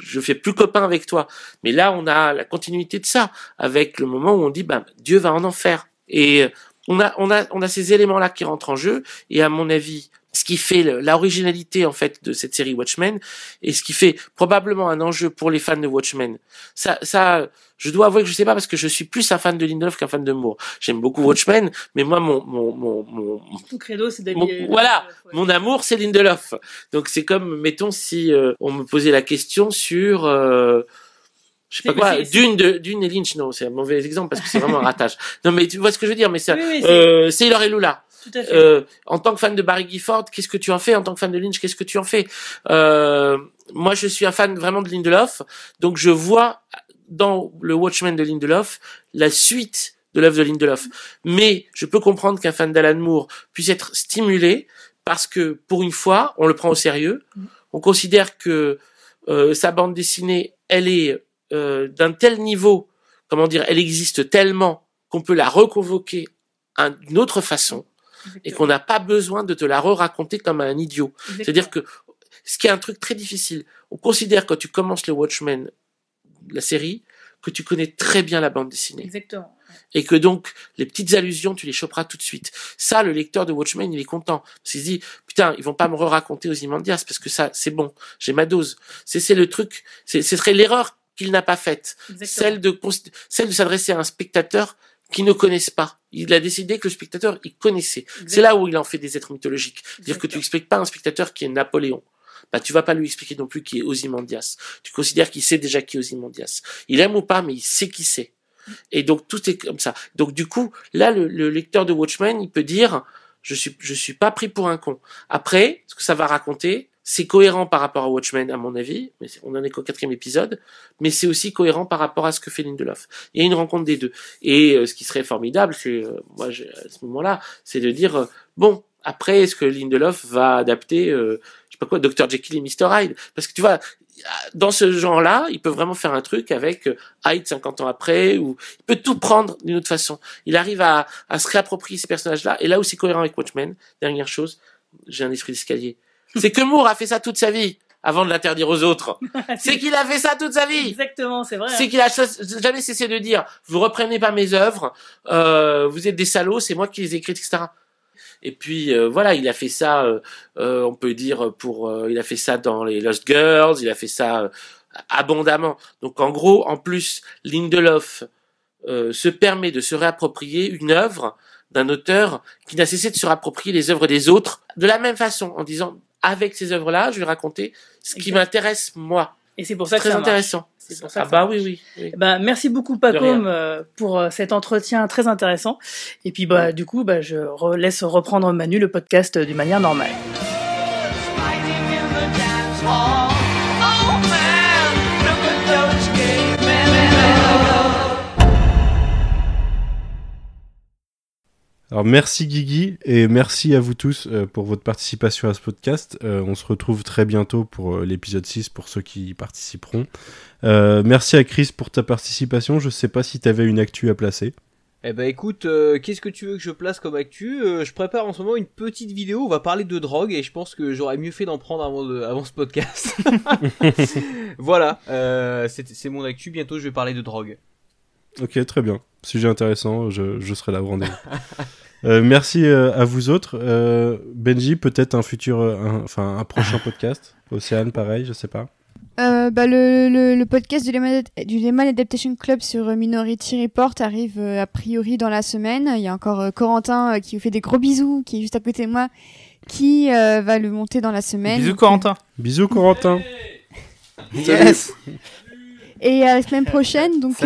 je fais plus copain avec toi. Mais là, on a la continuité de ça, avec le moment où on dit, bah, Dieu va en enfer. Et on a, on a, on a ces éléments-là qui rentrent en jeu. Et à mon avis, ce qui fait l'originalité en fait de cette série Watchmen et ce qui fait probablement un enjeu pour les fans de Watchmen. Ça, ça, je dois avouer que je sais pas parce que je suis plus un fan de Lindelof qu'un fan de Moore. J'aime beaucoup Watchmen, mais moi mon mon mon, mon tout credo c'est voilà, mon amour c'est Lindelof. Donc c'est comme mettons si euh, on me posait la question sur euh, je sais pas quoi, d'une de, d'une et Lynch, non, c'est un mauvais exemple parce que c'est vraiment un ratage. Non, mais tu vois ce que je veux dire, mais ça, oui, euh, Sailor et Lula. Euh, en tant que fan de Barry Gifford, qu'est-ce que tu en fais En tant que fan de Lynch, qu'est-ce que tu en fais? Euh, Moi, je suis un fan vraiment de Lindelof, donc je vois dans le Watchmen de Lindelof la suite de l'œuvre de Lindelof. Mais je peux comprendre qu'un fan d'Alan Moore puisse être stimulé parce que pour une fois, on le prend au sérieux. Mm. On considère que euh, sa bande dessinée, elle est euh, d'un tel niveau, comment dire, elle existe tellement qu'on peut la reconvoquer d'une autre façon et qu'on n'a pas besoin de te la re-raconter comme un idiot. C'est-à-dire que ce qui est un truc très difficile, on considère quand tu commences le Watchmen, la série, que tu connais très bien la bande dessinée. Exactement. Et que donc, les petites allusions, tu les choperas tout de suite. Ça, le lecteur de Watchmen, il est content. Parce qu'il se dit, putain, ils vont pas me re-raconter aux Imandias, parce que ça, c'est bon. J'ai ma dose. C'est, c'est le truc, c'est, ce serait l'erreur qu'il n'a pas faite. Celle de, celle de s'adresser à un spectateur qui ne connaisse pas. Il a décidé que le spectateur, il connaissait. C'est là où il en fait des êtres mythologiques. Dire que tu expliques pas un spectateur qui est Napoléon. Bah, tu vas pas lui expliquer non plus qui est Ozymandias. Tu considères qu'il sait déjà qui est Ozymandias. Il aime ou pas, mais il sait qui c'est. Et donc, tout est comme ça. Donc, du coup, là, le, le lecteur de Watchmen, il peut dire, je suis, je suis pas pris pour un con. Après, ce que ça va raconter, c'est cohérent par rapport à Watchmen, à mon avis, mais on en est qu'au quatrième épisode, mais c'est aussi cohérent par rapport à ce que fait Lindelof. Il y a une rencontre des deux. Et euh, ce qui serait formidable, c'est, euh, moi, à ce moment-là, c'est de dire, euh, bon, après, est-ce que Lindelof va adapter, je sais pas quoi, Dr. Jekyll et Mr. Hyde? Parce que tu vois, dans ce genre-là, il peut vraiment faire un truc avec Hyde 50 ans après, ou il peut tout prendre d'une autre façon. Il arrive à, à se réapproprier ces personnages-là, et là où c'est cohérent avec Watchmen, dernière chose, j'ai un esprit d'escalier c'est que Moore a fait ça toute sa vie avant de l'interdire aux autres. c'est qu'il a fait ça toute sa vie. Exactement, c'est vrai. C'est qu'il a jamais cessé de dire vous reprenez pas mes œuvres, euh, vous êtes des salauds, c'est moi qui les ai écrites, etc. Et puis euh, voilà, il a fait ça, euh, on peut dire pour, il a fait ça dans les Lost Girls, il a fait ça abondamment. Donc en gros, en plus, Lindelof se permet de se réapproprier une œuvre d'un auteur qui n'a cessé de se réapproprier les œuvres des autres de la même façon, en disant avec ces œuvres-là, je vais raconter ce qui m'intéresse moi. Et c'est pour ça que très intéressant. C'est pour ça ah bah oui, oui. oui. Bah, merci beaucoup Pacom euh, pour euh, cet entretien très intéressant. Et puis bah du coup bah je laisse reprendre Manu le podcast d'une manière normale. Alors merci Guigui et merci à vous tous euh, pour votre participation à ce podcast. Euh, on se retrouve très bientôt pour euh, l'épisode 6 pour ceux qui y participeront. merci à Chris pour ta participation. Je sais pas si tu avais une actu à placer. Eh ben écoute, qu'est-ce que tu veux que je place comme actu? Je prépare en ce moment une petite vidéo, on va parler de drogue et je pense que j'aurais mieux fait d'en prendre avant, avant ce podcast. voilà, c'est mon actu, bientôt je vais parler de drogue. Ok, très bien. Sujet intéressant, je, je serai là au rendez-vous. Euh, merci euh, à vous autres. Euh, Benji, peut-être un futur, enfin un, prochain podcast. Océane, pareil, je sais pas. bah, le, le, podcast du Lemon Adaptation Club sur Minority Report arrive a priori dans la semaine. Il y a encore Corentin qui vous fait des gros bisous, qui est juste à côté de moi, qui va le monter dans la semaine. Bisous Corentin. Bisous Corentin. yes. Et la semaine prochaine, donc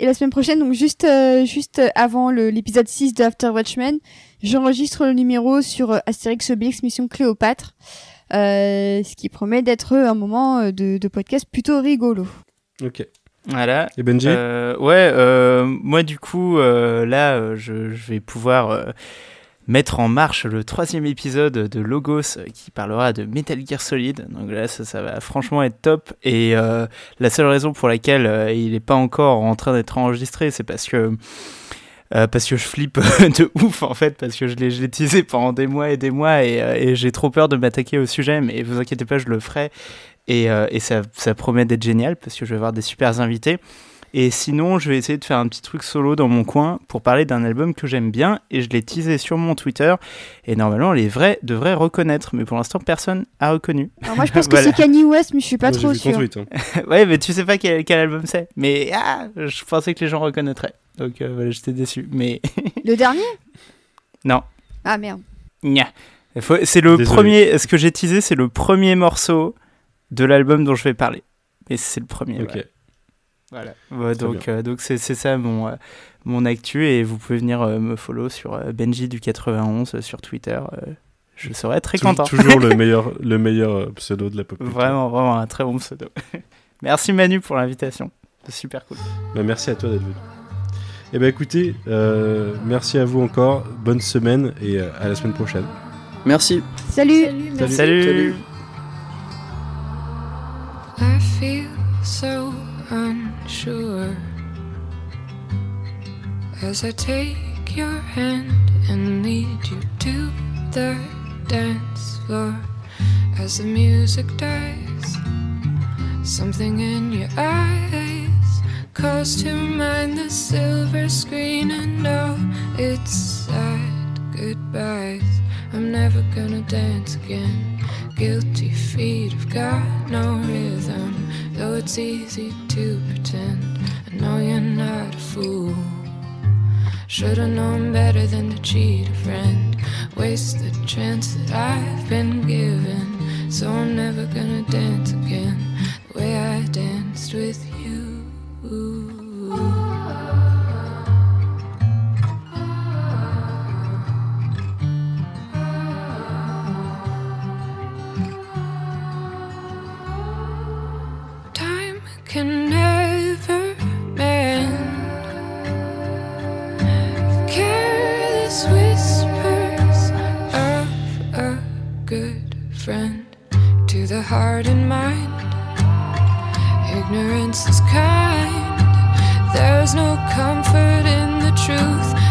et la semaine prochaine, donc juste, euh, juste avant l'épisode 6 de After Watchmen, j'enregistre le numéro sur euh, Astérix Obélix Mission Cléopâtre, euh, ce qui promet d'être un moment de, de, podcast plutôt rigolo. Ok. Voilà. Et Benji Ouais, moi du coup, là, je, je, vais pouvoir mettre en marche le troisième épisode de Logos euh, qui parlera de Metal Gear Solid. Donc là, ça, va franchement être top. Et euh, la seule raison pour laquelle euh, il n'est pas encore en train d'être enregistré, c'est parce que parce que je flippe de ouf en fait, parce que je l'ai teasé pendant des mois et des mois et, j'ai trop peur de m'attaquer au sujet, mais vous inquiétez pas, je le ferai et, et ça, ça promet d'être génial parce que je vais avoir des super invités. Et sinon, je vais essayer de faire un petit truc solo dans mon coin pour parler d'un album que j'aime bien et je l'ai teasé sur mon Twitter et normalement les vrais devraient reconnaître, mais pour l'instant personne a reconnu. Alors moi je pense que c'est Kanye West, mais je suis pas Moi, trop sûre. tweet, hein. ouais, mais tu sais pas quel, quel album c'est. Mais ah, je pensais que les gens reconnaîtraient. Donc euh, voilà, j'étais déçu. Mais Le dernier? Non. Ah merde. Nya. Il faut- C'est le Désolé. premier. Ce que j'ai teasé, c'est le premier morceau de l'album dont je vais parler. Et c'est le premier. Ok. ouais. Voilà. Ouais, Très donc euh, donc c'est c'est ça mon euh, mon actu et vous pouvez venir euh, me follow sur euh, Benji du 91 euh, sur Twitter. euh, je serai très Tou- content. Toujours le meilleur, le meilleur euh, pseudo de la pop. culture. Vraiment vraiment un très bon pseudo. Merci Manu pour l'invitation. C'est super cool. Bah, merci à toi d'être venu. Eh ben écoutez, euh, merci à vous encore. Bonne semaine et euh, à la semaine prochaine. Merci. Salut. Salut, merci. Salut. Salut. I feel so unsure as I take your hand and lead you to the dance floor. As the music dies, something in your eyes calls to mind the silver screen and all its sad goodbyes. I'm never gonna dance again. Guilty feet have got no rhythm, though it's easy to pretend. I know you're not a fool. Should've known better than to cheat a friend. Waste the chance that I've been given. So I'm never gonna dance again the way I danced with you. Can never mend careless whispers of a good friend to the heart and mind. Ignorance is kind. There's no comfort in the truth.